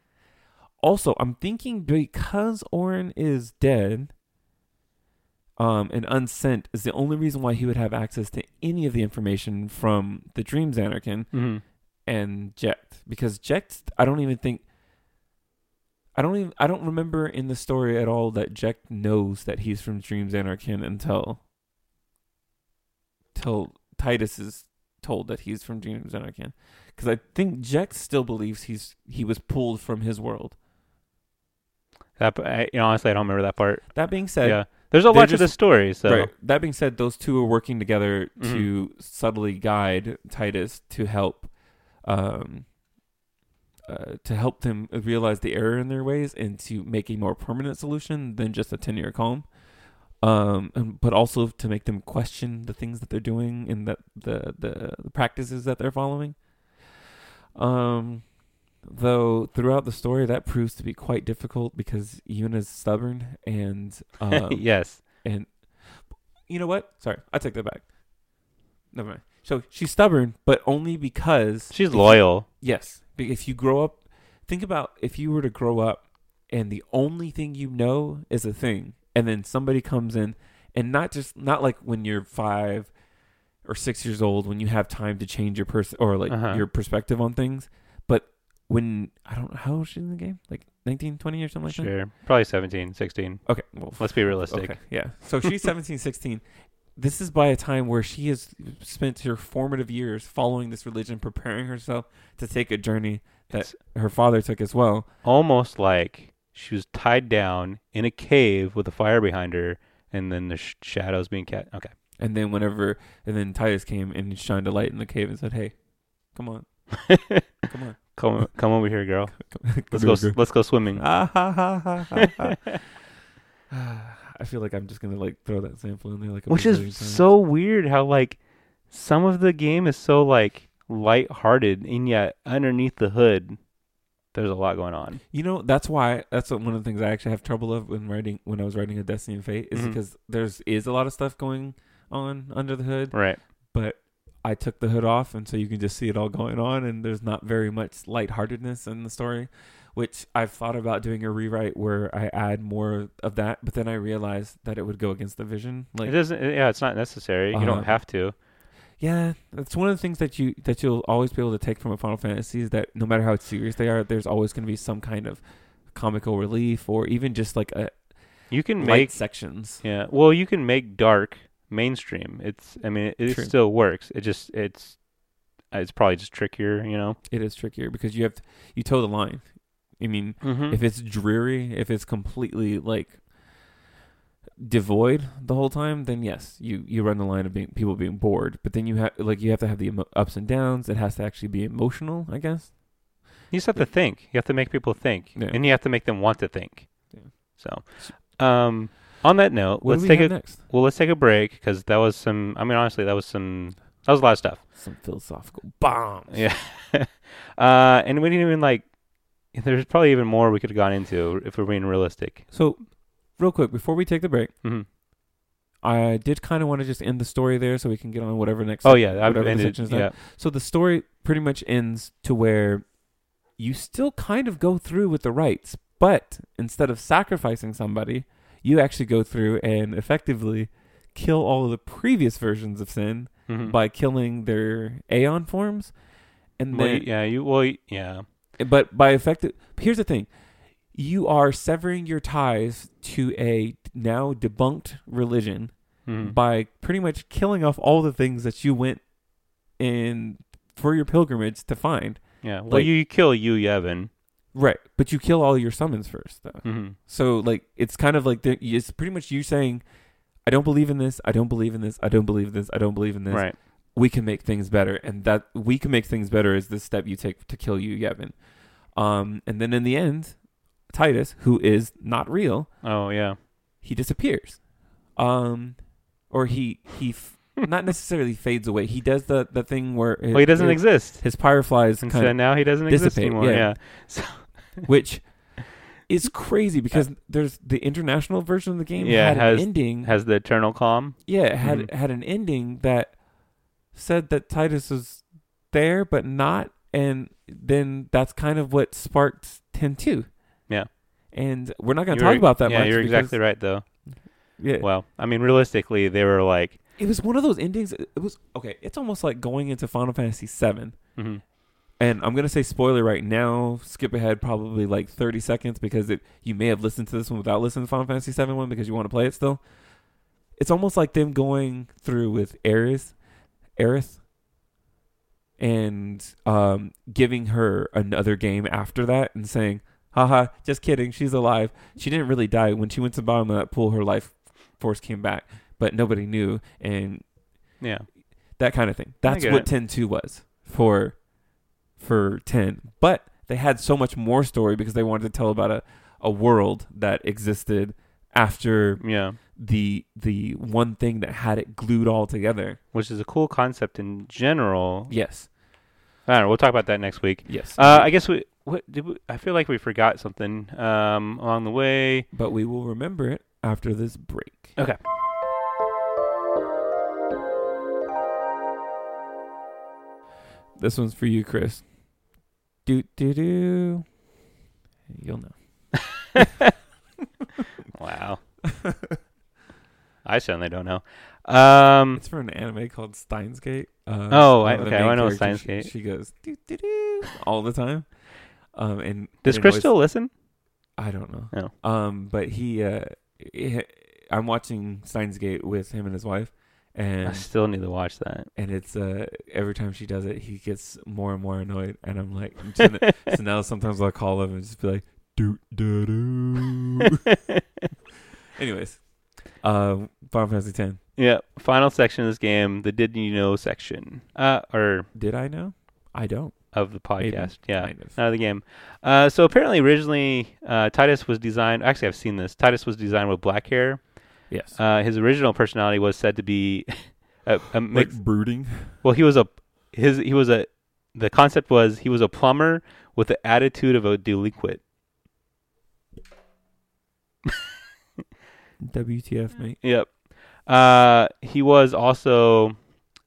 Also, I'm thinking because Auron is dead, um, and unsent is the only reason why he would have access to any of the information from the Dream Zanarkand hmm and Jecht. Because Jecht, I don't even think, I don't even, I don't remember in the story at all that Jecht knows that he's from Dream Zanarkand until, till Tidus is told that he's from Dream Zanarkand. Because I think Jecht still believes he's he was pulled from his world. That I, you know, honestly, I don't remember that part. That being said, yeah. There's a lot to the story, so Right. That being said, those two are working together to Mm-hmm. subtly guide Tidus to help, um, uh, to help them realize the error in their ways and to make a more permanent solution than just a ten-year calm. Um, and, but also to make them question the things that they're doing and that the, the the practices that they're following. Um, though throughout the story that proves to be quite difficult because Yuna's stubborn and um, yes. and you know what? Sorry, I take that back. Never mind. So she's stubborn, but only because She's loyal. yes, if you grow up, think about if you were to grow up, and the only thing you know is a thing, and then somebody comes in, and not just not like when you're five or six years old when you have time to change your person or like Uh-huh. your perspective on things, but when I don't know how old is she in the game, like 19, 20 or something like that. Sure. Probably 17, 16. Okay, well, Let's be realistic. Okay, yeah. So she's 17, 16. This is by a time where she has spent her formative years following this religion, preparing herself to take a journey that It's her father took as well. almost like she was tied down in a cave with a fire behind her, and then the sh- shadows being cast. Okay. And then whenever, and then Tidus came and shined a light in the cave and said, "Hey, come on, come on, come, come over here, girl. come Let's here, go. s- girl." Let's go swimming. Ah, ha, ha, ha, ha, ha. I feel like I'm just gonna like throw that sample in there, like Which is times. so weird how like some of the game is so like light-hearted, and yet underneath the hood, there's a lot going on. You know, that's why that's one of the things I actually have trouble of when writing when I was writing a Destiny and Fate is Mhm. because there's is a lot of stuff going on under the hood, Right. but I took the hood off and so you can just see it all going on and there's not very much lightheartedness in the story, which I've thought about doing a rewrite where I add more of that, but then I realized that it would go against the vision. Like it doesn't. Yeah, it's not necessary. You Uh-huh. don't have to. Yeah, that's one of the things that you that you'll always be able to take from a Final Fantasy is that no matter how serious they are, there's always going to be some kind of comical relief or even just like a You can make. sections. Yeah. Well, you can make dark mainstream. It's. I mean, it, it still works. It just. It's. It's probably just trickier. You know. It is trickier because you have to, you toe the line. I mean, Mm-hmm. if it's dreary, if it's completely like devoid the whole time, then yes, you you run the line of being people being bored. But then you have like you have to have the emo- ups and downs. It has to actually be emotional, I guess. You just have to think. You have to make people think, Yeah. and you have to make them want to think. Yeah. So, um, on that note, What let's take a next? well. Let's take a break because that was some. I mean, honestly, that was some. That was a lot of stuff. Some philosophical bombs. Yeah. uh, and we didn't even like. There's probably even more we could have gone into if we're being realistic. So, real quick before we take the break. hmm I did kind of want to just end the story there so we can get on whatever next. Oh yeah, I've ended. done. Yeah. So the story pretty much ends to where you still kind of go through with the rites, but instead of sacrificing somebody, you actually go through and effectively kill all of the previous versions of sin Mhm. by killing their Aeon forms. And Well, then, yeah, you well, yeah. But by effective, here's the thing: you are severing your ties to a now debunked religion Mhm. by pretty much killing off all the things that you went in for your pilgrimage to find. yeah. Well, like- you, you kill Yu Yevon. Right, but you kill all your summons first, though. hmm So like it's kind of like the, it's pretty much you saying, I don't believe in this. I don't believe in this. I don't believe in this. I don't believe in this. Right. We can make things better, and that we can make things better is the step you take to kill you, Yevon. Um, and then in the end, Tidus, who is not real, Oh yeah. he disappears. Um, or he he f- not necessarily fades away. He does the the thing where Well, he doesn't his, exist. his fireflies And kind so of now he doesn't exist anymore. yeah. Yeah. which is crazy because there's the international version of the game Yeah, had it has- an ending. Has the eternal calm. yeah, it had Mhm. had an ending that said that Tidus was there but not, and then that's kind of what sparked ten two. Yeah. and we're not going to talk about that yeah, much. you're because- exactly right though. Yeah, Well, I mean, realistically, they were like, it was one of those endings. It was okay. It's almost like going into Final Fantasy seven. mhm. And I'm gonna say spoiler right now. Skip ahead probably like 30 seconds because it you may have listened to this one without listening to Final Fantasy VII one because you want to play it still. It's almost like them going through with Aerith, Aerith, and um, giving her another game after that and saying, "Haha, just kidding. She's alive. She didn't really die when she went to the bottom of that pool. Her life force came back, but nobody knew." And yeah, that kind of thing. That's what it. 10 2 was for for 10. But they had so much more story because they wanted to tell about a, a world that existed after yeah. The the one thing that had it glued all together. Which is a cool concept in general. Yes. I don't know. We'll talk about that next week. Yes. Uh, I guess we. What did we, I feel like we forgot something um, along the way? but we will remember it after this break. Okay. This one's for you, Chris. Do do do. You'll know. Wow. I certainly don't know. Um, It's for an anime called Steins Gate. Uh, Oh, I- okay, I know Steins she- Gate. She, goes doo, doo, doo, all the time. Um, and does Chris still listen? I don't know. No. Um, but he, uh, he- I'm watching Steins Gate with him and his wife, and I still need to watch that. and it's uh every time she does it, he gets more and more annoyed, and I'm like, so, so now sometimes I'll call him and just be like, doo doo doo. Anyways, um, Final Fantasy Ten. yeah. Final section of this game, the did you know section, uh, or Did I know? I don't. of the Maybe. podcast. Yeah. Kind of. Not of the game. Uh, so apparently, originally, uh, Tidus was designed. Actually, I've seen this. Tidus was designed with black hair. Yes. Uh, his original personality was said to be a, a like brooding. well, he was a his he was a the concept was he was a plumber with the attitude of a delinquent. WTF, mate. Yep. Uh, he was also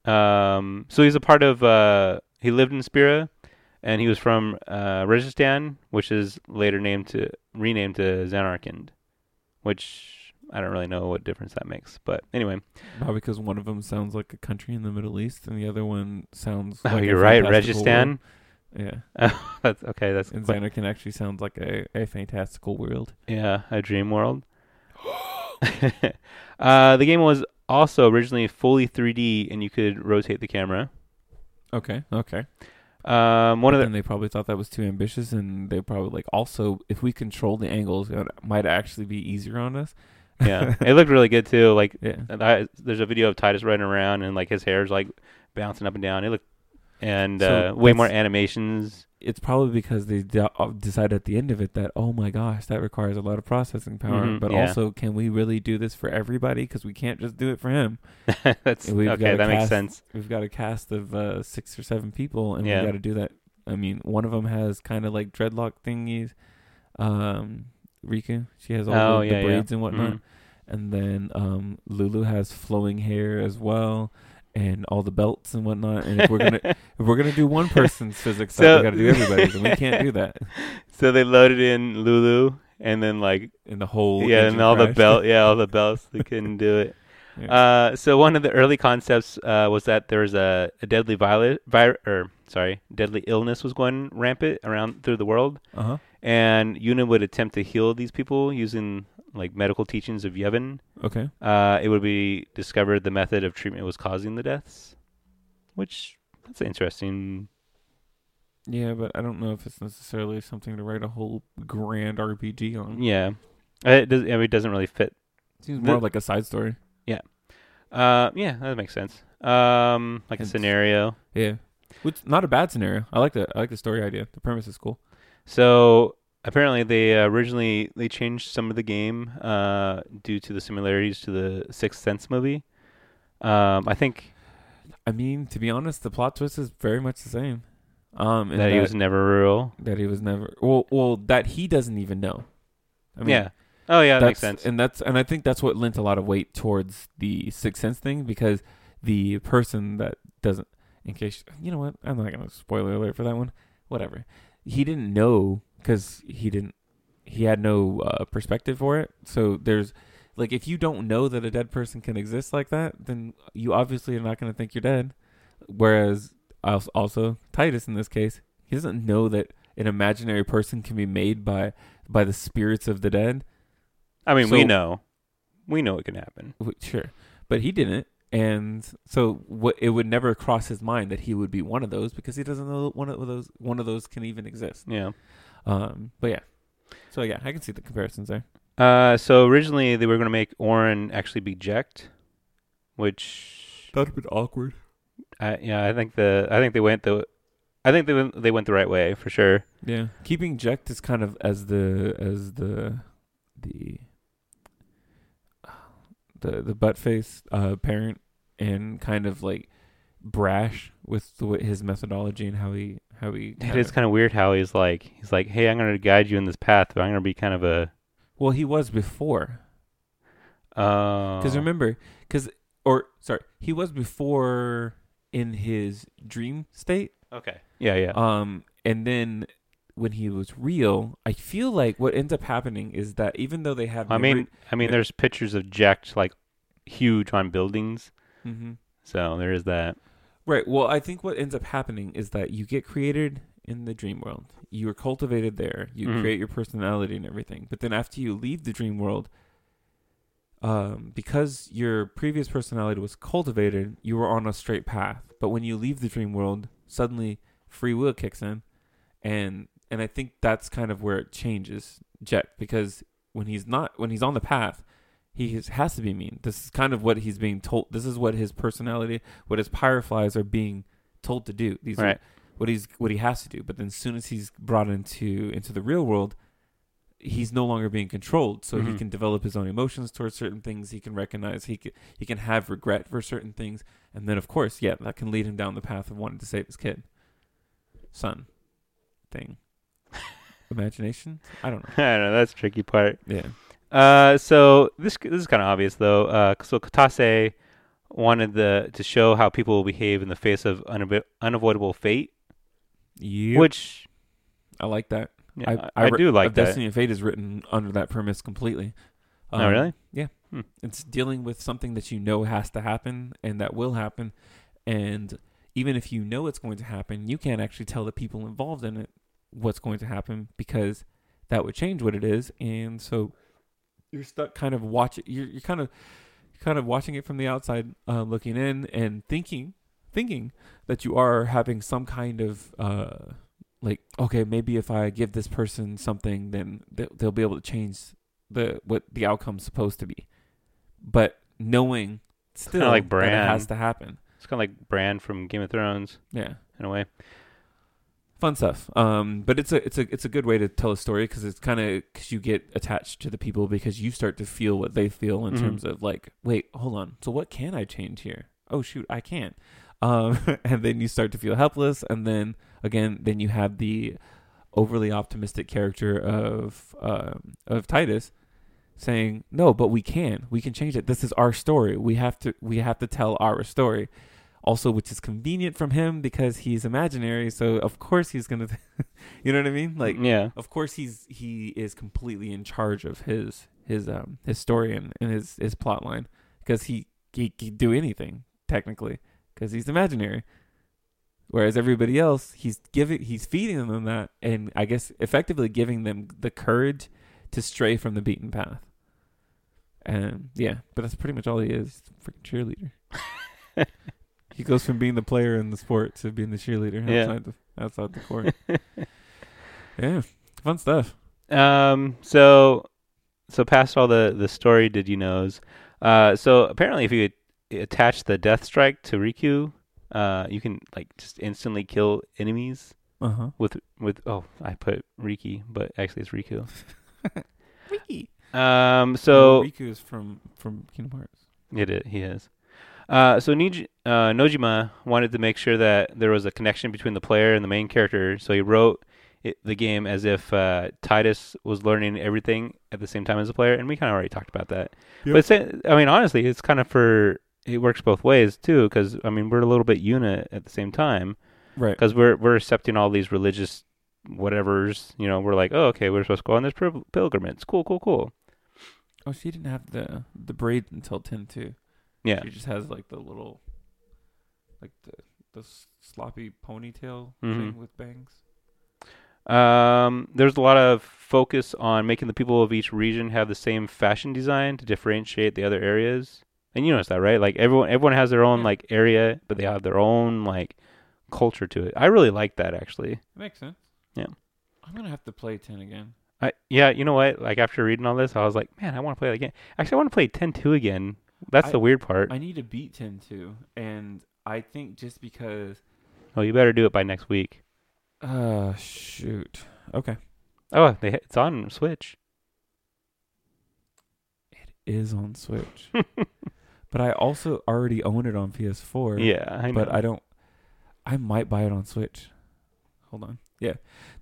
um, so he's a part of uh, he lived in Spira, and he was from uh, Registan, which is later named to renamed to Zanarkand, which I don't really know what difference that makes. But anyway, Probably because one of them sounds like a country in the Middle East, and the other one sounds. oh, like a you're right, fantastical Registan. Yeah, that's okay. That's and quite- Zanarkand actually sounds like a, a fantastical world. Yeah, a dream world. uh, the game was also originally fully 3D, and you could rotate the camera. Okay, okay. Um, one of the and they probably thought that was too ambitious, and they probably like also if we control the angles, it might actually be easier on us. yeah, it looked really good too. Like Yeah. I, there's a video of Tidus running around, and like his hair's like bouncing up and down. It looked and So uh, way more animations. It's probably because they de- uh, decided at the end of it that oh my gosh, that requires a lot of processing power. Mhm, but yeah. also, can we really do this for everybody? Because we can't just do it for him. That's okay. That makes sense. we've got a cast of uh, six or seven people, and Yeah. we got to do that. I mean, one of them has kind of like dreadlock thingies. Um, Rikku, she has all Oh the, yeah, the braids and whatnot, Mhm. and then um, Lulu has flowing hair as well, and all the belts and whatnot. And if we're gonna if we're gonna do one person's physics, stuff, So- we got to do everybody's, and we can't do that. So they loaded in Lulu, and then like In the whole yeah, and all the crash. belt, yeah, all the belts. They couldn't do it. Yeah. Uh, so one of the early concepts uh, was that there was a, a deadly violet, or sorry, deadly illness was going rampant around through the world, uh-huh. And Yuna would attempt to heal these people using like medical teachings of Yevon. Okay. Uh, it would be discovered the method of treatment was causing the deaths, which that's interesting. Yeah, but I don't know if it's necessarily something to write a whole grand RPG on. Yeah, Uh, it, does, I mean, it doesn't really fit. It Seems The- more like a side story. Yeah, Uh, yeah, that makes sense. Um, like a scenario. Yeah, which not a bad scenario. I like the I like the story idea. The premise is cool. So apparently, they uh, originally they changed some of the game uh, due to the similarities to the Sixth Sense movie. Um, I think I mean, to be honest, the plot twist is very much the same. Um, and that he was never real. that he was never well, well that he doesn't even know. I mean, yeah. Oh yeah, that makes sense. And that's and I think that's what lent a lot of weight towards the sixth sense thing because the person that doesn't, in case you know what, I'm not gonna spoiler alert for that one. Whatever, he didn't know because he didn't, he had no uh, perspective for it. So there's like if you don't know that a dead person can exist like that, then you obviously are not gonna think you're dead. Whereas also Tidus in this case, he doesn't know that an imaginary person can be made by by the spirits of the dead. I mean, we know, we know it can happen. Sure, but he didn't, and so what? It would never cross his mind that he would be one of those because he doesn't know that one of those one of those can even exist. Yeah. Um, but yeah, so yeah, I can see the comparisons there. Uh, so originally they were going to make Auron actually be Jecht, which That'd have been awkward. I yeah I think the I think they went the I think they went they went the right way for sure. Yeah, keeping Jecht is kind of as the as the the the the butt face uh, parent and kind of like brash with the, his methodology and how he how he. It is kind of weird how he's like he's like hey I'm going to guide you in this path but I'm going to be kind of a well, he was before. uh Because remember, because or sorry, he was before in his dream state. okay yeah yeah Um, and then when he was real, I feel like what ends up happening is that even though they have, I mean I mean there's pictures of Jecht like huge on buildings hmm so there is that right. Well, I think what ends up happening is that you get created in the dream world. You are cultivated there. You Mhm. create your personality and everything. But then after you leave the dream world, um, because your previous personality was cultivated, you were on a straight path. But when you leave the dream world, suddenly free will kicks in, and and I think that's kind of where it changes Jecht because when he's not when he's on the path, he is, has to be mean. This is kind of what he's being told. This is what his personality, what his pyreflies are being told to do. These are what he's what he has to do. But then as soon as he's brought into into the real world, he's no longer being controlled. So he Mhm. can develop his own emotions towards certain things. He can recognize he can he can have regret for certain things, and then of course, yeah, that can lead him down the path of wanting to save his kid, son, thing, imagination. I don't know. I don't know that's tricky part Yeah. Uh, so this this is kind of obvious though. Uh, so Kitase wanted the to show how people will behave in the face of unavo- unavoidable fate, Yeah. which I like that. yeah, I, I, re- do like that. Destiny and Fate is written under that premise completely. oh, Um, really? It's dealing with something that you know has to happen and that will happen. And even if you know it's going to happen, you can't actually tell the people involved in it what's going to happen because that would change what it is. And so you're stuck kind of watching, you're, you're kind of, kind of watching it from the outside, uh, looking in and thinking, thinking that you are having some kind of, uh, like, okay, maybe if I give this person something, then they'll, be able to change the, what the outcome's supposed to be but knowing still like that it has to happen. It's kind of like brand from Game of Thrones Yeah, in a way. Fun stuff. Um, but it's a it's a it's a good way to tell a story because it's kind of because you get attached to the people because you start to feel what they feel in Mhm. terms of like, wait, hold on, so what can I change here? Oh shoot, I can't. Um, and then you start to feel helpless, and then again, then you have the overly optimistic character of um, of Tidus saying, "No, but we can. We can change it. This is our story. We have to we have to tell our story." Also, which is convenient from him because he's imaginary, so of course he's going to you know what I mean? Like yeah, of course he's he is completely in charge of his his um his story and, and his his plot line because he he can do anything technically because he's imaginary. Whereas everybody else he's giving he's feeding them that and i guess effectively giving them the courage to stray from the beaten path. And yeah but that's pretty much all he is freaking cheerleader he goes from being the player in the sport to being the cheerleader Yeah. outside the outside the court yeah fun stuff Um. So, so past all the the story, did you knows? Uh. So apparently, if you attach the death strike to Riku, uh, you can like just instantly kill enemies Uh huh. with with. Oh, I put Riki, but actually it's Riku. Ricky. Um, so Riku is from from Kingdom Hearts. It is. He is. Uh, so Nij- uh, Nojima wanted to make sure that there was a connection between the player and the main character, so he wrote it, the game as if uh, Tidus was learning everything at the same time as the player, and we kind of already talked about that. Yep. But it's, I mean, honestly, it's kind of for it works both ways too, because I mean, we're a little bit unit at the same time, Right. because we're we're accepting all these religious whatevers. You know, we're like, oh, okay, we're supposed to go on this pil- pilgrimage. Cool, cool, cool. Oh, she didn't have the the braid until ten too. Yeah. She just has like the little, like the the sloppy ponytail Mhm. thing with bangs. Um, there's a lot of focus on making the people of each region have the same fashion design to differentiate the other areas. And you notice that, right? Like everyone, everyone has their own Yeah. like area, but they have their own like culture to it. I really like that actually. It Makes sense. Yeah. I'm gonna have to play ten again. I yeah, you know what? Like after reading all this, I was like, man, I want to play it again. Actually, I want to play 10-2 again. That's I- the weird part. I need to beat ten too, and I think just because. oh, you better do it by next week. Uh, shoot. Okay. Oh, they, it's on Switch. It is on Switch, but I also already own it on PS4. yeah, I know. but I don't. I might buy it on Switch. Hold on. Yeah.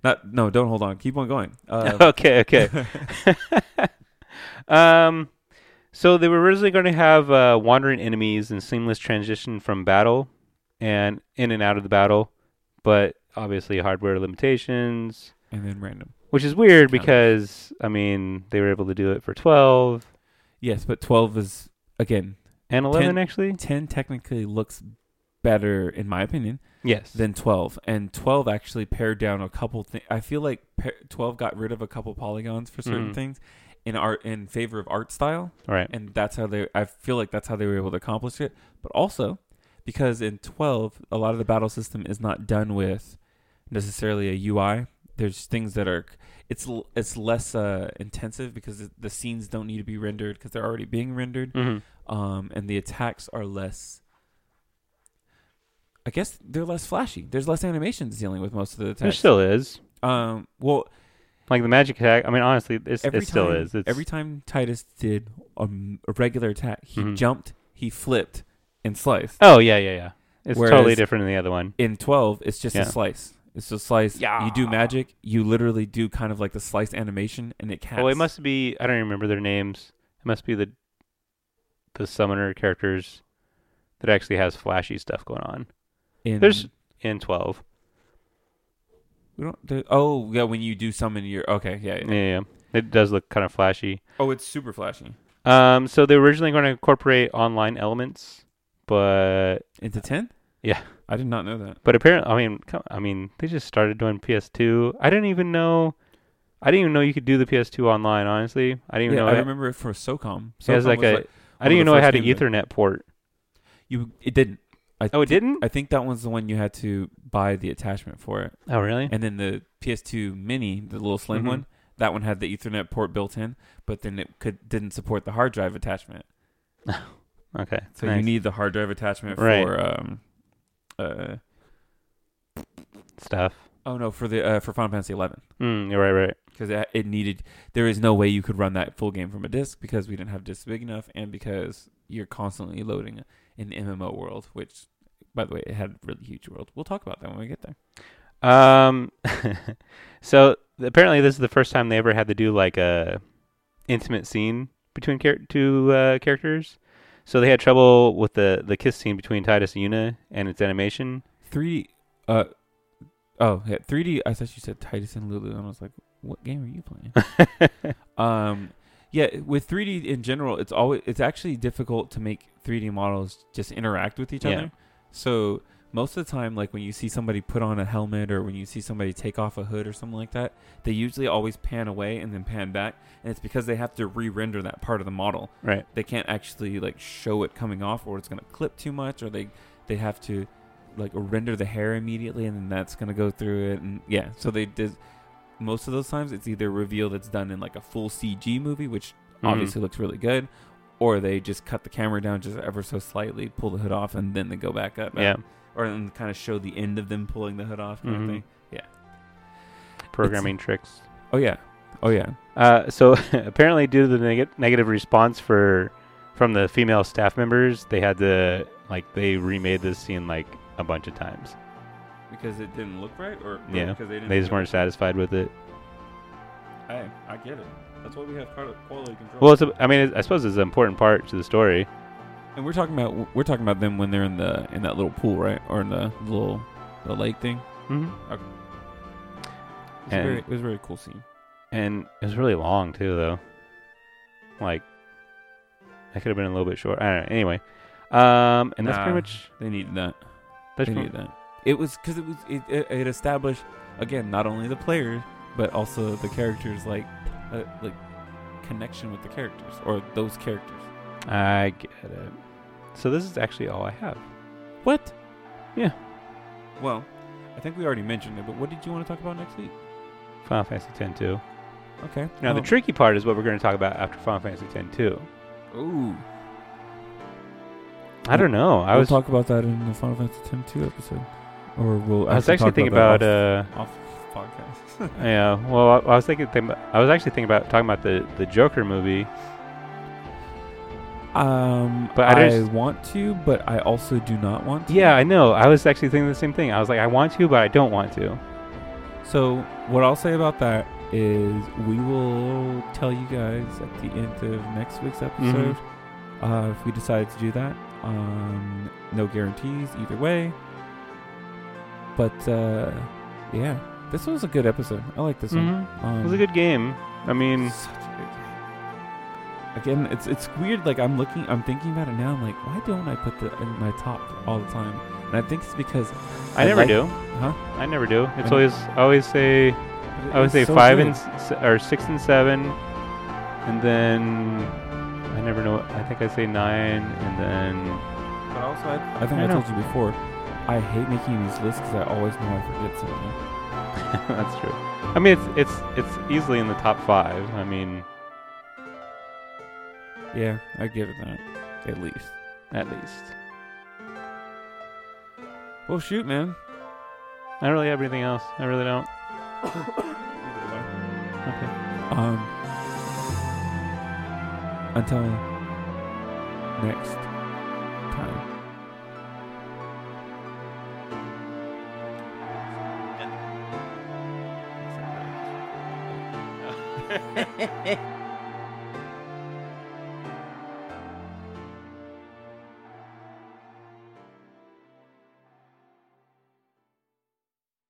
Not. No. Don't hold on. Keep on going. Uh, okay, okay. Um, so they were originally going to have uh, wandering enemies and seamless transition from battle and in and out of the battle, but obviously hardware limitations, and then random. which is weird Kind of. because I mean they were able to do it for twelve Yes, but twelve is again. and eleven Ten- actually. Ten technically looks better, in my opinion, Yes. than twelve. And twelve actually pared down a couple things. I feel like par- twelve got rid of a couple polygons for certain Mhm. things in art in favor of art style. right. and that's how they I feel like that's how they were able to accomplish it. But also because in 12 a lot of the battle system is not done with necessarily a UI. There's things that are it's it's less uh, intensive because the- scenes don't need to be rendered because they're already being rendered. hmm Um, and the attacks are less I guess they're less flashy. There's less animations dealing with most of the attacks. There still is um, well, like the magic attack. I mean, honestly, it's, every it still time, is. It's, every time Tidus did a regular attack, he Mhm. jumped, he flipped, and sliced. Oh yeah, yeah, yeah. It's totally different than the other one. In twelve, it's just Yeah. a slice. It's a slice. Yeah. You do magic. You literally do kind of like the slice animation, and it casts. Oh, it must be. I don't remember their names. It must be the the summoner characters that actually has flashy stuff going on In, there's- in twelve. We don't. There, oh yeah, when you do summon your okay, yeah, Yeah, yeah. It does look kind of flashy. Oh, it's super flashy. Um, so they were originally going to incorporate online elements, but Into ten? Yeah. I did not know that. but apparently, I mean, I mean, they just started doing PS2. I didn't even know. I didn't even know you could do the PS2 online. Honestly, I didn't even Yeah, know. I it- remember it for SOCOM. It has like was a- like- I didn't even know it had an Ethernet port. you. It didn't. I Oh, it thi- didn't. I think that was the one you had to buy the attachment for it. Oh, really? And then the PS2 Mini, the little slim Mhm. one, that one had the Ethernet port built in, but then it could didn't support the hard drive attachment. Okay. So you need the hard drive attachment Right. for um uh stuff. oh no for the uh, for Final Fantasy 11 Mm, you're right, right. because it, it needed there is no way you could run that full game from a disc because we didn't have discs big enough and because you're constantly loading in the MMO world, which by the way it had a really huge world. We'll talk about that when we get there. Um, so apparently this is the first time they ever had to do like a intimate scene between char- two uh, characters. So they had trouble with the the kiss scene between Tidus and Yuna and its animation. 3D uh oh yeah 3D I thought you said Tidus and Lulu and I was like what game are you playing? Um, yeah, with 3D in general, it's always it's actually difficult to make 3D models just interact with each Yeah. other. So most of the time, like when you see somebody put on a helmet or when you see somebody take off a hood or something like that, they usually always pan away and then pan back, and it's because they have to re-render that part of the model. right. They can't actually like show it coming off, or it's gonna clip too much, or they they have to like render the hair immediately, and then that's gonna go through it, and yeah. So they did most of those times it's either revealed it's done in like a full CG movie, which Mhm. obviously looks really good, or they just cut the camera down just ever so slightly, pull the hood off, and then they go back up. Yeah. or and kind of show the end of them pulling the hood off, kind Mhm. of thing. Yeah. Programming tricks. Oh yeah, oh yeah. Uh, so apparently, due to the neg- negative response for from the female staff members, they had to like they remade this scene like a bunch of times. Because it didn't look right, or or Yeah, because they didn't. They just weren't satisfied with it. it? Hey, I get it. That's why we have quality control. Well, it's a, I mean, it, I suppose it's an important part to the story. and we're talking about we're talking about them when they're in the in that little pool, right, or in the little the lake thing. Mm-hmm. It was, And- very, it was a very cool scene. And it was really long too, though. Like, that could have been a little bit short. I don't know. Anyway, um, and that's Nah. pretty much They needed that. that's they pretty- needed that. It was because it was it, it, it established again not only the players but also the characters like uh, like connection with the characters or those characters. I get it. So this is actually all I have. What? Yeah. Well, I think we already mentioned it, but what did you want to talk about next week? Final Fantasy X two. Okay. Now the tricky part is what we're going to talk about after Final Fantasy X two. Ooh. I don't know. I we'll was talk about that in the Final Fantasy X two episode, or we'll. I was actually thinking about that uh off, off podcast. yeah. Well, I, I was thinking think about, I was actually thinking about talking about the the Joker movie. um, But I I, just- want to, but I also do not want to. Yeah, I know. I was actually thinking the same thing. I was like, I want to, but I don't want to. So what I'll say about that is we will tell you guys at the end of next week's episode uh, if we decide to do that. Um, no guarantees either way. But uh, yeah, this was a good episode. I like this one. Mhm. Um, It was a good game. I mean, such a good game. Again, it's it's weird. Like I'm looking, I'm thinking about it now. I'm like, why don't I put the in my top all the time? And I think it's because I never like- do. Huh? I never do. It's I- always I always say I always say so five good. and s- or six and seven, and then I never know. I think I say nine, and then But also, I, I think I I, told you before. I hate making these lists because I always know I forget something. that's true. I mean, it's it's it's easily in the top five. I mean, Yeah, I give it that. At least. at least. Well, shoot, man. I don't really have anything else. I really don't. Okay. Um. Until next time. Yeah.